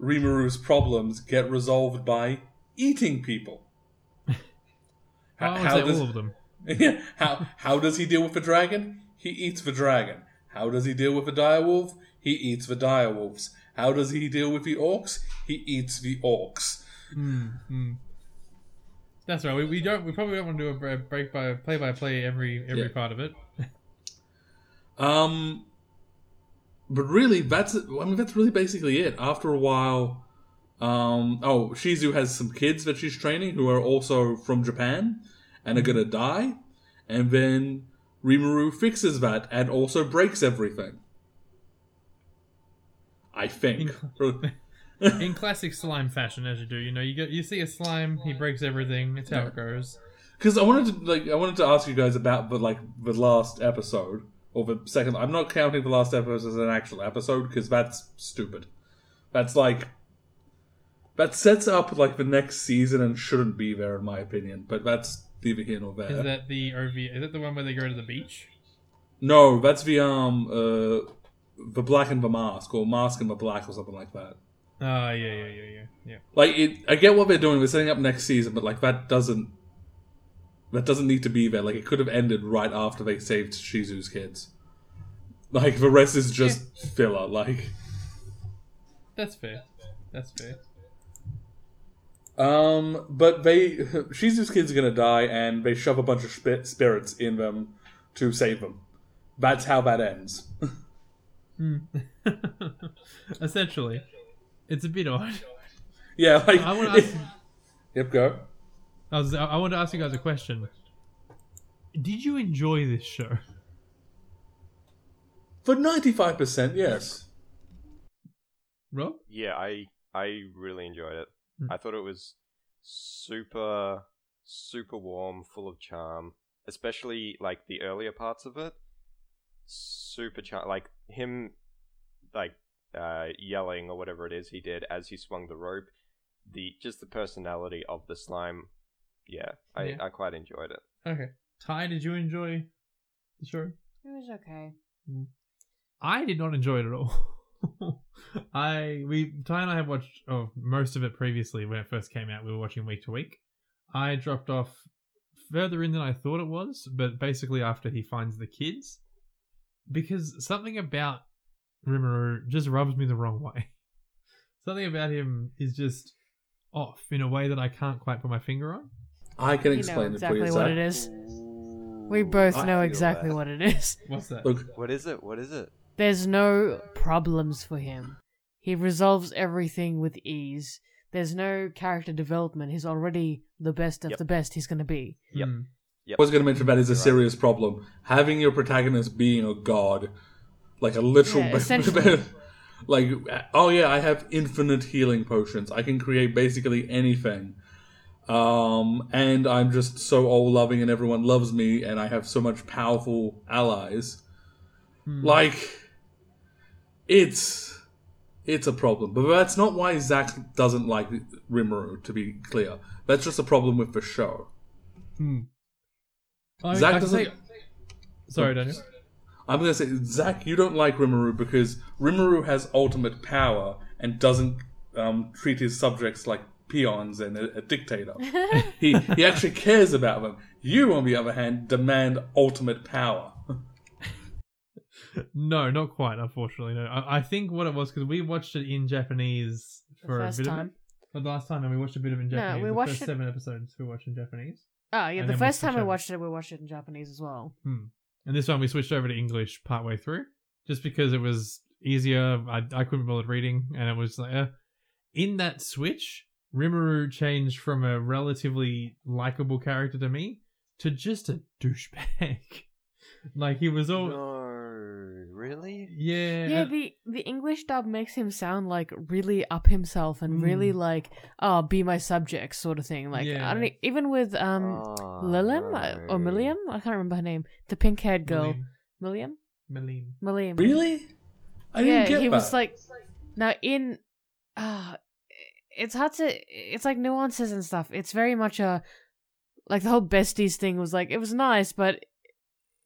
Rimuru's problems get resolved by eating people. I H- would say does- all of them. *laughs* Yeah, how how does he deal with the dragon? He eats the dragon. How does he deal with the direwolf? He eats the direwolves. How does he deal with the orcs? He eats the orcs. Mm, That's right. We, we don't. We probably don't want to do a break by play by play every every Yeah. part of it. *laughs* Um, but really, that's I mean that's really basically it. After a while, um, oh, Shizu has some kids that she's training who are also from Japan and are gonna die, and then Rimuru fixes that and also breaks everything. I think. *laughs* In classic slime fashion, as you do, you know, you get you see a slime, he breaks everything. It's how it goes. Because I wanted to like I wanted to ask you guys about the like the last episode or the second. I'm not counting the last episode as an actual episode because that's stupid. That's like that sets up like the next season and shouldn't be there in my opinion. But that's neither here nor there. Is that the OV? Is that the one where they go to the beach? no, that's the um uh the black and the mask or mask and the black or something like that. Oh yeah, yeah, yeah, yeah, yeah. Like it, I get what they're doing. They're setting up next season, but like that doesn't that doesn't need to be there. Like it could have ended right after they saved Shizu's kids. Like the rest is just filler. Like That's fair. That's fair. um, but they Shizu's kids are gonna die, and they shove a bunch of spi- spirits in them to save them. That's how that ends. *laughs* *laughs* Essentially, it's a bit odd. yeah, like I want to ask. *laughs* yep, go. I was. I want to ask you guys a question. Did you enjoy this show? For ninety five percent, yes. Rob? Yeah, I I really enjoyed it. Mm. I thought it was super super warm, full of charm, especially like the earlier parts of it. Super charm, like him, like uh, yelling or whatever it is he did as he swung the rope. The just the personality of the slime. Yeah, I Yeah. I quite enjoyed it. Okay. Tai, did you enjoy the show? It was okay. I did not enjoy it at all. *laughs* I we Tai and I have watched oh, most of it previously when it first came out. We were watching week to week. I dropped off further in than I thought it was, but basically after he finds the kids, because something about Rimuru just rubs me the wrong way. *laughs* Something about him is just off in a way that I can't quite put my finger on. I can You know explain exactly it for what it is. We both I know exactly that. what it is. *laughs* What's that? Look, What is it? What is it? There's no problems for him. He resolves everything with ease. There's no character development. He's already the best of Yep. the best he's going to be. Yep. Hmm. Yep. I was going to mention that is a You're right. serious problem. Having your protagonist being a god, like a literal, Yeah, *laughs* essentially. like oh yeah, I have infinite healing potions. I can create basically anything, um, and I'm just so all loving, and everyone loves me, and I have so much powerful allies. Hmm. Like, it's it's a problem, but that's not why Zac doesn't like Rimuru. To be clear, that's just a problem with the show. Hmm. I, Zac I doesn't- say- Sorry, Daniel. I'm gonna say, Zac, you don't like Rimuru because Rimuru has ultimate power and doesn't um, treat his subjects like peons and a, a dictator. *laughs* he he actually cares about them. You, on the other hand, demand ultimate power. *laughs* No, not quite. Unfortunately, no. I, I think what it was because we watched it in Japanese The for first a bit time. of it. For the last time, and we watched a bit of it in No, Japanese. we the watched first it- seven episodes we watched in Japanese. Oh, yeah, And the first time we watched it, we watched it in Japanese as well. Hmm. And this one we switched over to English partway through, just because it was easier. I I couldn't bother reading, and it was like, uh, in that switch, Rimuru changed from a relatively likable character to me to just a douchebag. *laughs* *laughs* like he was all No, really? yeah. Yeah, the the English dub makes him sound like really up himself and really Mm. like, oh, be my subject sort of thing. Like I don't even with um Oh, Lilim uh, or no. Milliam, I can't remember her name, the pink haired girl, Malim. Milliam, Malim. Milliam. Really? I didn't get he that. was like now in uh it's hard to it's like nuances and stuff. It's very much a like the whole besties thing was like it was nice, but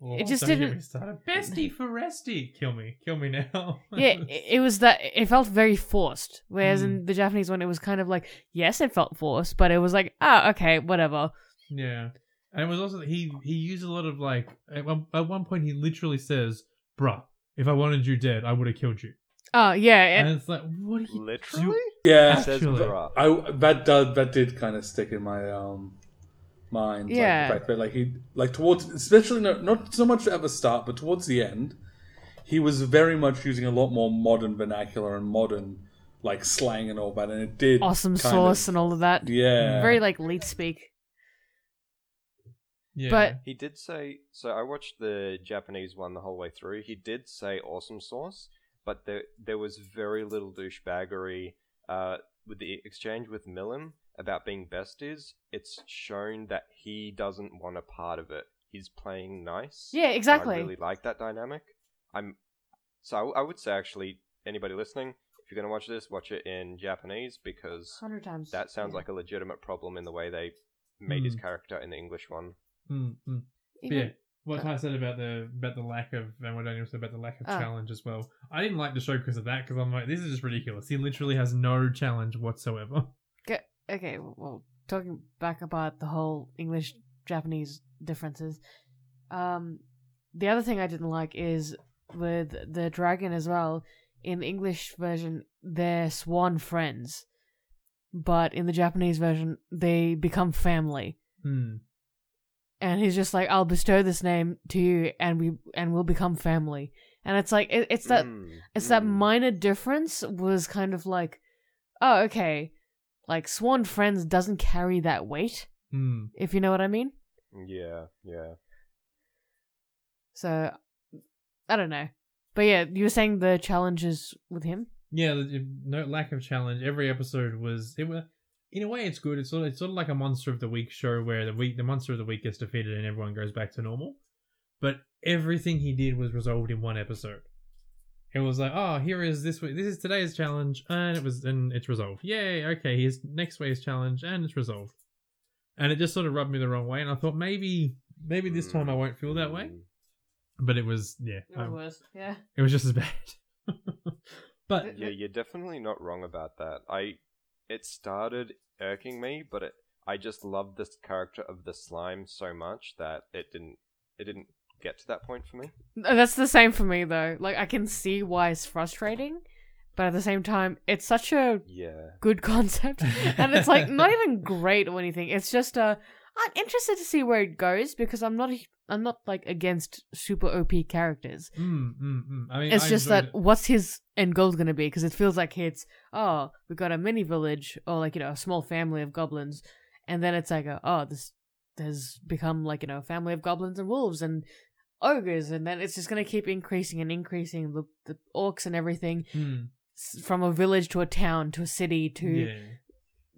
Oh, It just didn't- me started. Bestie for resty. Kill me. Kill me now. *laughs* yeah, it, it was that it felt very forced. Whereas Mm. in the Japanese one, it was kind of like yes, it felt forced, but it was like ah, okay, whatever. Yeah, and it was also he he used a lot of like at one, at one point he literally says, "Bruh, if I wanted you dead, I would have killed you." Oh yeah, And it's like, what are you Literally? Yeah, It says Actually. bruh. I that does that did kind of stick in my um mind. Yeah. like, the fact that like he like towards especially not not so much at the start, but towards the end, he was very much using a lot more modern vernacular and modern like slang and all that, and it did awesome sauce of- and all of that. yeah, Very like leet speak. Yeah. But- He did say so. I watched the Japanese one the whole way through. He did say awesome sauce, but there there was very little douchebaggery. Uh, with the exchange with Milim about being best is it's shown that he doesn't want a part of it. He's playing nice. Yeah, exactly. I really like that dynamic. I'm so I, I would say actually anybody listening, if you're gonna watch this, watch it in Japanese because Hundred times. that sounds yeah. like a legitimate problem in the way they made his Hmm. character in the English one. Mm, mm. Even- yeah. What uh, Tai said about the about the lack of and what Daniel said about the lack of Ah. challenge as well. I didn't like the show because of that because I'm like, this is just ridiculous. He literally has no challenge whatsoever. Ge- okay, well, talking back about the whole English Japanese differences. Um, the other thing I didn't like is with the dragon as well. In the English version, they're swan friends, but in the Japanese version, they become family. Hmm. And he's just like, "I'll bestow this name to you, and we and we'll become family." And it's like it, it's that Mm, it's that mm. minor difference was kind of like, oh, okay, like Swan Friends doesn't carry that weight, Hmm. if you know what I mean. Yeah, yeah. So, I don't know, but yeah, you were saying the challenges with him. Yeah, no lack of challenge. Every episode was it was in a way it's good. It's sort of, it's sort of like a monster of the week show where the week the monster of the week gets defeated and everyone goes back to normal. But everything he did was resolved in one episode. It was like, oh, here is this week. This is today's challenge, and it was and it's resolved. Yay! Okay, here's next week's challenge, and it's resolved. And it just sort of rubbed me the wrong way, and I thought maybe maybe this time I won't feel that way. Mm. But it was yeah, It was um, worse. Yeah. it was just as bad. *laughs* but Yeah, you're definitely not wrong about that. I it started irking me, but it, I just loved this character of the slime so much that it didn't it didn't get to that point for me. That's the same for me though. Like I can see why it's frustrating, but at the same time, it's such a Yeah. good *laughs* concept, and it's like not even great or anything. It's just uh, I'm interested to see where it goes because I'm not I'm not like against super OP characters. Mm, mm, mm. I mean, It's I just that it. what's his end goal going to be? Because it feels like it's oh we got a mini village or like you know a small family of goblins, and then it's like a, oh this has become like you know a family of goblins and wolves and ogres, and then it's just going to keep increasing and increasing the the orcs and everything Mm, s- from a village to a town to a city to yeah,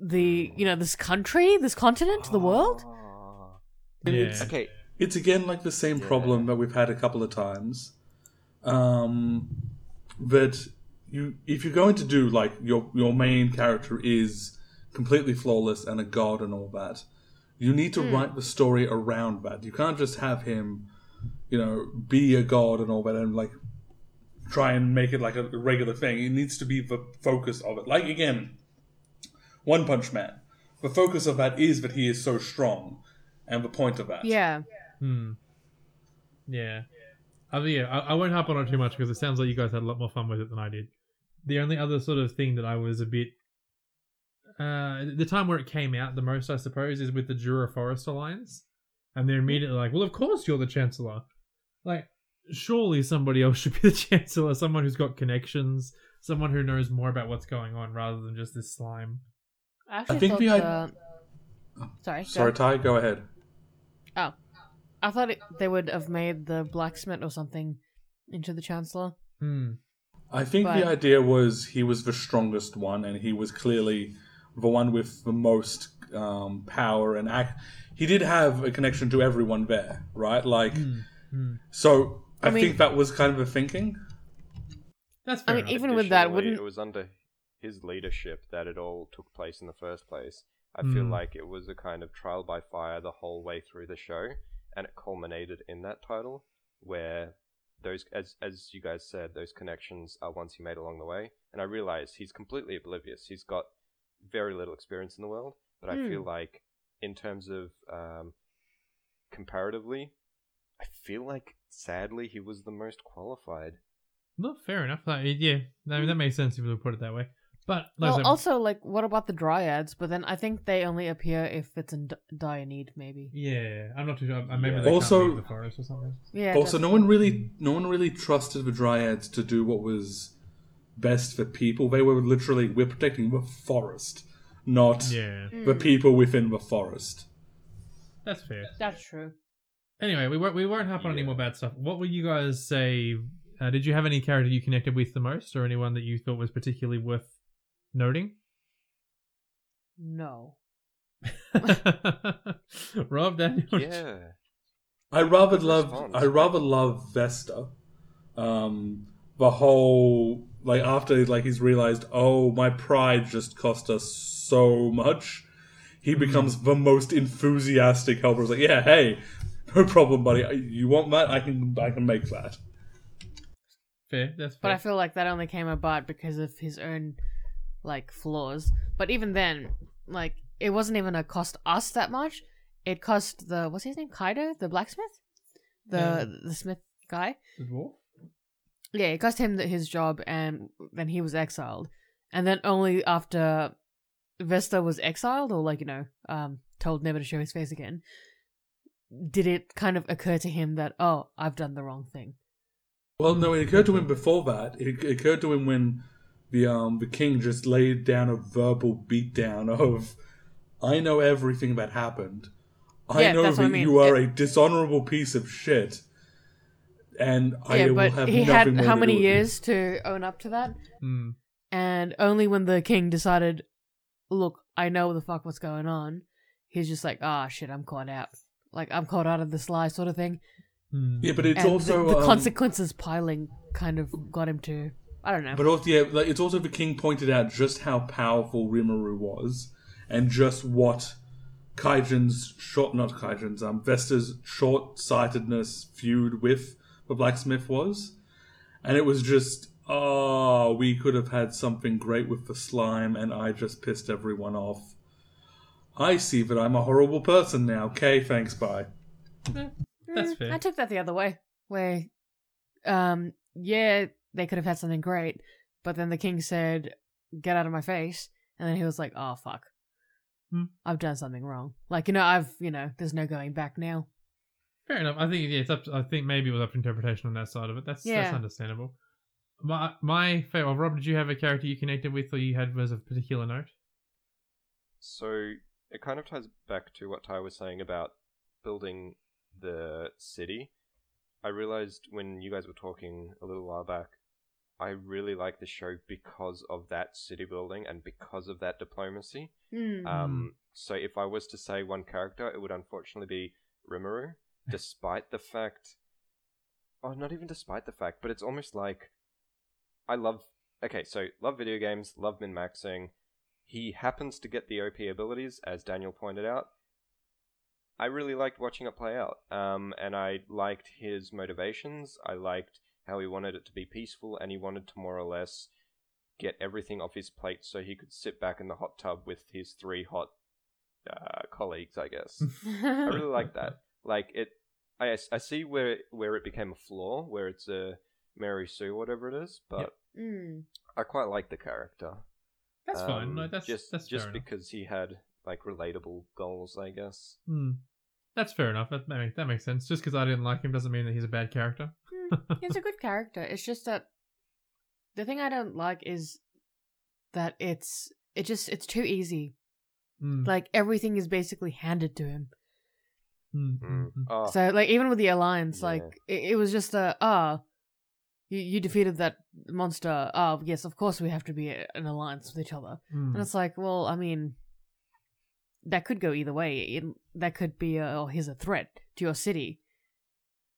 the you know this country, this continent, the world. Ah. yeah. Okay. It's again like the same Yeah. problem that we've had a couple of times. Um, that you, if you're going to do like your your main character is completely flawless and a god and all that, you need to Hmm. write the story around that. You can't just have him, you know, be a god and all that and like try and make it like a regular thing. It needs to be the focus of it. Like again, One Punch Man. The focus of that is that he is so strong, and the point of that. Yeah, Hmm. Yeah. I mean, yeah, I, I won't harp on it too much because it sounds like you guys had a lot more fun with it than I did. The only other sort of thing that I was a bit, uh, the time where it came out the most, I suppose, is with the Jura Forest Alliance, and they're immediately like, "Well, of course you're the Chancellor." Like, surely somebody else should be *laughs* the Chancellor, someone who's got connections, someone who knows more about what's going on rather than just this slime. I actually think thought we had- the- Sorry, go Sorry, ahead. Tai, go ahead. Oh, I thought it, they would have made the blacksmith or something into the chancellor. Hmm. I think But- the idea was he was the strongest one, and he was clearly the one with the most um, power and act. He did have a connection to everyone there, right? Like. Hmm. so I, I mean- think that was kind of a thinking. That's I mean, enough. even with that, wouldn't it was under his leadership that it all took place in the first place, I feel Hmm. like it was a kind of trial by fire the whole way through the show, and it culminated in that title, where those, as as you guys said, those connections are ones he made along the way. And I realize he's completely oblivious. He's got very little experience in the world, but I Hmm. feel like in terms of um, comparatively, I feel like sadly he was the most qualified. No, fair enough. Like, yeah, I mean, that makes sense if you put it that way. But like well, said- also, like, what about the dryads? But then I think they only appear if it's in d- dire need, maybe. yeah, I'm not too sure. Uh, Maybe Yeah. they Also- can't leave the forest or something. Yeah. also, that's- no one really, no one really trusted the dryads to do what was best for people. They were literally we're protecting the forest, not Yeah, the Mm, people within the forest. that's fair. That's true. Anyway, we won't we won't hop on any more bad stuff. What would you guys say? Uh, did you have any character you connected with the most, or anyone that you thought was particularly worth noting? No. *laughs* Rob, Daniel, Yeah. I rather love. I rather love Vesta. Um, the whole like after like he's realized, oh, my pride just cost us so much. He Hmm. becomes the most enthusiastic helper. He's like, yeah, hey, no problem, buddy. You want that? I can, I can make that. fair. That's fair. But. I feel like that only came about because of his own, like, flaws. But even then, like, it wasn't even a cost us that much. It cost the what's his name, Kaido, the blacksmith, the Yeah. the smith guy. The dwarf? Yeah, it cost him his job, and then he was exiled. And then only after Vesta was exiled, or like you know, um, told never to show his face again, did it kind of occur to him that oh, I've done the wrong thing. Well, no, it occurred to him before that. It, occurred to him when the um the king just laid down a verbal beatdown of, "I know everything that happened. I Yeah, know that I mean. you are It- a dishonorable piece of shit, and I yeah, will but have he nothing had more how to many do with years to own up to that? Hmm. And only when the king decided, look, I know the fuck what's going on, he's just like, ah, shit, I'm caught out. Like, I'm caught out of this lie, sort of thing. Hmm. Yeah, but it's and also the, the um, consequences piling kind of got him to, I don't know. But also, yeah, like, it's also the king pointed out just how powerful Rimuru was, and just what Kaijin's short, not Kaijin's, um, Vesta's short-sightedness feud with the blacksmith was, and it was just, oh, we could have had something great with the slime, and I just pissed everyone off. I see that I'm a horrible person now. Okay, thanks, bye. That's fair. I took that the other way, where, um, yeah, they could have had something great, but then the king said, "Get out of my face," and then he was like, "Oh fuck, Hmm. I've done something wrong." Like you know, I've you know, there's no going back now. Fair enough. I think yeah, it's up. To, I think maybe it was up to interpretation on that side of it. That's that's understandable. My my favorite. Well, Rob, did you have a character you connected with, or you had was of particular note? So it kind of ties back to what Tai was saying about building the city. I realized when you guys were talking a little while back, I really like the show because of that city building and because of that diplomacy. Hmm. Um, so if I was to say one character, it would unfortunately be Rimuru, despite the fact. Oh, not even despite the fact, but it's almost like I love. Okay, so love video games, love min maxing. He happens to get the OP abilities, as Daniel pointed out. I really liked watching it play out, um, and I liked his motivations. I liked how he wanted it to be peaceful, and he wanted to more or less get everything off his plate so he could sit back in the hot tub with his three hot uh, colleagues. I guess *laughs* I really like that. Like it, I, I see where where it became a flaw, where it's a Mary Sue, whatever it is, but Mm. I quite like the character. That's fine. Um, No, that's just that's just fair enough. because he had like relatable goals, I guess. Hmm. That's fair enough. That, that, makes, that makes sense. Just because I didn't like him doesn't mean that he's a bad character. Mm, *laughs* He's a good character. It's just that the thing I don't like is that it's it just it's too easy. Hmm. Like everything is basically handed to him. Hmm, Mm. hmm, hmm. Oh, So like even with the alliance, Yeah. like it, it was just a ah, you, you defeated that monster. Oh yes, of course we have to be a- an alliance with each other. Hmm. And it's like, well, I mean, that could go either way. It, that could be, a, oh, here's a threat to your city.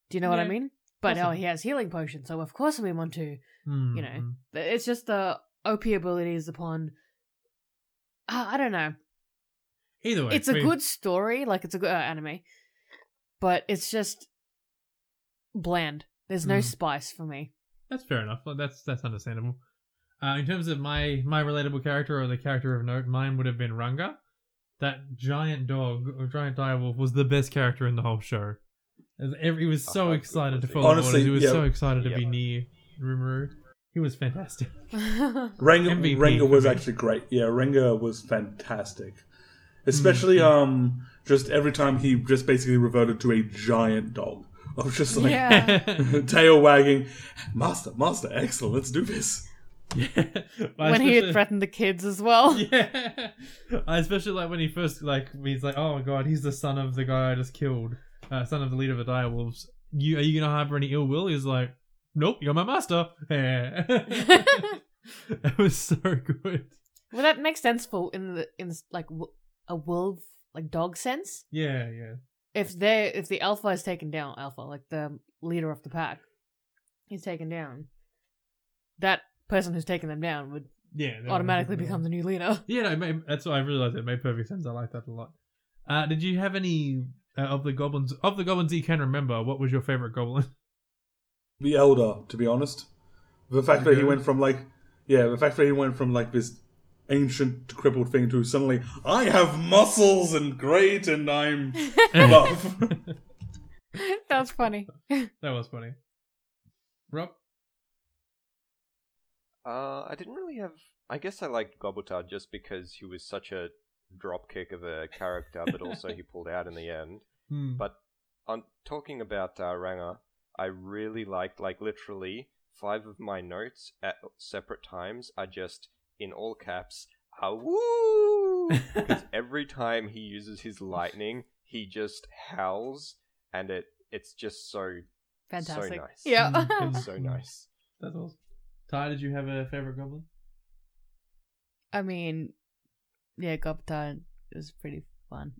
Do you know what I mean? But oh, he has healing potions, so of course we want to. Hmm, you know. hmm. It's just the OP abilities upon. Ah, I don't know. Either way, it's a we- good story, like it's a good uh, anime, but it's just bland. There's no Mm. spice for me. That's fair enough. That's that's understandable. Uh, in terms of my my relatable character or the character of note, mine would have been Ranga. That giant dog or giant direwolf was the best character in the whole show. Every- He was so Oh, excited to was he? follow Honestly, orders. He was yeah. so excited to Yeah. be near Rimuru. He was fantastic. Ranga, MVP Ranga was actually great. Yeah, Ranga was fantastic. Especially um just every time he just basically reverted to a giant dog. I was just like yeah. *laughs* tail wagging. Master, master, excellent, let's do this. yeah. when he had threatened the kids as well. *laughs* Yeah, I especially like when he first like he's like, oh my god, he's the son of the guy I just killed, uh, son of the leader of the direwolves. You are you gonna harbor any ill will? He's like, nope, you're my master. *laughs* Yeah. it was so good. Well, that makes sense for in the in like a wolf like dog sense. Yeah, yeah, If they if the alpha is taken down, alpha like the leader of the pack, he's taken down, that person who's taken them down would yeah. automatically was- become the new leader. *laughs* Yeah, no, it made, that's what I realized. It made perfect sense. I like that a lot. Uh, did you have any uh, of the goblins of the goblins you can remember? What was your favorite goblin? *laughs* The elder, to be honest. The fact that he went from like yeah, the fact that he went from like this ancient crippled thing to suddenly I have muscles and great and I'm *laughs* buff. *laughs* That's funny. *laughs* that was funny. Rob. Uh, I didn't really have. I guess I liked Gobta just because he was such a dropkick of a character, but also he pulled out in the end. Hmm. But on talking about uh, Ranga, I really liked like literally five of my notes at separate times are just in all caps. Ah woo! *laughs* Because *laughs* every time he uses his lightning, he just howls, and it it's just so Fantastic. so nice. Yeah. Mm. *laughs* It's so nice. That's awesome. Tai, did you have a favorite goblin? I mean, yeah, Gobta was pretty fun.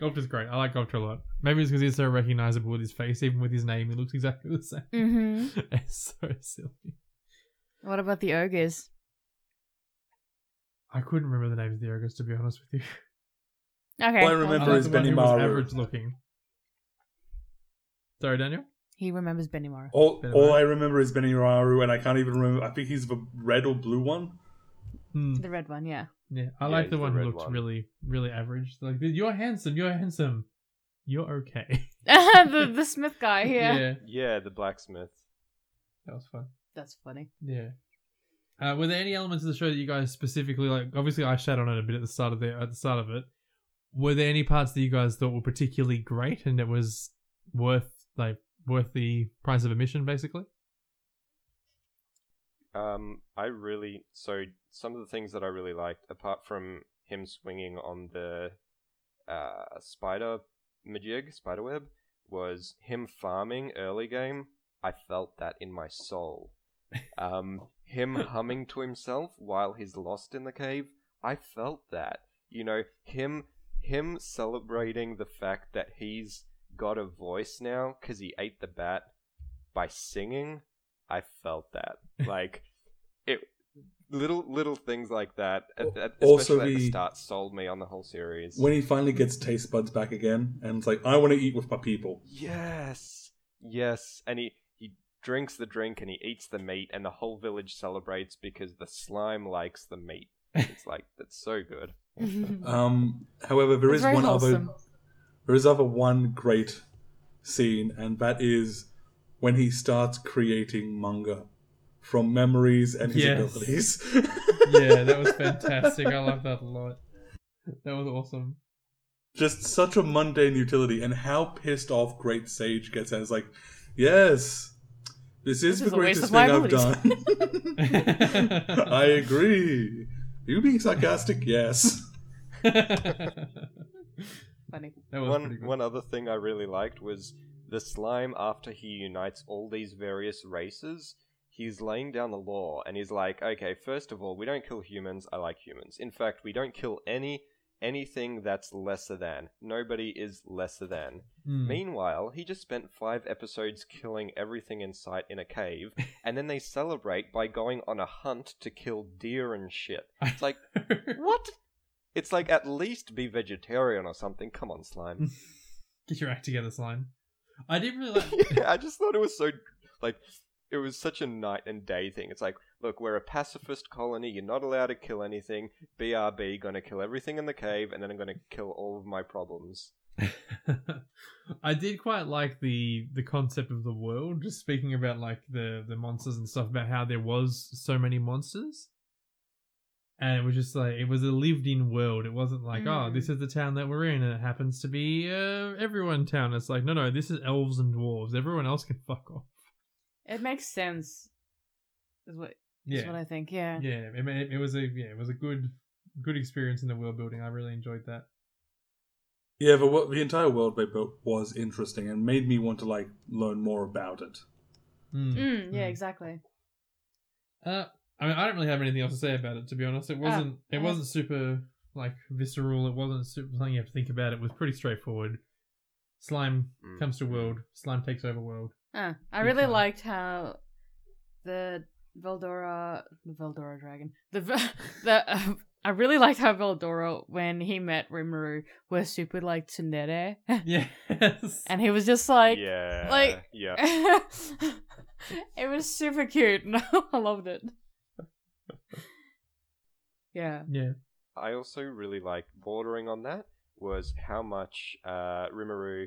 Gobta's great. I like Gobta a lot. Maybe it's because he's so recognizable with his face, even with his name, he looks exactly the same. hmm it's so silly. What about the ogres? I couldn't remember the names of the ogres, to be honest with you. Okay. All I remember I like is the one who was average looking. Sorry, Daniel. he remembers Benimaru. all, Bit of all I remember is Benimaru, and I can't even remember I think he's the red or blue one. Hmm. The red one, yeah. Yeah, I Yeah, like he's the the one who red looked one. really, really average. Like, you're handsome. You're handsome. You're okay. *laughs* *laughs* the the Smith guy, yeah. yeah, Yeah, the blacksmith. that was fun. That's funny. Yeah. Uh, were there any elements of the show that you guys specifically like? Obviously, I shat on it a bit at the start of the at the start of it. Were there any parts that you guys thought were particularly great and it was worth like worth the price of admission, basically? Um, I really so some of the things that I really liked, apart from him swinging on the uh, spider majig, spider web, was him farming early game. I felt that in my soul. *laughs* Um, him *laughs* humming to himself while he's lost in the cave. I felt that. You know, him him celebrating the fact that he's got a voice now because he ate the bat by singing. I felt that. *laughs* Like it little little things like that, uh, at, at, Also at the the- start, sold me on the whole series. When he finally gets taste buds back again and it's like, I want to eat with my people. Yes, yes, and he drinks the drink and he eats the meat, and the whole village celebrates because the slime likes the meat. It's like *laughs* that's so good. *laughs* Um, however, there It's is one wholesome. other there is other one great scene, and that is when he starts creating manga from memories and his Yes. abilities. *laughs* yeah, that was fantastic. I love that a lot. That was awesome. Just such a mundane utility, and how pissed off Great Sage gets, and it's like, yes, this is This the is a greatest thing I've done. *laughs* I agree. You being sarcastic, yes. *laughs* funny. That was one one other thing I really liked was the slime after he unites all these various races. He's laying down the law and he's like, okay, first of all, we don't kill humans. I like humans. In fact, we don't kill any anything that's lesser than. Nobody is lesser than. Hmm. Meanwhile, he just spent five episodes killing everything in sight in a cave, and then they celebrate by going on a hunt to kill deer and shit. It's like, *laughs* what? It's like at least be vegetarian or something. Come on, slime. *laughs* Get your act together, slime. I didn't really *laughs* like. yeah, I just thought it was so like it was such a night and day thing. It's like, look, we're a pacifist colony. You're not allowed to kill anything. BRB, gonna kill everything in the cave, and then I'm gonna kill all of my problems. *laughs* I did quite like the the concept of the world. Just speaking about like the the monsters and stuff about how there was so many monsters, and it was just like it was a lived in world. It wasn't like oh Mm. this is the town that we're in and it happens to be uh, everyone town. It's like no no this is elves and dwarves. Everyone else can *laughs* fuck off. It makes sense. Is what is Yeah what I think. Yeah. yeah. It, it, it was a yeah it was a good good experience in the world building. I really enjoyed that. Yeah, the wo- the entire world they built was interesting and made me want to like learn more about it. Mm. Mm, yeah, Mm. exactly. Uh, I mean, I don't really have anything else to say about it. To be honest, it wasn't. it wasn't super like visceral. It wasn't super, something you have to think about. It was pretty straightforward. Slime Mm. comes to world. Slime takes over world. Uh, I Good really time. liked how the Veldora, the Veldora dragon, the *laughs* *laughs* the uh, I really liked how Veldora when he met Rimuru was super like tsundere, *laughs* Yes. and he was just like, yeah, like- yeah. it was super cute, and I loved it. Yeah. yeah. I also really like bordering on that was how much uh, Rimuru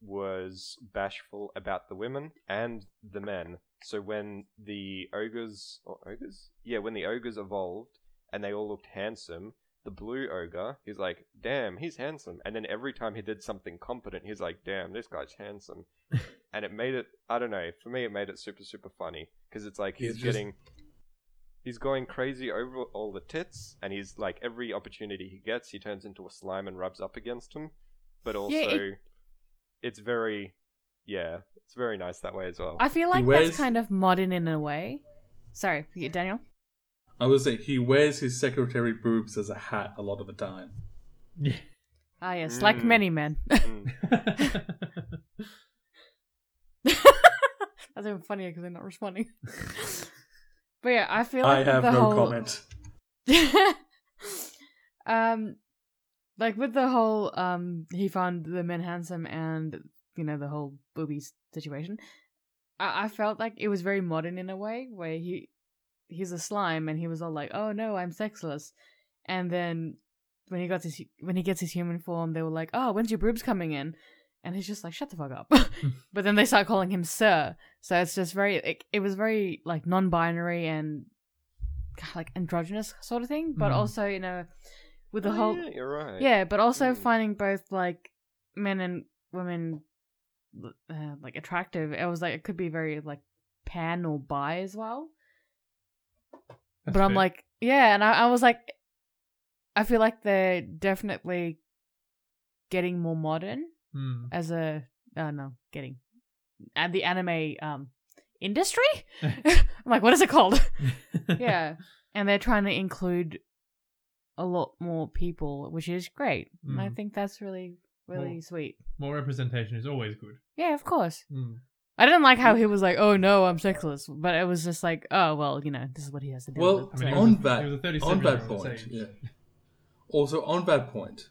was bashful about the women and the men. So when the ogres or ogres, yeah, when the ogres evolved and they all looked handsome, the blue ogre, he's like, "Damn, he's handsome." And then every time he did something competent, he's like, "Damn, this guy's handsome." *laughs* and it made it, I don't know, for me, it made it super super funny because it's like he's He's just- getting he's going crazy over all the tits, and he's like every opportunity he gets, he turns into a slime and rubs up against him. But also, it- it's very, yeah, it's very nice that way as well. I feel like wears- that's kind of modern in a way. Sorry, Daniel. I was say he wears his secretary boobs as a hat a lot of the time. Yeah. Ah, yes, like Mm. many men. Mm. *laughs* That's even funnier because they're not responding. but yeah, I feel like I have the no whole... comment. *laughs* um, like with the whole um, he found the men handsome and you know the whole boobies situation. I, I felt like it was very modern in a way where he he's a slime and he was all like, "Oh no, I'm sexless," and then when he got his when he gets his human form, they were like, "Oh, when's your boobs coming in?" And he's just like, "Shut the fuck up." *laughs* *laughs* but then they start calling him sir, so it's just very it, it was very like non-binary and like androgynous sort of thing, but Mm. also you know with the Oh, whole yeah, you're right. yeah, but also Mm. finding both like men and women uh, like attractive. It was like it could be very like pan or bi as well. That's but I'm fair. like, yeah, and I, I was like, I feel like they're definitely getting more modern Hmm. as a uh, no getting and the anime um industry. *laughs* I'm like, what is it called? *laughs* yeah, and they're trying to include a lot more people, which is great. And I Mm. think that's really really Well- sweet. More representation is always good. Yeah, of course. Hmm. I didn't like how he was like, "Oh no, I'm sexless," but it was just like, "Oh well, you know, this is what he has to do." Well, I mean, he so- was on that he was a on 37 that point, yeah. *laughs* Also, on that point,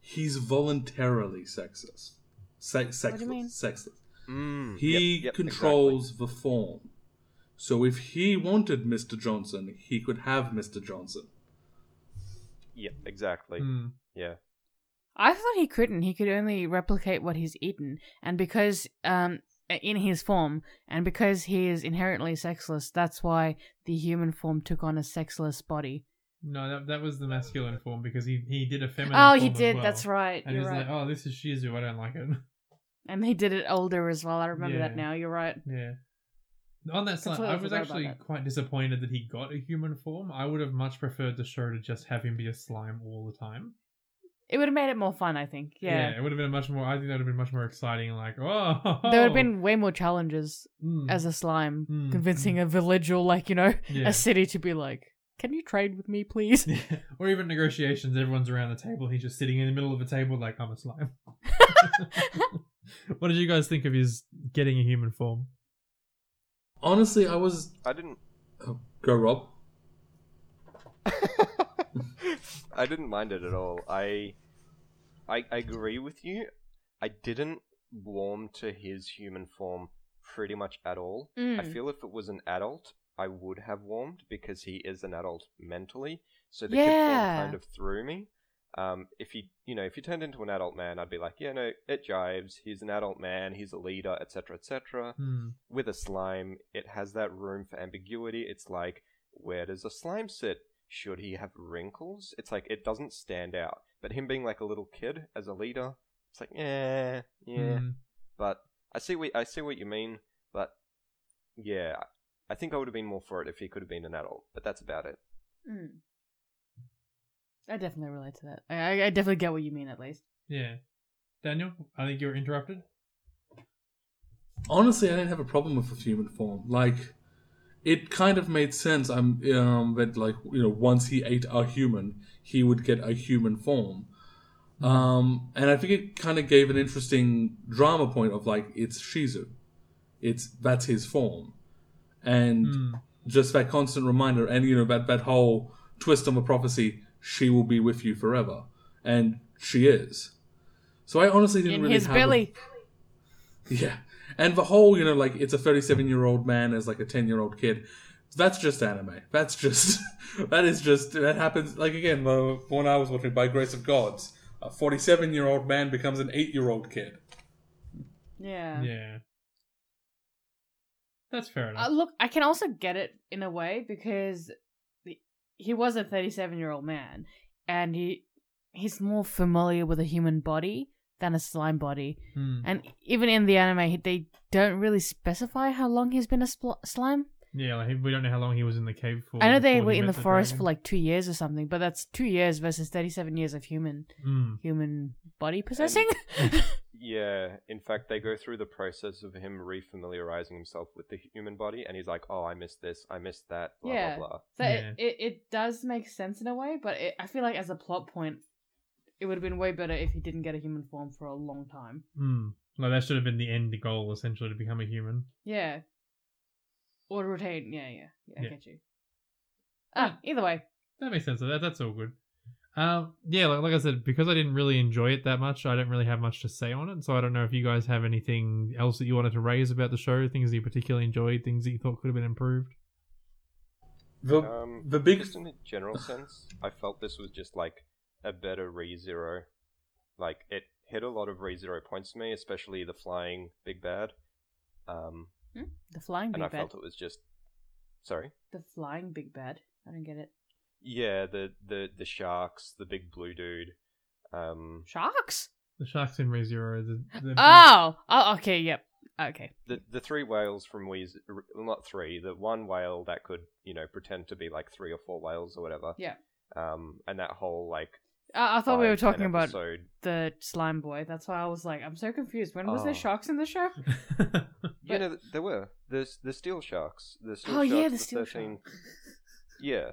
he's voluntarily sexist. Se- sexless. What do you mean? Sexless. Mm, He yep, yep, controls the form. So if he wanted Mr. Johnson, he could have Mr. Johnson. Exactly. Yep, exactly. Hmm. Yeah. I thought he couldn't. He could only replicate what he's eaten, and because um in his form, and because he is inherently sexless, that's why the human form took on a sexless body. No, that, that was the masculine form because he, he did a feminine Oh, he did. well. That's right. And he's right. like, oh, this is Shizu. I don't like it. *laughs* And he did it older as well. I remember that now. You're right. Yeah. On that side, I was actually quite disappointed that he got a human form. I would have much preferred the show to just have him be a slime all the time. It would have made it more fun, I think. Yeah. it would have been much more. I think that would have been much more exciting. Like, oh, There would have been way more challenges Mm, as a slime, Mm, convincing a village or like you know yeah. a city to be like, "Can you trade with me, please?" Yeah. *laughs* or even negotiations. Everyone's around the table. He's just sitting in the middle of a table, like I'm a slime. *laughs* what did you guys think of his getting a human form? Honestly, I was. I didn't. Oh, go, Rob. *laughs* I didn't mind it at all. I, I, I agree with you. I didn't warm to his human form pretty much at all. I Mm. feel if it was an adult, I would have warmed because he is an adult mentally. So the Yeah. kid form kind of threw me. Um, if he, you know, if he turned into an adult man, I'd be like, yeah, no, it jives. He's an adult man. He's a leader, etc., etc. Hmm. With a slime, it has that room for ambiguity. It's like, where does a slime sit? Should he have wrinkles? It's like it doesn't stand out. But him being like a little kid as a leader, it's like, yeah, yeah. Hmm. But I see what I see what you mean. But yeah, I think I would have been more for it if he could have been an adult. But that's about it. Mm. I definitely relate to that. I, I I definitely get what you mean, at least. Yeah. Daniel, I think you were interrupted. honestly, I don't have a problem with the human form. Like, it kind of made sense. I'm um, that like you know once he ate a human, he would get a human form. Um, and I think it kind of gave an interesting drama point of like it's Shizu, it's that's his form, and Hmm. just that constant reminder, and you know that that whole twist on the prophecy, she will be with you forever, and she is. So I honestly didn't In really his have a- belly. *laughs* yeah. And the whole, you know, like it's a 37 year old man as like a 10 year old kid. That's just anime. That's just, *laughs* that is just, that happens, like again, the one I was watching, By Grace of Gods. A 47 year old man becomes an 8 year old kid. Yeah. Yeah. That's fair enough. Uh, look, I can also get it in a way because he was a 37 year old man, and he he's more familiar with a human body than a slime body. Hmm. And even in the anime, they don't really specify how long he's been a spl- slime. Yeah, like we don't know how long he was in the cave for. I know they were in the met forest dragon. for like two years or something, but that's two years versus 37 years of human Hmm. human body possessing. *laughs* Yeah, in fact, they go through the process of him refamiliarizing himself with the human body, and he's like, "Oh, I missed this, I missed that." Blah Yeah. blah blah. So Yeah. it, it, it does make sense in a way, but it, I feel like as a plot point, it would have been way better if he didn't get a human form for a long time. Hmm. Like that should have been the end goal, essentially, to become a human. Yeah. Or to retain. Yeah, yeah. yeah I Yeah. get you. Ah, either way. That makes sense. That that's all good. Um, yeah, like, like I said, because I didn't really enjoy it that much, I don't really have much to say on it. So I don't know if you guys have anything else that you wanted to raise about the show, things that you particularly enjoyed, things that you thought could have been improved. The, Um, the big, just in a general sense, I felt this was just like a better ReZero. Like it hit a lot of ReZero points to me, especially the flying big bad. Um, The flying big bad and big I bad. felt it was just sorry. The flying big bad. I don't get it. Yeah, the the the sharks, the big blue dude. Um, Sharks? The sharks in ReZero. The, the, *gasps* Oh! Oh, okay, yep. Okay. the the three whales from Weez, well, not three, the one whale that could you know pretend to be like three or four whales or whatever. Yeah. Um, and that whole like Uh, I thought we were talking about episode- the slime boy. That's why I was like, I'm so confused. When was there Oh. sharks in the show? *laughs* You know, there were the the steel sharks. The steel Oh, sharks, yeah, the steel 13 Yeah.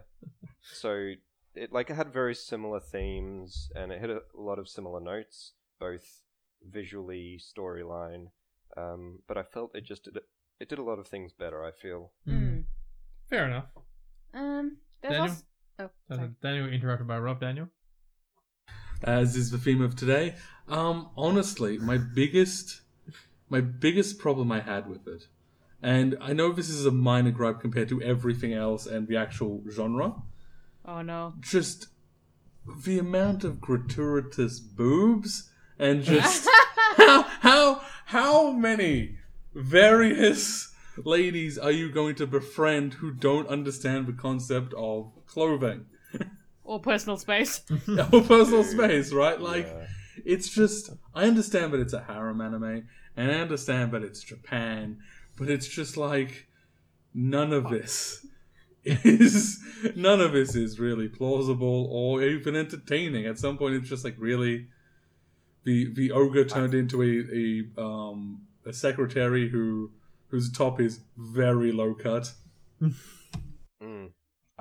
So it like it had very similar themes, and it hit a lot of similar notes, both visually, storyline. Um, but I felt it just did it did a lot of things better. I feel. Hmm. Fair enough. Um, there's Daniel? also... Oh, sorry. Daniel interrupted by Rob. Daniel. As is the theme of today. Um, honestly, my biggest, my biggest problem I had with it, and I know this is a minor gripe compared to everything else and the actual genre, Oh, no. just the amount of gratuitous boobs and *laughs* just how how how many various ladies are you going to befriend who don't understand the concept of clothing or personal space. *laughs* or personal space, right? Like Yeah. it's just I understand that it's a harem anime and I understand that it's Japan, but it's just like none of this is none of this is really plausible or even entertaining. At some point it's just like really the the ogre turned into a, a um a secretary who whose top is very low cut. *laughs* Mm.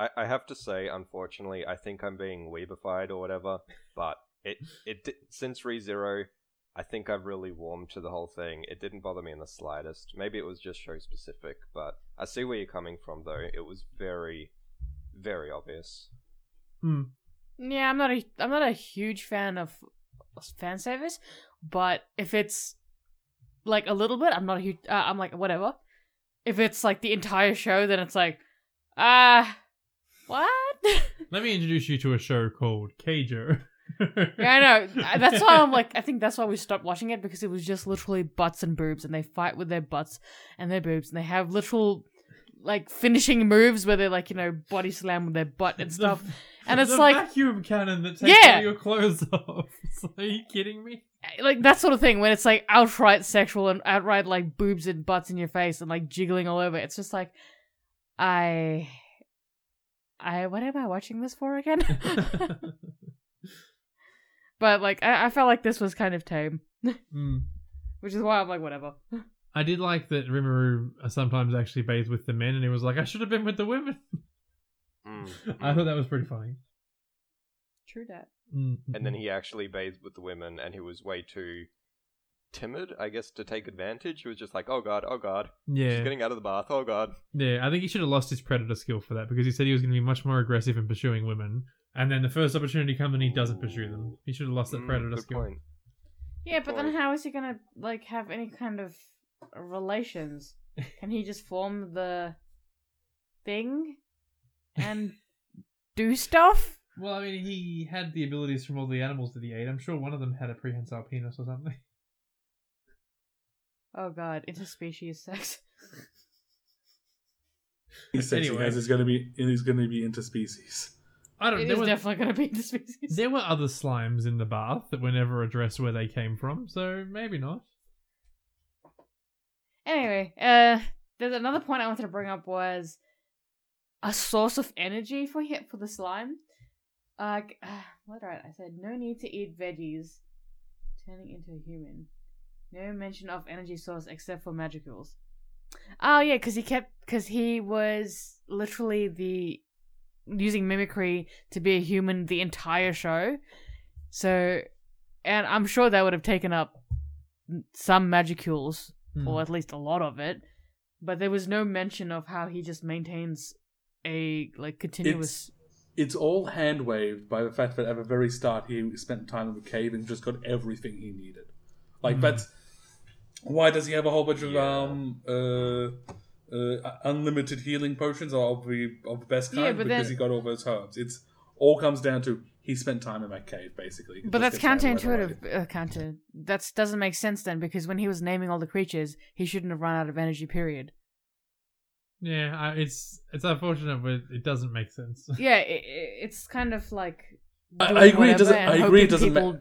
I, I have to say, unfortunately, I think I'm being weebified or whatever, but it it di- since ReZero, I think I've really warmed to the whole thing. It didn't bother me in the slightest. Maybe it was just show specific, but I see where you're coming from though. It was very, very obvious. Hmm. Yeah, I'm not a I'm not a huge fan of fan service, but if it's like a little bit, I'm not a huge. Uh, I'm like whatever. If it's like the entire show, then it's like, ah, what? *laughs* Let me introduce you to a show called Keijo. yeah, I know. *laughs* That's why I'm like, I think that's why we stopped watching it because it was just literally butts and boobs, and they fight with their butts and their boobs, and they have literal like finishing moves where they're like you know body slam with their butt and stuff. And it's the *laughs* like- vacuum cannon that takes Yeah. all your clothes off. Like, Are you kidding me? Eh, like that sort of thing when it's like outright sexual and outright like boobs and butts in your face and like jiggling all over. It's just like I I what am I watching this for again? *laughs* *laughs* but like I, I felt like this was kind of tame. *laughs* Mm. Which is why I'm like whatever. I did like that Rimuru sometimes actually bathed with the men, and he was like, "I should have been with the women." Mm. I thought that was pretty funny. True that. Mm. And then he actually bathed with the women, and he was way too timid, I guess, to take advantage. He was just like, "Oh god, oh god, yeah, she's getting out of the bath. Oh god." yeah. I think he should have lost his predator skill for that because he said he was going to be much more aggressive in pursuing women, and then the first opportunity comes and he doesn't pursue them. He should have lost that Mm, predator good skill. point. Yeah, but then how is he gonna like have any kind of relations? *laughs* Can he just form the thing and do stuff? Well, I mean, he had the abilities from all the animals that he ate. I'm sure one of them had a prehensile penis or something. Oh god, interspecies sex. He says Anyway. he has is going to be is going to be interspecies. I don't. It There is were, definitely gonna be interspecies. there were other slimes in the bath that were never addressed where they came from, so maybe not. Anyway, uh, there's another point I wanted to bring up was a source of energy for him for the slime. Like, uh *sighs* what right? I said no need to eat veggies, turning into a human. No mention of energy source except for magicules. Oh yeah, because he kept because he was literally the using mimicry to be a human the entire show. So, and I'm sure that would have taken up some magicules Hmm. or at least a lot of it. But there was no mention of how he just maintains a like continuous. It's all hand waved by the fact that at the very start he spent time in the cave and just got everything he needed. Like Hmm. that's why does he have a whole bunch of Yeah. um uh, uh unlimited healing potions of the of the best kind Yeah, but because then- he got all those herbs. It's all comes down to he spent time in that cave basically. But Just that's gets right counterintuitive. Uh, counter. That doesn't make sense then because when he was naming all the creatures, he shouldn't have run out of energy. Period. Yeah, I, it's it's unfortunate, but it doesn't make sense. *laughs* Yeah, i i it's kind of like. I- I agree, it doesn't- I agree, it doesn't ma-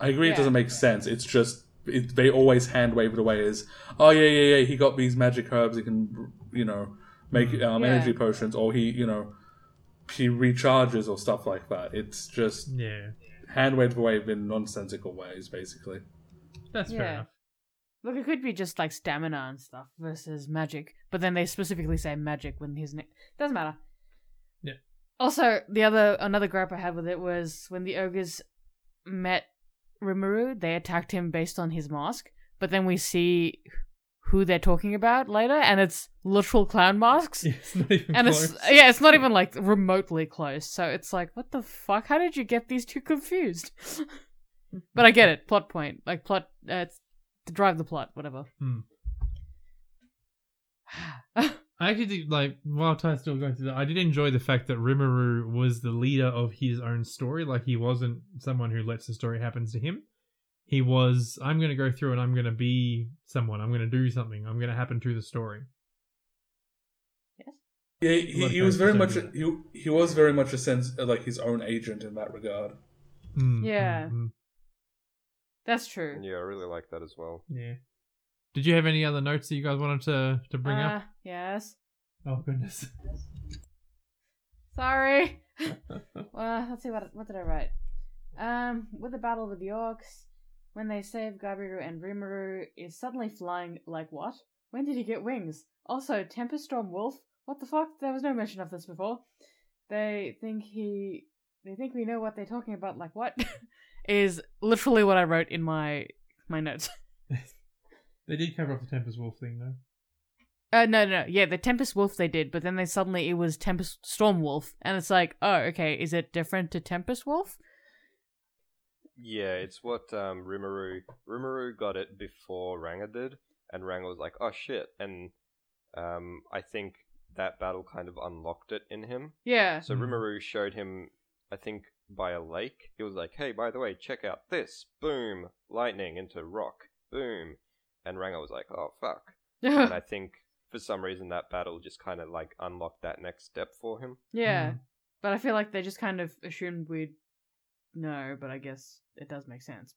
I agree, Yeah. it doesn't make sense. It's just it, they always hand wave it away as, oh yeah, yeah, yeah. He got these magic herbs. He can, you know, make um, Yeah. energy potions, or he, you know, he recharges or stuff like that. It's just yeah, hand waved away in nonsensical ways, basically. that's fair enough. Look, it could be just like stamina and stuff versus magic, but then they specifically say magic when his name doesn't matter. Yeah. Also, the other another gripe I had with it was when the ogres met Rimuru, they attacked him based on his mask, but then we see who they're talking about later, and it's literal clown masks. It's not even And close. it's yeah, it's not even like remotely close. So it's like, what the fuck? How did you get these two confused? *laughs* but I get it. Plot point, like plot, uh, it's to drive the plot, whatever. Hmm. *sighs* *laughs* I actually did, like while Tai's still going through that, I did enjoy the fact that Rimuru was the leader of his own story. Like he wasn't someone who lets the story happen to him. He was, I'm going to go through and I'm going to be someone. I'm going to do something. I'm going to happen through the story. Yes. Yeah, he, Like he was very much Jason. he, he was very much a sense like his own agent in that regard. Mm, Yeah. mm, mm. That's true. Yeah, I really like that as well. yeah. Did you have any other notes that you guys wanted to to bring uh, up? Yes. Oh goodness. Sorry. *laughs* well, let's see what what did I write. Um, with the battle with the orcs, when they save Gabiru and Rimuru is suddenly flying like what? When did he get wings? Also, Tempest Storm Wolf. What the fuck? There was no mention of this before. They think he. They think we know what they're talking about. Like what? *laughs* is literally what I wrote in my my notes. *laughs* They did cover up the Tempest Wolf thing though. Uh, no, no, no. Yeah, the Tempest Wolf they did, but then they suddenly it was Tempest Storm Wolf, and it's like, oh, okay, is it different to Tempest Wolf? Yeah, it's what um, Rimuru Rimuru got it before Ranga did, and Ranga was like, "Oh shit!" And um, I think that battle kind of unlocked it in him. Yeah. So Mhm. Rimuru showed him, I think, by a lake. He was like, "Hey, by the way, check out this! Boom! Lightning into rock! Boom!" And Ranga was like, "Oh fuck!" *laughs* and I think for some reason that battle just kind of like unlocked that next step for him. yeah, Mm. but I feel like they just kind of assumed we'd know, but I guess it does make sense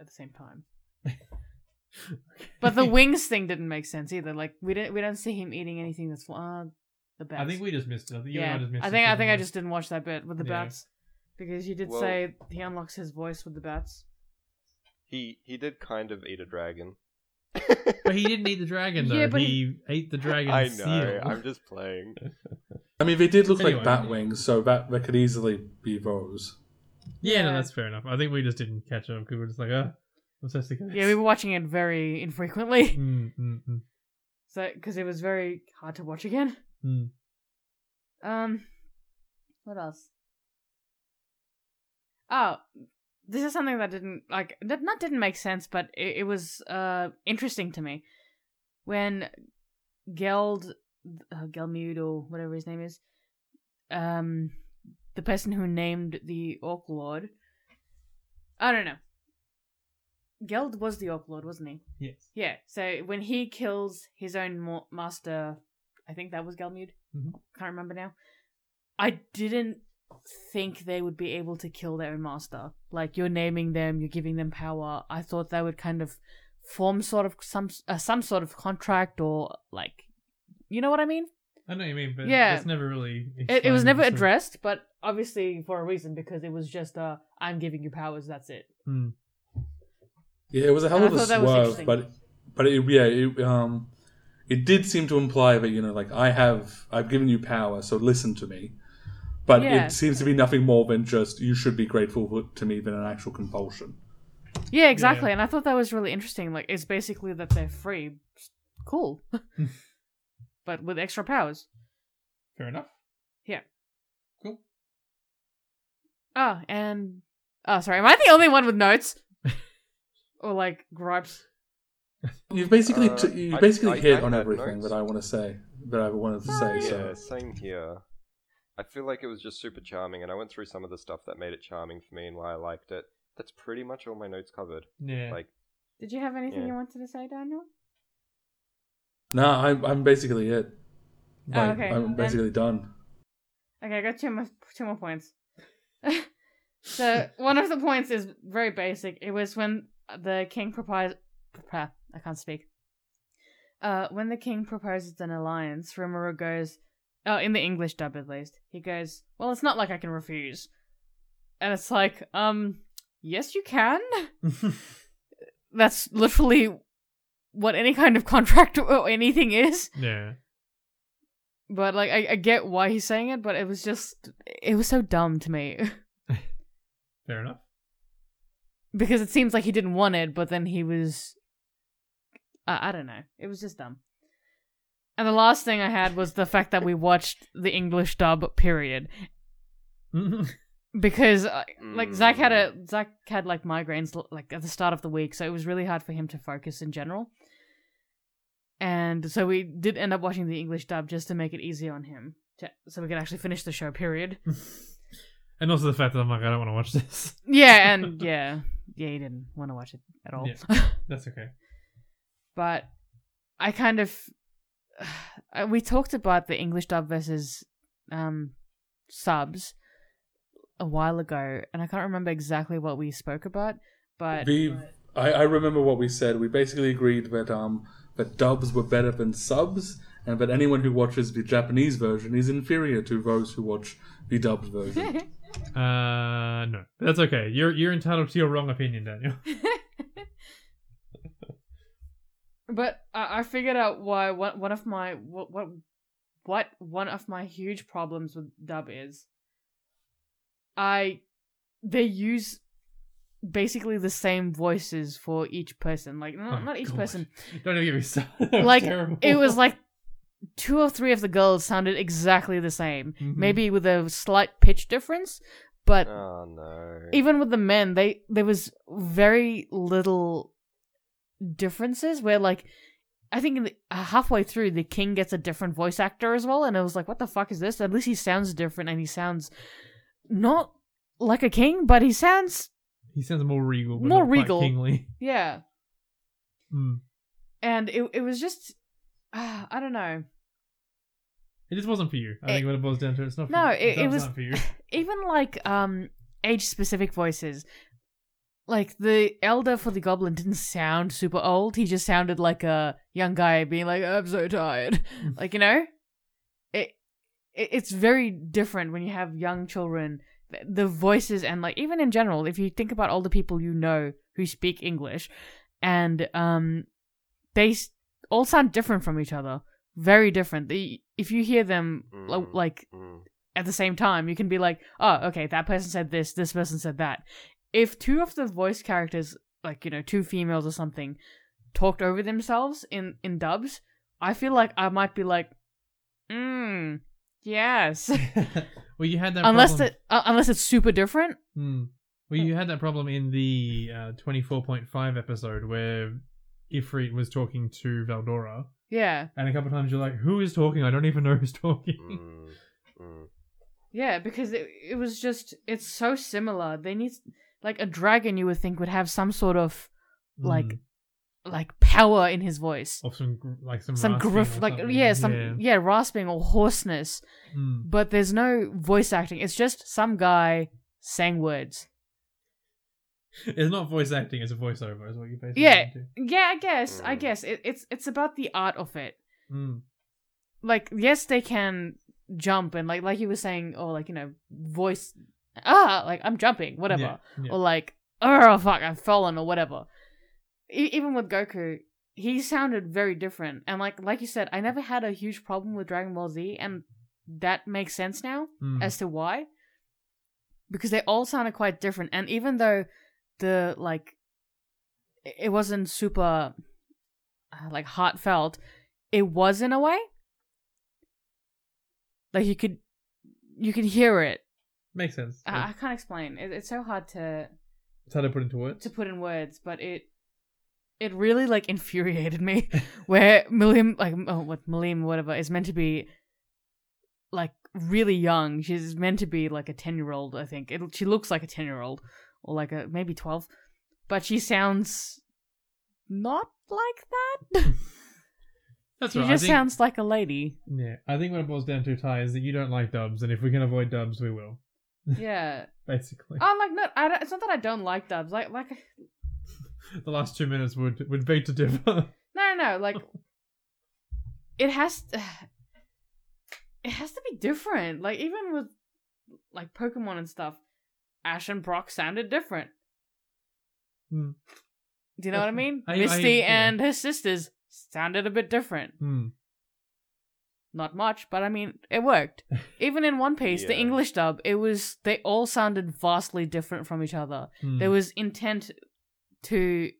at the same time. *laughs* But the wings thing didn't make sense either. Like we didn't we don't see him eating anything that's uh, the bats. I think we just missed it. I think yeah. I just missed I think I think I just didn't watch that bit with the Yeah. bats because you did Well- say he unlocks his voice with the bats. He he did kind of eat a dragon. But he didn't eat the dragon though. Yeah, but he, ate the dragon I know. seal. I'm just playing. I mean, they did look Anyway. like bat wings, so that that could easily be those. Yeah, no, that's fair enough. I think we just didn't catch up because we're just like, ah, I'm so sick of this. Yeah, we were watching it very infrequently, Mm, mm, mm, so because it was very hard to watch again. mm. Um, what else? Oh, this is something that didn't like that not didn't make sense, but it, it was uh interesting to me when Geld uh, Gelmud or whatever his name is, um, the person who named the Orc Lord. I don't know. Geld was the Orc Lord, wasn't he? Yes. Yeah. So when he kills his own mo- master, I think that was Gelmud. Mhm. Can't remember now. I didn't think they would be able to kill their own master. Like you're naming them, you're giving them power. I thought they would kind of form sort of some uh, some sort of contract or like, you know what I mean? I know what you mean, but Yeah. it's never really. It, it was never so- addressed, but obviously for a reason because it was just uh, I'm giving you powers. That's it. Mm. Yeah, it was a hell I of a thought that was swerve, interesting. but but it, yeah, it, um, it did seem to imply that you know, like I have, I've given you power, so listen to me. But Yeah. it seems to be nothing more than just you should be grateful to me than an actual compulsion. Yeah, exactly. Yeah. And I thought that was really interesting. Like, it's basically that they're free. Cool. Hmm. *laughs* but with extra powers. Fair enough. Yeah. Cool. Oh, and. Oh, sorry. Am I the only one with notes? *laughs* or, like, gripes? You've basically Uh, t- you basically I- hit I on everything notes. that I want to say that I wanted to say. Yeah, So same here. I feel like it was just super charming, and I went through some of the stuff that made it charming for me and why I liked it. That's pretty much all my notes covered. Yeah. Like, Did you have anything Yeah. you wanted to say, Daniel? no, I'm I'm basically it. Oh, okay. I'm Then- basically done. Okay, I got two more, two more points. *laughs* so, one of the points is very basic. It was when the king proposed. I can't speak. Uh, when the king proposes an alliance, Rimuru goes, oh, in the English dub at least, he goes, well, it's not like I can refuse. And it's like, um, yes, you can. *laughs* That's literally what any kind of contract *laughs* or anything is. yeah. But like, I, I get why he's saying it, but it was just, it was so dumb to me *laughs* Fair enough. because it seems like he didn't want it, but then he was, I, I don't know, it was just dumb. And the last thing I had was the fact that we watched the English dub. Period. *laughs* Because uh, like Zac had a Zac had like migraines like at the start of the week, so it was really hard for him to focus in general. And so we did end up watching the English dub just to make it easier on him, to, so we could actually finish the show. Period. *laughs* and also the fact that I'm like, I don't want to watch this. Yeah, *laughs* and yeah, yeah, he didn't want to watch it at all. That's okay. but I kind of *sighs* we talked about the English dub versus um subs a while ago, and I can't remember exactly what we spoke about, but We, I, I remember what we said. We basically agreed that um that dubs were better than subs, and that anyone who watches the Japanese version is inferior to those who watch the dubbed version. *laughs* Uh, no, that's okay. You're you're entitled to your wrong opinion, Daniel. *laughs* but I, I figured out why one one of my what what what one of my huge problems with dub is. I they use basically the same voices for each person, like not, Oh, not each God. person. *laughs* Don't even get me started. *laughs* Like, terrible. It was like two or three of the girls sounded exactly the same, Mhm. maybe with a slight pitch difference, but Oh no. even with the men, they there was very little differences where like I think in the, uh, halfway through the king gets a different voice actor as well, and I was like, what the fuck is this? At least he sounds different, and he sounds not like a king, but he sounds He sounds more regal, More regal. kingly. *laughs* yeah. Mm. And it it was just uh, I don't know. It just wasn't for you. I It- think what it boils down to, it's not. For No, you. it- it was- not for you. *laughs* even like um age specific voices like the elder for the goblin didn't sound super old he just sounded like a young guy being like i'm so tired like you know it, it it's very different when you have young children Th- the voices and like even in general if you think about all the people you know who speak english and um they s- all sound different from each other very different the, if you hear them Mm. like Mm. at the same time. You can be like, oh, okay, that person said this, this person said that. If two of the voice characters, like, you know, two females or something, talked over themselves in, in dubs, I feel like I might be like, mm, yes. *laughs* well, you had that unless problem. it, uh, unless it's super different. Hmm. Well, you had that problem in the uh, 24.5 episode where Ifrit was talking to Veldora, Yeah. and a couple times you're like, "Who is talking? I don't even know who's talking." Mm. *laughs* Mm. Yeah, because it, it was just, it's so similar. They need, like, a dragon you would think would have some sort of, like, Mm. like, power in his voice. or some like some some gruff like something. yeah some yeah. rasping or hoarseness Mm. but there's no voice acting it's just some guy saying words *laughs* It's not voice acting; it's a voiceover. Is what you basically Yeah. yeah i guess i guess it, it's it's about the art of it Mm. like yes they can jump and like like you were saying or like you know voice ah like i'm jumping whatever. Yeah, yeah. or like oh fuck i've fallen or whatever. E- even with goku he sounded very different. And like like you said i never had a huge problem with dragon ball z and that makes sense now Mm. as to why. Because they all sounded quite different and even though the like it wasn't super uh, like heartfelt it was in a way. Like you could you could hear it Makes sense. i, I can't explain it, it's so hard to it's hard to put into words. to put in words but it it really like infuriated me *laughs* *laughs* where Milim like oh, what Milim whatever is meant to be like really young. She's meant to be like a ten year old. I think it, she looks like a ten year old or like a maybe twelve, but she sounds not like that. *laughs* That's she right. just I think, sounds like a lady. Yeah, I think what it boils down to, Tai, is that you don't like dubs, and if we can avoid dubs, we will. Yeah. *laughs* Basically, I'm like no. I don't, it's not that I don't like dubs. Like like *laughs* the last two minutes would would be to differ. *laughs* no no no like it has. To, *sighs* it has to be different. Like even with like Pokemon and stuff, Ash and Brock sounded different. Hmm. Do you know what I mean? I- I- Misty yeah. and her sisters sounded a bit different. Hmm. Not much, but I mean, it worked. *laughs* Even in One Piece, the English dub, it was they all sounded vastly different from each other. Hmm. There was intent to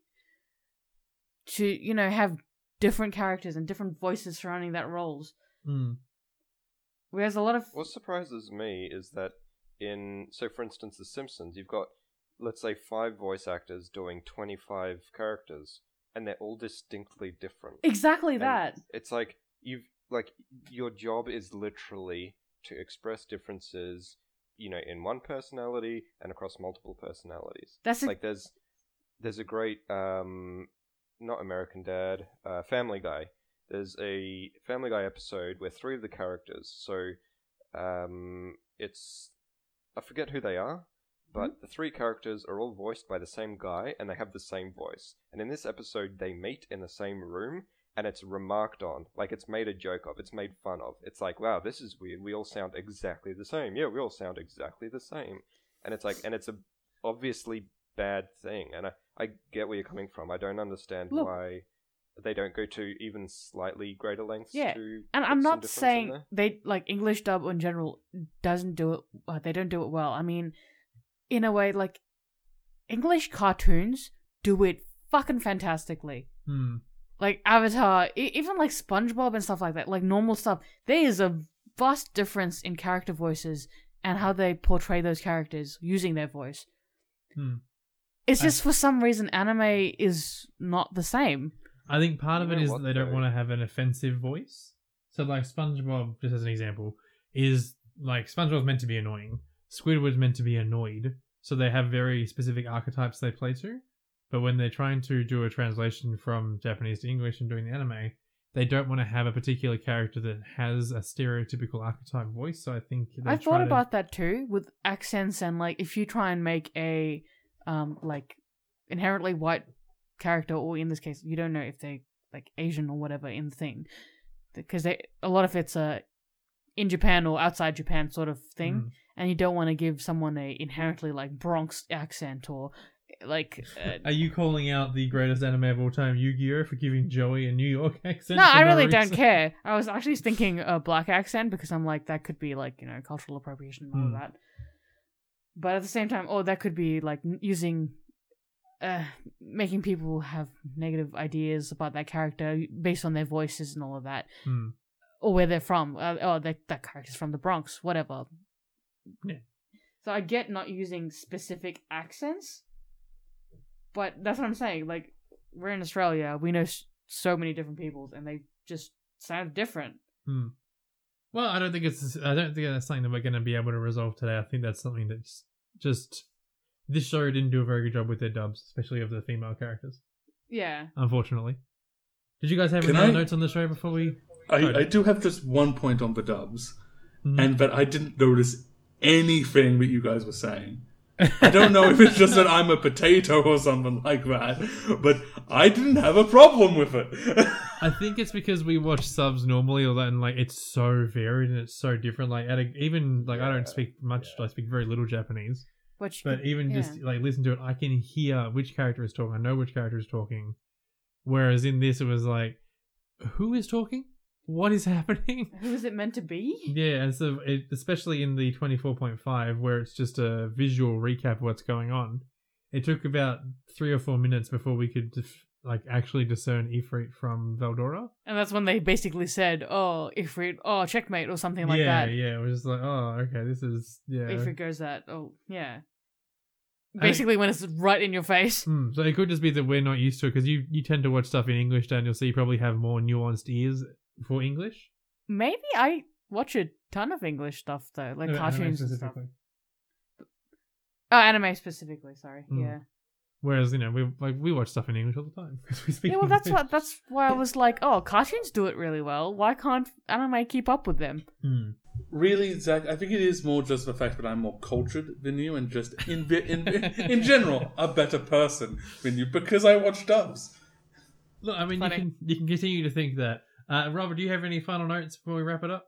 to you know have different characters and different voices surrounding that roles. Hmm. Whereas a lot of What surprises me is that in so for instance The Simpsons, you've got let's say five voice actors doing twenty five characters, and they're all distinctly different. exactly And that. It's like you've like your job is literally to express differences, you know, in one personality and across multiple personalities. That's a, like there's there's a great um not American Dad, uh Family Guy. There's a Family Guy episode where three of the characters, so um it's I forget who they are, but the three characters are all voiced by the same guy and they have the same voice. And in this episode they meet in the same room and it's remarked on, like it's made a joke of, it's made fun of. It's like, wow, this is weird. We all sound exactly the same. Yeah, we all sound exactly the same. And it's like and it's a obviously bad thing. And I, I get where you're coming from. I don't understand Look- why they don't go to even slightly greater lengths Yeah, to and put I'm not saying they like English dub in general doesn't do it. Uh, they don't do it well. I mean, in a way, like English cartoons do it fucking fantastically. Hmm. Like Avatar, e- even like SpongeBob and stuff like that, like normal stuff. There is a vast difference in character voices and how they portray those characters using their voice. Hmm. It's I- just for some reason anime is not the same. I think part of You it know is what, that they don't want to have an offensive voice. So, like SpongeBob, just as an example, is like SpongeBob's meant to be annoying. Squidward's meant to be annoyed. So they have very specific archetypes they play to. But when they're trying to do a translation from Japanese to English and doing the anime, they don't want to have a particular character that has a stereotypical archetype voice. So I think I thought to- about that too with accents and like if you try and make a um like inherently white character or in this case you don't know if they like Asian or whatever in the thing because they a lot of it's a in Japan or outside Japan sort of thing Mm. and you don't want to give someone a inherently like Bronx accent or like uh, Are you calling out the greatest anime of all time, Yu-Gi-Oh, for giving Joey a New York *laughs* accent? no, I really don't care. I was actually thinking a black accent because I'm like that could be like you know cultural appropriation and all of that. But at the same time, oh, that could be like using, uh, making people have negative ideas about that character based on their voices and all of that, Hmm. or where they're from. Uh, oh, that that character's from the Bronx, whatever. Yeah. So I get not using specific accents, but that's what I'm saying. Like we're in Australia, we know s- so many different peoples, and they just sound different. Hmm. Well, I don't think it's. I don't think that's something that we're going to be able to resolve today. I think that's something that's just. This show didn't do a very good job with their dubs, especially of the female characters. Yeah. Unfortunately. Did you guys have Can any other I- notes on the show before we? I, I do have just one point on the dubs, Mhm. and but I didn't notice anything that you guys were saying. I don't know if it's just that I'm a potato or something like that, but I didn't have a problem with it. *laughs* I think it's because we watch subs normally, or that, and like it's so varied and it's so different. Like, at a, even like I don't speak much. I speak very little Japanese. Which But even yeah. just like listen to it, I can hear which character is talking. I know which character is talking. Whereas in this, it was like, who is talking? What is *laughs* happening? who is it meant to be? Yeah, and so it, especially in the twenty four point five, where it's just a visual recap of what's going on. It took about three or four minutes before we could dif- like actually discern Ifrit from Veldora. And that's when they basically said, "Oh, Ifrit, oh, checkmate," or something like yeah, that. yeah. Yeah, it was just like, oh, okay, this is yeah. Ifrit goes that. Oh, yeah. Basically, when it's right in your face. Hmm, so it could just be that we're not used to it because you you tend to watch stuff in English, Daniel. So you probably have more nuanced ears for English. Maybe I watch a ton of English stuff though, like Uh, anime cartoons and stuff. specifically. Oh, anime specifically. Sorry. Mm. Yeah. Whereas you know we like we watch stuff in English all the time *laughs* because we speak. Yeah. Well, that's what. That's why I was like, oh, cartoons do it really well. Why can't anime keep up with them? Hmm. really, Zac, I think it is more just the fact that I'm more cultured than you, and just in in in, *laughs* in general a better person than you because I watch dubs. Look, I mean, Funny. you can you can continue to think that. Uh, Robert, do you have any final notes before we wrap it up?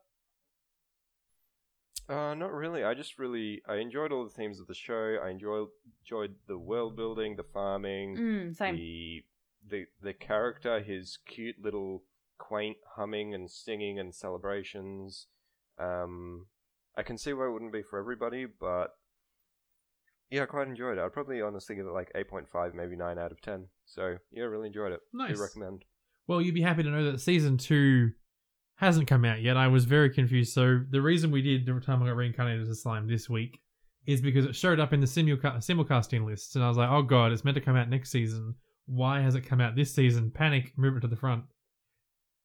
Uh, not really. I just really I enjoyed all the themes of the show. I enjoyed enjoyed the world building, the farming, Mm, same. the the the character, his cute little quaint humming and singing and celebrations. Um, I can see why it wouldn't be for everybody, but yeah, I quite enjoyed it. I'd probably honestly give it like eight point five, maybe nine out of ten. So yeah, really enjoyed it. Nice. Do recommend. Well, you'd be happy to know that season two hasn't come out yet. I was very confused. So the reason we did the time I got reincarnated as a slime this week is because it showed up in the simulca- simulcasting lists, and I was like, oh god, it's meant to come out next season. Why has it come out this season? Panic, move it to the front.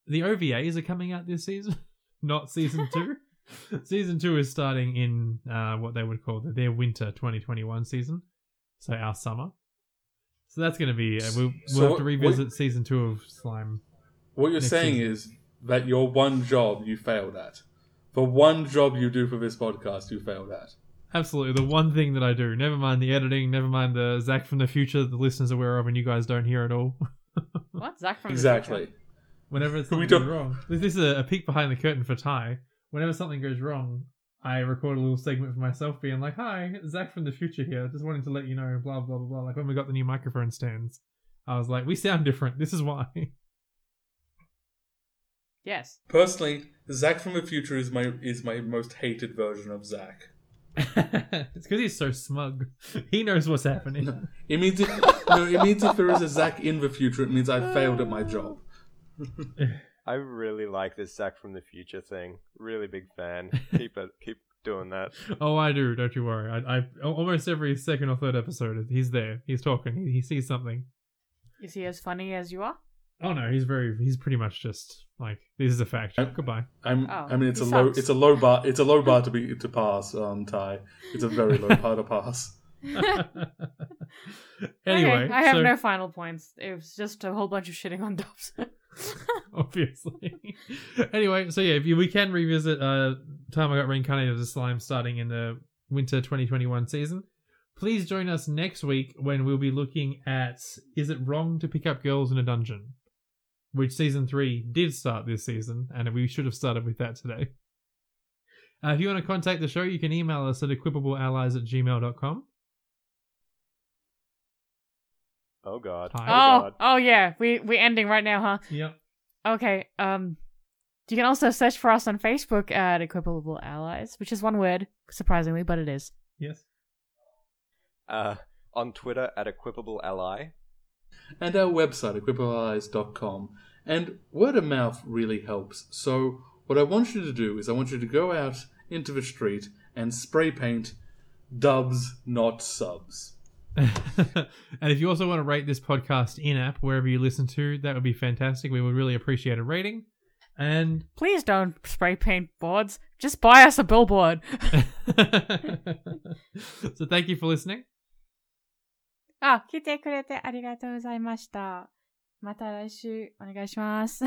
The OVAs are coming out this season, *laughs* not season *laughs* two. season two is starting in uh, what they would call their winter 2021 season, so our summer. So that's going to be uh, we'll, we'll have to revisit season two of Slime. What you're saying season. is that your one job you failed at. The one job you do for this podcast you failed at. Absolutely, the one thing that I do. Never mind the editing. Never mind the Zac from the future that the listeners are aware of, and you guys don't hear at all. *laughs* What? Zac from the Exactly. Whenever *laughs* We something don't- goes wrong, this this is a, a peek behind the curtain for Tai. Whenever something goes wrong, I record a little segment for myself, being like, "Hi, Zac from the future here. Just wanting to let you know." Blah blah blah blah. Like when we got the new microphone stands, I was like, "We sound different. This is why." *laughs* Yes. Personally, Zac from the future is my is my most hated version of Zac. *laughs* it's because he's so smug. *laughs* He knows what's happening. No, it means if no, it means if there is a Zac in the future, it means I failed at my job. I really like this Zac from the Future thing. Really big fan. *laughs* Keep it. Keep doing that. oh, I do. Don't you worry. I, I almost every second or third episode, he's there. He's talking. He, he sees something. Is he as funny as you are? Oh no, he's very. He's pretty much just like this is a fact. I- Goodbye. I'm, Oh, I mean, it's he a low, it's a low bar, it's a low bar *laughs* to be to pass. Um, Tai, it's a very low bar to pass. *laughs* anyway, Okay, I have so- no final points. It was just a whole bunch of shitting on Dubs. *laughs* *laughs* obviously. anyway, so yeah, if you, we can revisit uh time I got reincarnated as a slime starting in the winter 2021 season. Please join us next week when we'll be looking at is it wrong to pick up girls in a dungeon? Which season 3 did start this season and we should have started with that today. Uh, if you want to contact the show, you can email us at equippableallies at gmail.com. Oh god. Hi. oh, god. oh yeah, we we ending right now, huh? Yep. Okay. Um, you can also search for us on Facebook at Equippable Allies, which is one word, surprisingly, but it is. Yes. Uh, on Twitter at Equippable Ally. and our website, equipallies.com. And word of mouth really helps. So, what I want you to do is, I want you to go out into the street and spray paint dubs, not subs. *laughs* and if you also want to rate this podcast in app, wherever you listen to, that would be fantastic. We would really appreciate a rating. And Please don't spray paint boards. Just buy us a billboard. *laughs* *laughs* so thank you for listening. あ、来てくれてありがとうございました。また来週お願いします。